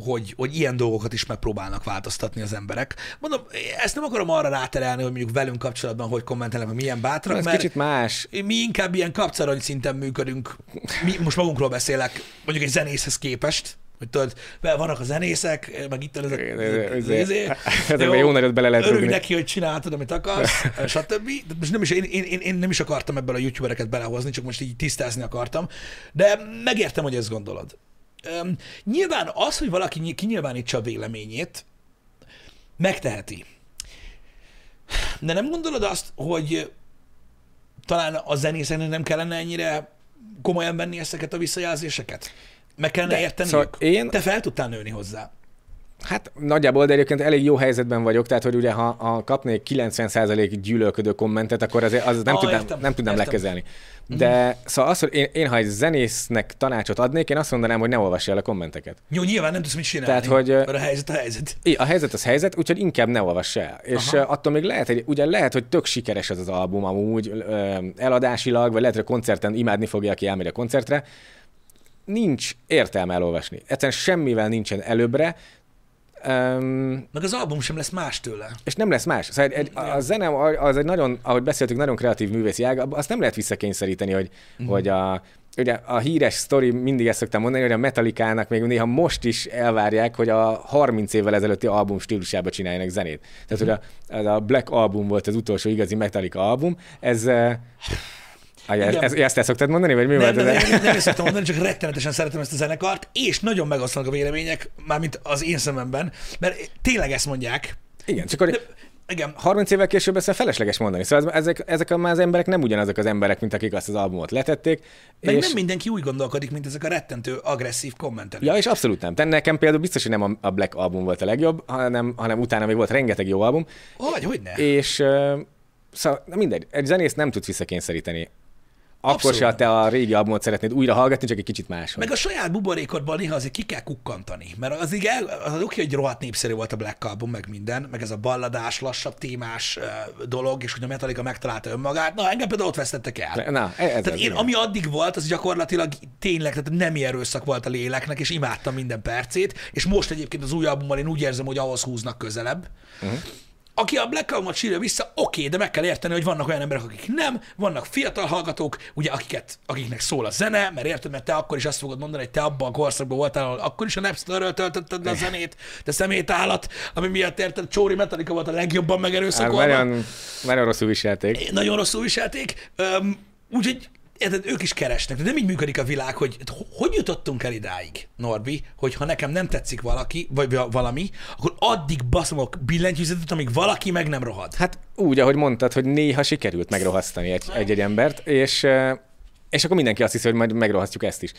hogy, hogy ilyen dolgokat is megpróbálnak változtatni az emberek. Mondom, ezt nem akarom arra ráterelni, hogy mondjuk velünk kapcsolatban hogy kommentelnek, hogy milyen bátrak, Ez mert kicsit más. mi inkább ilyen kapcarony szinten működünk. Mi, most magunkról beszélek, mondjuk egy zenészhez képest, hogy tudod, vel vannak a zenészek, meg itt ezek, Ezekbe Hát jó nagyot bele lehet Örülj neki, hogy csináltad, amit akarsz, stb. De most nem is, én, én, én, nem is akartam ebből a youtubereket belehozni, csak most így tisztázni akartam. De megértem, hogy ezt gondolod. Üm, nyilván az, hogy valaki ny- kinyilvánítsa a véleményét, megteheti. De nem gondolod azt, hogy talán a zenészeknek nem kellene ennyire komolyan venni ezeket a visszajelzéseket? Meg kellene érteni szóval én- Te fel tudtál nőni hozzá. Hát nagyjából, de egyébként elég jó helyzetben vagyok, tehát hogy ugye ha, ha kapnék 90% gyűlölködő kommentet, akkor azért az nem, Ah, tudnám, értem, nem tudnám értem. Mhm. lekezelni. De szóval az, hogy én, én, ha egy zenésznek tanácsot adnék, én azt mondanám, hogy ne olvass el a kommenteket. Jó, nyilván nem tudsz mit csinálni. Tehát, hogy, Mert a helyzet a helyzet. I- A helyzet az helyzet, úgyhogy inkább ne olvass el. És Aha. attól még lehet, hogy ugye lehet, hogy tök sikeres az az album amúgy eladásilag, vagy lehet, hogy a koncerten imádni fogja, aki elmegy a koncertre. Nincs értelme elolvasni. Egyszerűen semmivel nincsen előbbre, um, Meg az album sem lesz más tőle. és nem lesz más. Szóval egy, egy, a zene az egy nagyon, ahogy beszéltük, nagyon kreatív művészi ág, azt nem lehet visszakényszeríteni, hogy, uh-huh. hogy a, ugye a híres sztori, mindig ezt szoktam mondani, hogy a Metallica-nak még néha most is elvárják, hogy a 30 évvel ezelőtti album stílusába csináljanak zenét. Tehát, hogy a, a Black Album volt az utolsó igazi Metallica album, ez... Igen. ez, ezt el szoktad mondani, vagy mi Nem, volt nem, ez? nem, nem, nem ezt szoktam mondani, csak rettenetesen szeretem ezt a zenekart, és nagyon megosztanak a vélemények, mármint az én szememben, mert tényleg ezt mondják. Igen, csak hogy De, igen, 30 évvel később ezt felesleges mondani. Szóval ezek, ezek a, már az emberek nem ugyanazok az emberek, mint akik azt az albumot letették. meg és... nem mindenki úgy gondolkodik, mint ezek a rettentő, agresszív kommentelők. Ja, és abszolút nem. Tehát nekem például biztos, hogy nem a- Black album volt a legjobb, hanem, hanem utána még volt rengeteg jó album, Hogy, hogy ne? és szóval na mindegy, egy zenész nem tudsz visszakényszeríteni. Akkor Abszolút se, ha nem. te a régi albumot szeretnéd újra hallgatni, csak egy kicsit máshogy. Meg a saját buborékodban néha azért ki kell kukkantani. Mert az igen, az oké, hogy rohadt népszerű volt a Black Album, meg minden, meg ez a balladás, lassabb témás dolog, és hogy a Metallica megtalálta önmagát. Na, engem például ott vesztettek el. Na, ez, ez Tehát én, igen. ami addig volt, az gyakorlatilag tényleg, tehát nem erőszak volt a léleknek, és imádtam minden percét, és most egyébként az új albummal én úgy érzem, hogy ahhoz húznak közelebb. Uh-huh. Aki a Black Albumot sírja vissza, oké, de meg kell érteni, hogy vannak olyan emberek, akik nem, vannak fiatal hallgatók, ugye, akiket, akiknek szól a zene, mert érted, mert te akkor is azt fogod mondani, hogy te abban a korszakban voltál, ahol akkor is a Napsterről töltötted le a zenét, te szemétállat, ami miatt érted, Csóri Metallica volt a legjobban Hát, megerőszakolva nagyon, nagyon rosszul viselték. nagyon rosszul viselték, úgyhogy érted, ők is keresnek. De nem így működik a világ, hogy hogy- hogy jutottunk el idáig, Norbi, hogy ha nekem nem tetszik valaki, vagy valami, akkor addig baszomok billentyűzetet, amíg valaki meg nem rohad. Hát úgy, ahogy mondtad, hogy néha sikerült megrohasztani egy, egy-egy embert, és, eh, és akkor mindenki azt hiszi, hogy majd megrohasztjuk ezt is.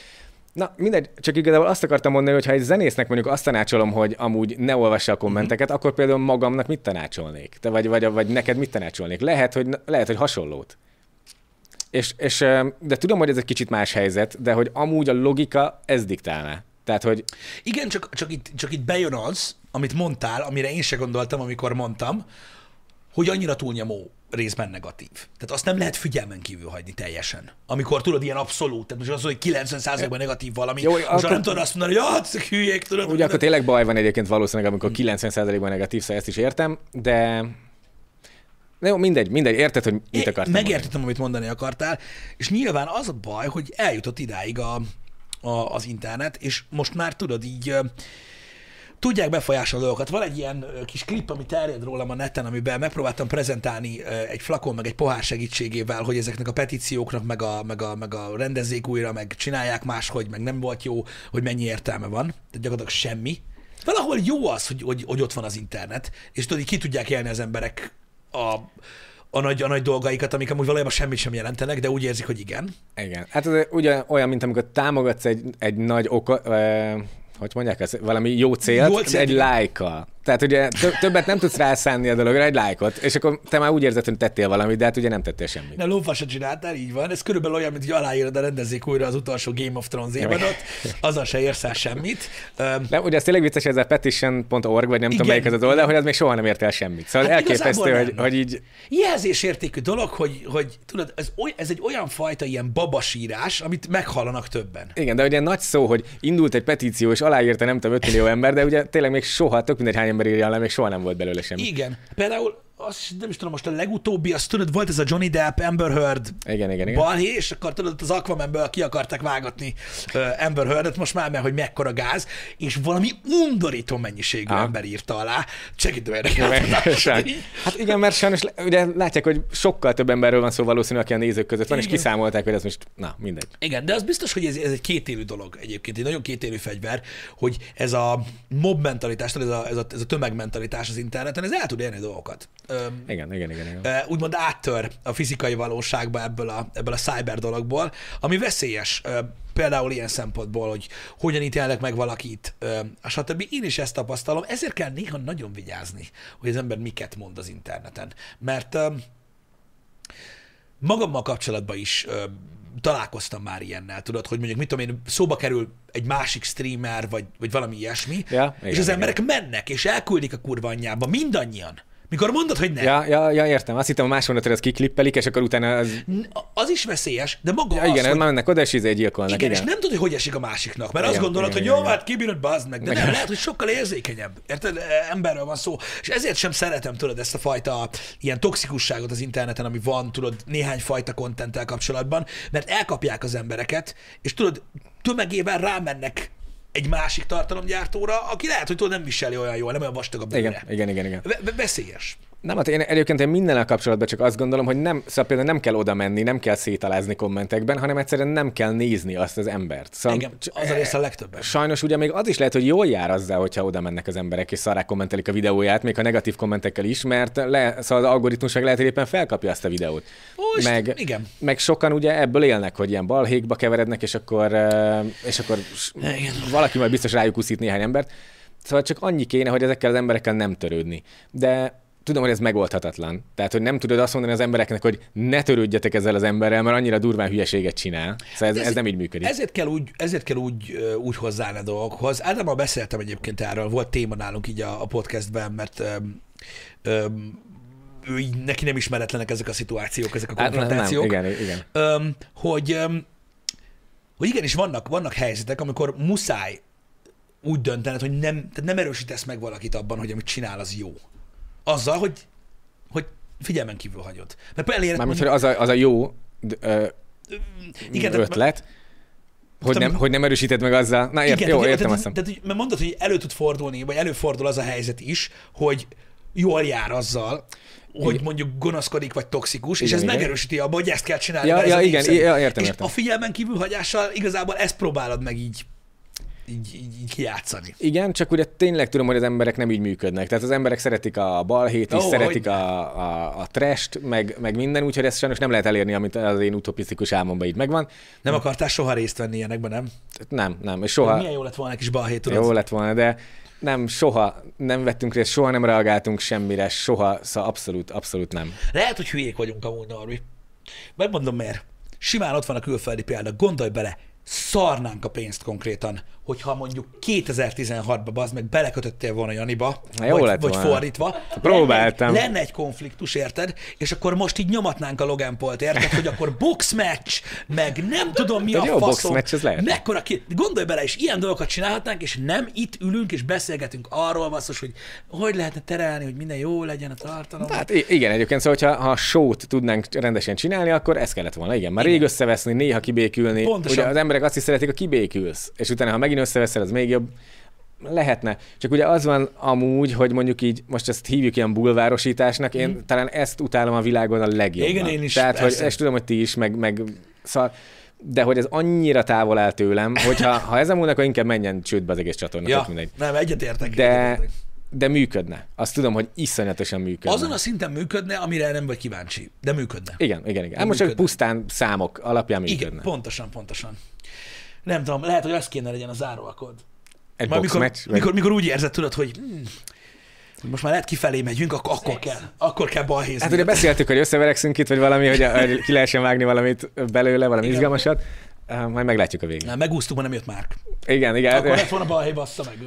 Na, mindegy, csak igazából azt akartam mondani, hogy ha egy zenésznek mondjuk azt tanácsolom, hogy amúgy ne olvassa a kommenteket, Mhm. akkor például magamnak mit tanácsolnék? Te vagy, vagy, vagy neked mit tanácsolnék? Lehet, hogy, lehet, hogy hasonlót. És, és, de tudom, hogy ez egy kicsit más helyzet, de hogy amúgy a logika ez diktálná. Tehát, hogy Igen, csak, csak, itt, csak itt bejön az, amit mondtál, amire én se gondoltam, amikor mondtam, hogy annyira túlnyomó részben negatív. Tehát azt nem lehet figyelmen kívül hagyni teljesen. Amikor tudod, ilyen abszolút, tehát most az, hogy 90%-ban negatív valami, Jó, most akkor- nem tudod azt mondani, hogy hát hülyék, tudod. Ugye akkor tényleg baj van egyébként valószínűleg, amikor 90%-ban negatív, szóval ezt is értem, de... De jó, mindegy, mindegy, érted, hogy mit akartam Megértettem, amit mondani akartál, és nyilván az a baj, hogy eljutott idáig a, a, az internet, és most már tudod így tudják befolyásolni a dolgokat. Van egy ilyen kis klip, ami terjed rólam a neten, amiben megpróbáltam prezentálni egy flakon, meg egy pohár segítségével, hogy ezeknek a petícióknak, meg a, meg a, meg a rendezzék újra, meg csinálják máshogy, meg nem volt jó, hogy mennyi értelme van. Tehát gyakorlatilag semmi. Valahol jó az, hogy, hogy, hogy ott van az internet, és tudod, ki tudják élni az emberek a, a, nagy, a nagy dolgaikat, amik amúgy valójában semmit sem jelentenek, de úgy érzik, hogy igen. Igen. Hát ez ugye olyan, mint amikor támogatsz egy, egy nagy oka, ö, hogy mondják ezt, valami jó célt, Jó célt, egy lájkkal. Tehát ugye tö- többet nem tudsz rászánni a dologra, egy lájkot, és akkor te már úgy érzed, hogy tettél valamit, de hát ugye nem tettél semmit. Ne lófasat csináltál, így van. Ez körülbelül olyan, mint hogy aláírod a rendezzék újra az utolsó Game of Thrones évadot, azzal se érsz el semmit. De ugye ez tényleg vicces, ez a petition.org, vagy nem tudom Igen, melyik az az oldal, hogy az még soha nem ért el semmit. Szóval Hát elképesztő, hogy, nem. hogy így jelzésértékű dolog, hogy, hogy tudod, ez, oly, ez egy olyan fajta ilyen babasírás, amit meghallanak többen. Igen, de ugye nagy szó, hogy indult egy petíció, és aláírta nem tudom 5 millió ember, de ugye tényleg még soha, tök mindegy hány ember írja alá, még soha nem volt belőle semmi. Igen. Például azt nem is tudom, most a legutóbbi, azt tudod, volt ez a Johnny Depp, Amber Heard Igen, igen, igen. balhé, és akkor tudod, az Aquamanből ki akarták vágatni uh, Amber Heardet most már, mert hogy mekkora gáz, és valami undorító mennyiségű Aha. ember írta alá. Segítő. Hát igen, mert sajnos ugye látják, hogy sokkal több emberről van szó valószínű, aki a nézők között van, és Igen. kiszámolták, hogy ez most, na, mindegy. Igen, de az biztos, hogy ez, ez egy kétélű dolog egyébként, egy nagyon kétélű fegyver, hogy ez a mob mentalitás, ez a, ez a, ez a tömegmentalitás az interneten, ez el tud érni dolgokat. Igen, igen, igen. igen. úgymond áttör a fizikai valóságba ebből a, ebből a cyber dologból, ami veszélyes, például ilyen szempontból, hogy hogyan ítélnek meg valakit, stb. Én is ezt tapasztalom, ezért kell néha nagyon vigyázni, hogy az ember miket mond az interneten. Mert magammal kapcsolatban is ö, találkoztam már ilyennel, tudod, hogy mondjuk, mit tudom én, szóba kerül egy másik streamer, vagy, vagy valami ilyesmi, Ja, és igen, az igen. emberek mennek, és elküldik a kurva anyjába, mindannyian. Mikor mondod, hogy nem, Ja, ja, ja, értem. Azt hittem a más mondatot, az kiklippelik, és akkor utána az... Az is veszélyes, de maga Ja, az, igen, hogy... már mennek oda, és izé gyilkolnak. Igen, Igen, és nem tudod, hogy esik a másiknak, mert Igen, azt gondolod, igen, hogy igen, jó, igen. hát kibírod, bazd meg, de nem, lehet, hogy sokkal érzékenyebb. Érted? Emberről van szó. És ezért sem szeretem, tudod, ezt a fajta ilyen toxikusságot az interneten, ami van, tudod, néhány fajta kontenttel kapcsolatban, mert elkapják az embereket, és tudod, tömegében rámennek egy másik tartalomgyártóra, aki lehet, hogy tudod, nem viseli olyan jól, nem olyan vastag a bőre. igen, igen, igen, igen. Ve- ve- veszélyes. Nem, hát én egyébként én mindennel kapcsolatban csak azt gondolom, hogy nem, szóval például nem kell oda menni, nem kell szétalázni kommentekben, hanem egyszerűen nem kell nézni azt az embert. Szóval Igen, az a része a legtöbben. Sajnos ugye még az is lehet, hogy jól jár azzal, hogyha oda mennek az emberek, és szarák kommentelik a videóját, még a negatív kommentekkel is, mert le, szóval az algoritmus meg lehet, hogy éppen felkapja azt a videót. És meg, igen. meg sokan ugye ebből élnek, hogy ilyen balhékba keverednek, és akkor, és akkor Igen. valaki majd biztos rájuk úszít néhány embert. Szóval csak annyi kéne, hogy ezekkel az emberekkel nem törődni. De tudom, hogy ez megoldhatatlan. Tehát, hogy nem tudod azt mondani az embereknek, hogy ne törődjetek ezzel az emberrel, mert annyira durván hülyeséget csinál. Szóval ez, ez nem így működik. Ezért kell úgy, ezért kell úgy, úgy hozzáállni a dolgokhoz. Általában beszéltem egyébként erről, volt téma nálunk így a, a podcastben, mert öm, öm, ő így, neki nem ismeretlenek ezek a szituációk, ezek a Hát, nem, konfrontációk. igen, igen. Öm, hogy, öm, hogy igenis vannak, vannak helyzetek, amikor muszáj úgy döntened, hogy nem, tehát nem erősítesz meg valakit abban, hogy amit csinál, az jó. Azzal, hogy, hogy figyelmen kívül hagyod. Mert például Mármint, hogy az a, az a jó ö, igen, tehát- ötlet, hogy nem, hogy nem erősíted meg azzal. Na, ért, Igen, jó, tehát, értem tehát, azt. tehát, mert mondod, hogy elő tud fordulni, vagy előfordul az a helyzet is, hogy jól jár azzal, hogy Igen. mondjuk gonoszkodik, vagy toxikus, és Igen, ez igen. megerősíti abba, hogy ezt kell csinálni. Ja, ja, igen, ja, értem, és értem. a figyelmen kívül hagyással igazából ezt próbálod meg így, így, így, így kijátszani. Igen, csak ugye tényleg tudom, hogy az emberek nem így működnek. Tehát az emberek szeretik a balhét is, Ó, szeretik a, a, a trest, meg, meg minden, úgyhogy ezt sajnos nem lehet elérni, amit az én utopisztikus álmomban így megvan. Nem akartál soha részt venni ilyenekben, nem? Nem, nem, és soha Milyen jó lett volna egy kis balhét, tudod? jó lett volna, de nem, soha nem vettünk részt, soha nem reagáltunk semmire, soha, szóval abszolút, abszolút nem. Lehet, hogy hülyék vagyunk amúgy, Norbi. Megmondom miért. Simán ott van a külföldi példa. Gondolj bele, szarnánk a pénzt konkrétan, hogyha mondjuk 2016-ban bazd meg belekötöttél volna Janiba, Na, jó vagy, lett vagy volna. fordítva. Próbáltam. Lenne, lenne egy konfliktus, érted? És akkor most így nyomatnánk a Logan Paul-t, érted? Hogy akkor boxmatch, meg nem tudom mi a jó faszom. boxmatch, ez lehet. Mekkora ki... Gondolj bele, és ilyen dolgokat csinálhatnánk, és nem itt ülünk és beszélgetünk arról, basszus, hogy hogy lehetne terelni, hogy minden jó legyen a tartalom. Hát igen, egyébként szóval, hogyha, ha a show-t tudnánk rendesen csinálni, akkor ez kellett volna. Igen, már rég összeveszni, néha kibékülni. Pontosan. Ugye az emberek azt is szeretik, ha kibékülsz. És utána, ha megint összeveszel, az még jobb. Lehetne. Csak ugye az van amúgy, hogy mondjuk így, most ezt hívjuk ilyen bulvárosításnak, én mm. talán ezt utálom a világon a legjobban. Igen, én is, Tehát, hogy ezt tudom, hogy ti is, meg, meg szóval, de hogy ez annyira távol áll tőlem, hogyha ha ezen múlnak, akkor inkább menjen csődbe az egész csatorna, ja, mindegy. nem, egyetértek. De, egyetértek. de működne. Azt tudom, hogy iszonyatosan működne. Azon a szinten működne, amire nem vagy kíváncsi, de működne. Igen, igen, igen. Hát most működne. pusztán számok alapján működne. Igen, pontosan, pontosan. Nem tudom, lehet, hogy az kéne legyen a záróakod. Egy Majd mikor, boxmatch, vagy- mikor, mikor, úgy érzed, tudod, hogy hmm, most már lehet kifelé megyünk, akkor, akkor kell, akkor kell balhézni. Hát ugye beszéltük, hogy összeverekszünk itt, vagy valami, hogy, hogy ki lehessen vágni valamit belőle, valami Igen. izgalmasat. Majd meglátjuk a végén. Nem, megúsztuk, mert nem jött Márk. Igen, igen. Akkor lett volna balhé, bassza meg.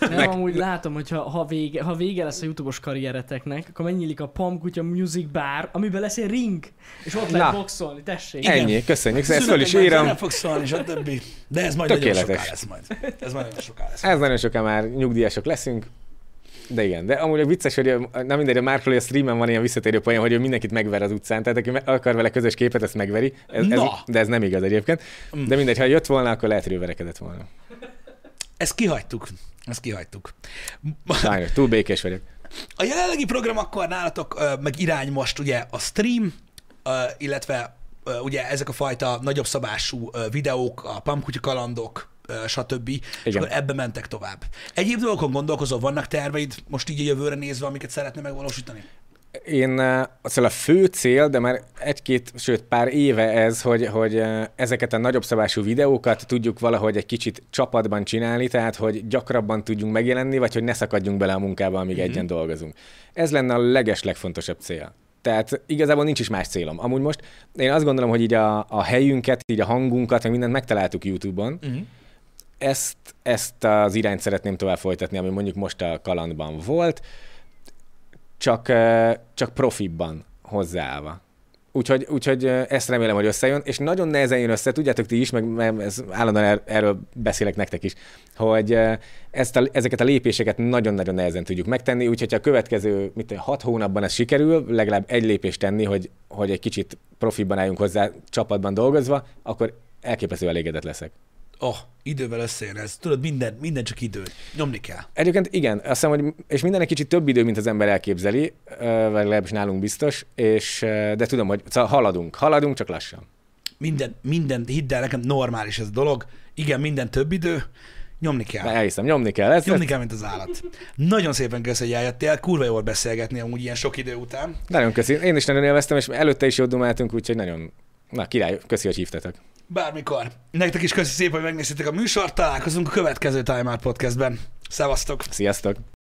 Nem, Meg- amúgy látom, hogy ha, ha, vége, ha vége lesz a YouTube-os karriereteknek, akkor megnyílik a Pam Kutya Music Bar, amiben lesz egy ring, és ott lehet Na. boxolni, tessék. Igen. Ennyi, köszönjük. Ezt föl is írom. Nem fog szólni, stb. De ez majd nagyon Tökéletes. soká lesz majd. Ez majd nagyon soká lesz. Ez nagyon sokan már nyugdíjasok leszünk. De igen, de amúgy vicces, hogy a- nem mindegy, a Márkról a streamen van ilyen visszatérő poén, hogy ő mindenkit megver az utcán, tehát aki akar vele közös képet, ezt megveri. Ez, ez, de ez nem igaz egyébként. De mindegy, ha jött volna, akkor lehet, hogy ő verekedett volna. Ezt kihagytuk. Ezt kihagytuk. Sajnos, túl békés vagyok. A jelenlegi program akkor nálatok meg irány most ugye a stream, illetve ugye ezek a fajta nagyobb szabású videók, a Pamkutya kalandok, stb. És Igen. akkor ebbe mentek tovább. Egyéb dolgokon gondolkozol, vannak terveid most így a jövőre nézve, amiket szeretne megvalósítani? Én szóval a fő cél, de már egy-két, sőt pár éve ez, hogy, hogy ezeket a nagyobb szabású videókat tudjuk valahogy egy kicsit csapatban csinálni, tehát hogy gyakrabban tudjunk megjelenni, vagy hogy ne szakadjunk bele a munkába, amíg mm-hmm. egyen dolgozunk. Ez lenne a leges legfontosabb cél. Tehát igazából nincs is más célom. Amúgy most én azt gondolom, hogy így a, a helyünket, így a hangunkat, meg mindent megtaláltuk YouTube-on. Mm-hmm. Ezt, ezt az irányt szeretném tovább folytatni, ami mondjuk most a kalandban volt csak, csak profibban hozzáállva. Úgyhogy, úgyhogy ezt remélem, hogy összejön, és nagyon nehezen jön össze, tudjátok ti is, meg, ez, állandóan er, erről beszélek nektek is, hogy ezt a, ezeket a lépéseket nagyon-nagyon nehezen tudjuk megtenni, úgyhogy a következő mit, hat hónapban ez sikerül, legalább egy lépést tenni, hogy, hogy egy kicsit profibban álljunk hozzá csapatban dolgozva, akkor elképesztő elégedett leszek. Oh, idővel összejön ez. Tudod, minden, minden csak idő. Nyomni kell. Egyébként igen, azt hiszem, hogy és minden egy kicsit több idő, mint az ember elképzeli, vagy legalábbis nálunk biztos, és, de tudom, hogy szóval haladunk, haladunk, csak lassan. Minden, minden, hidd el, nekem normális ez a dolog. Igen, minden több idő, nyomni kell. De elhiszem, nyomni kell. Ez nyomni kell, mint az állat. Nagyon szépen köszönöm, hogy eljöttél. Kurva jól beszélgetni amúgy ilyen sok idő után. Nagyon köszi. Én is nagyon élveztem, és előtte is jót dumáltunk, úgyhogy nagyon, na király, köszi, hogy hívtatok. Bármikor. Nektek is köszi szépen, hogy megnéztétek a műsort, találkozunk a következő Time Out Podcastben. Szevasztok! Sziasztok!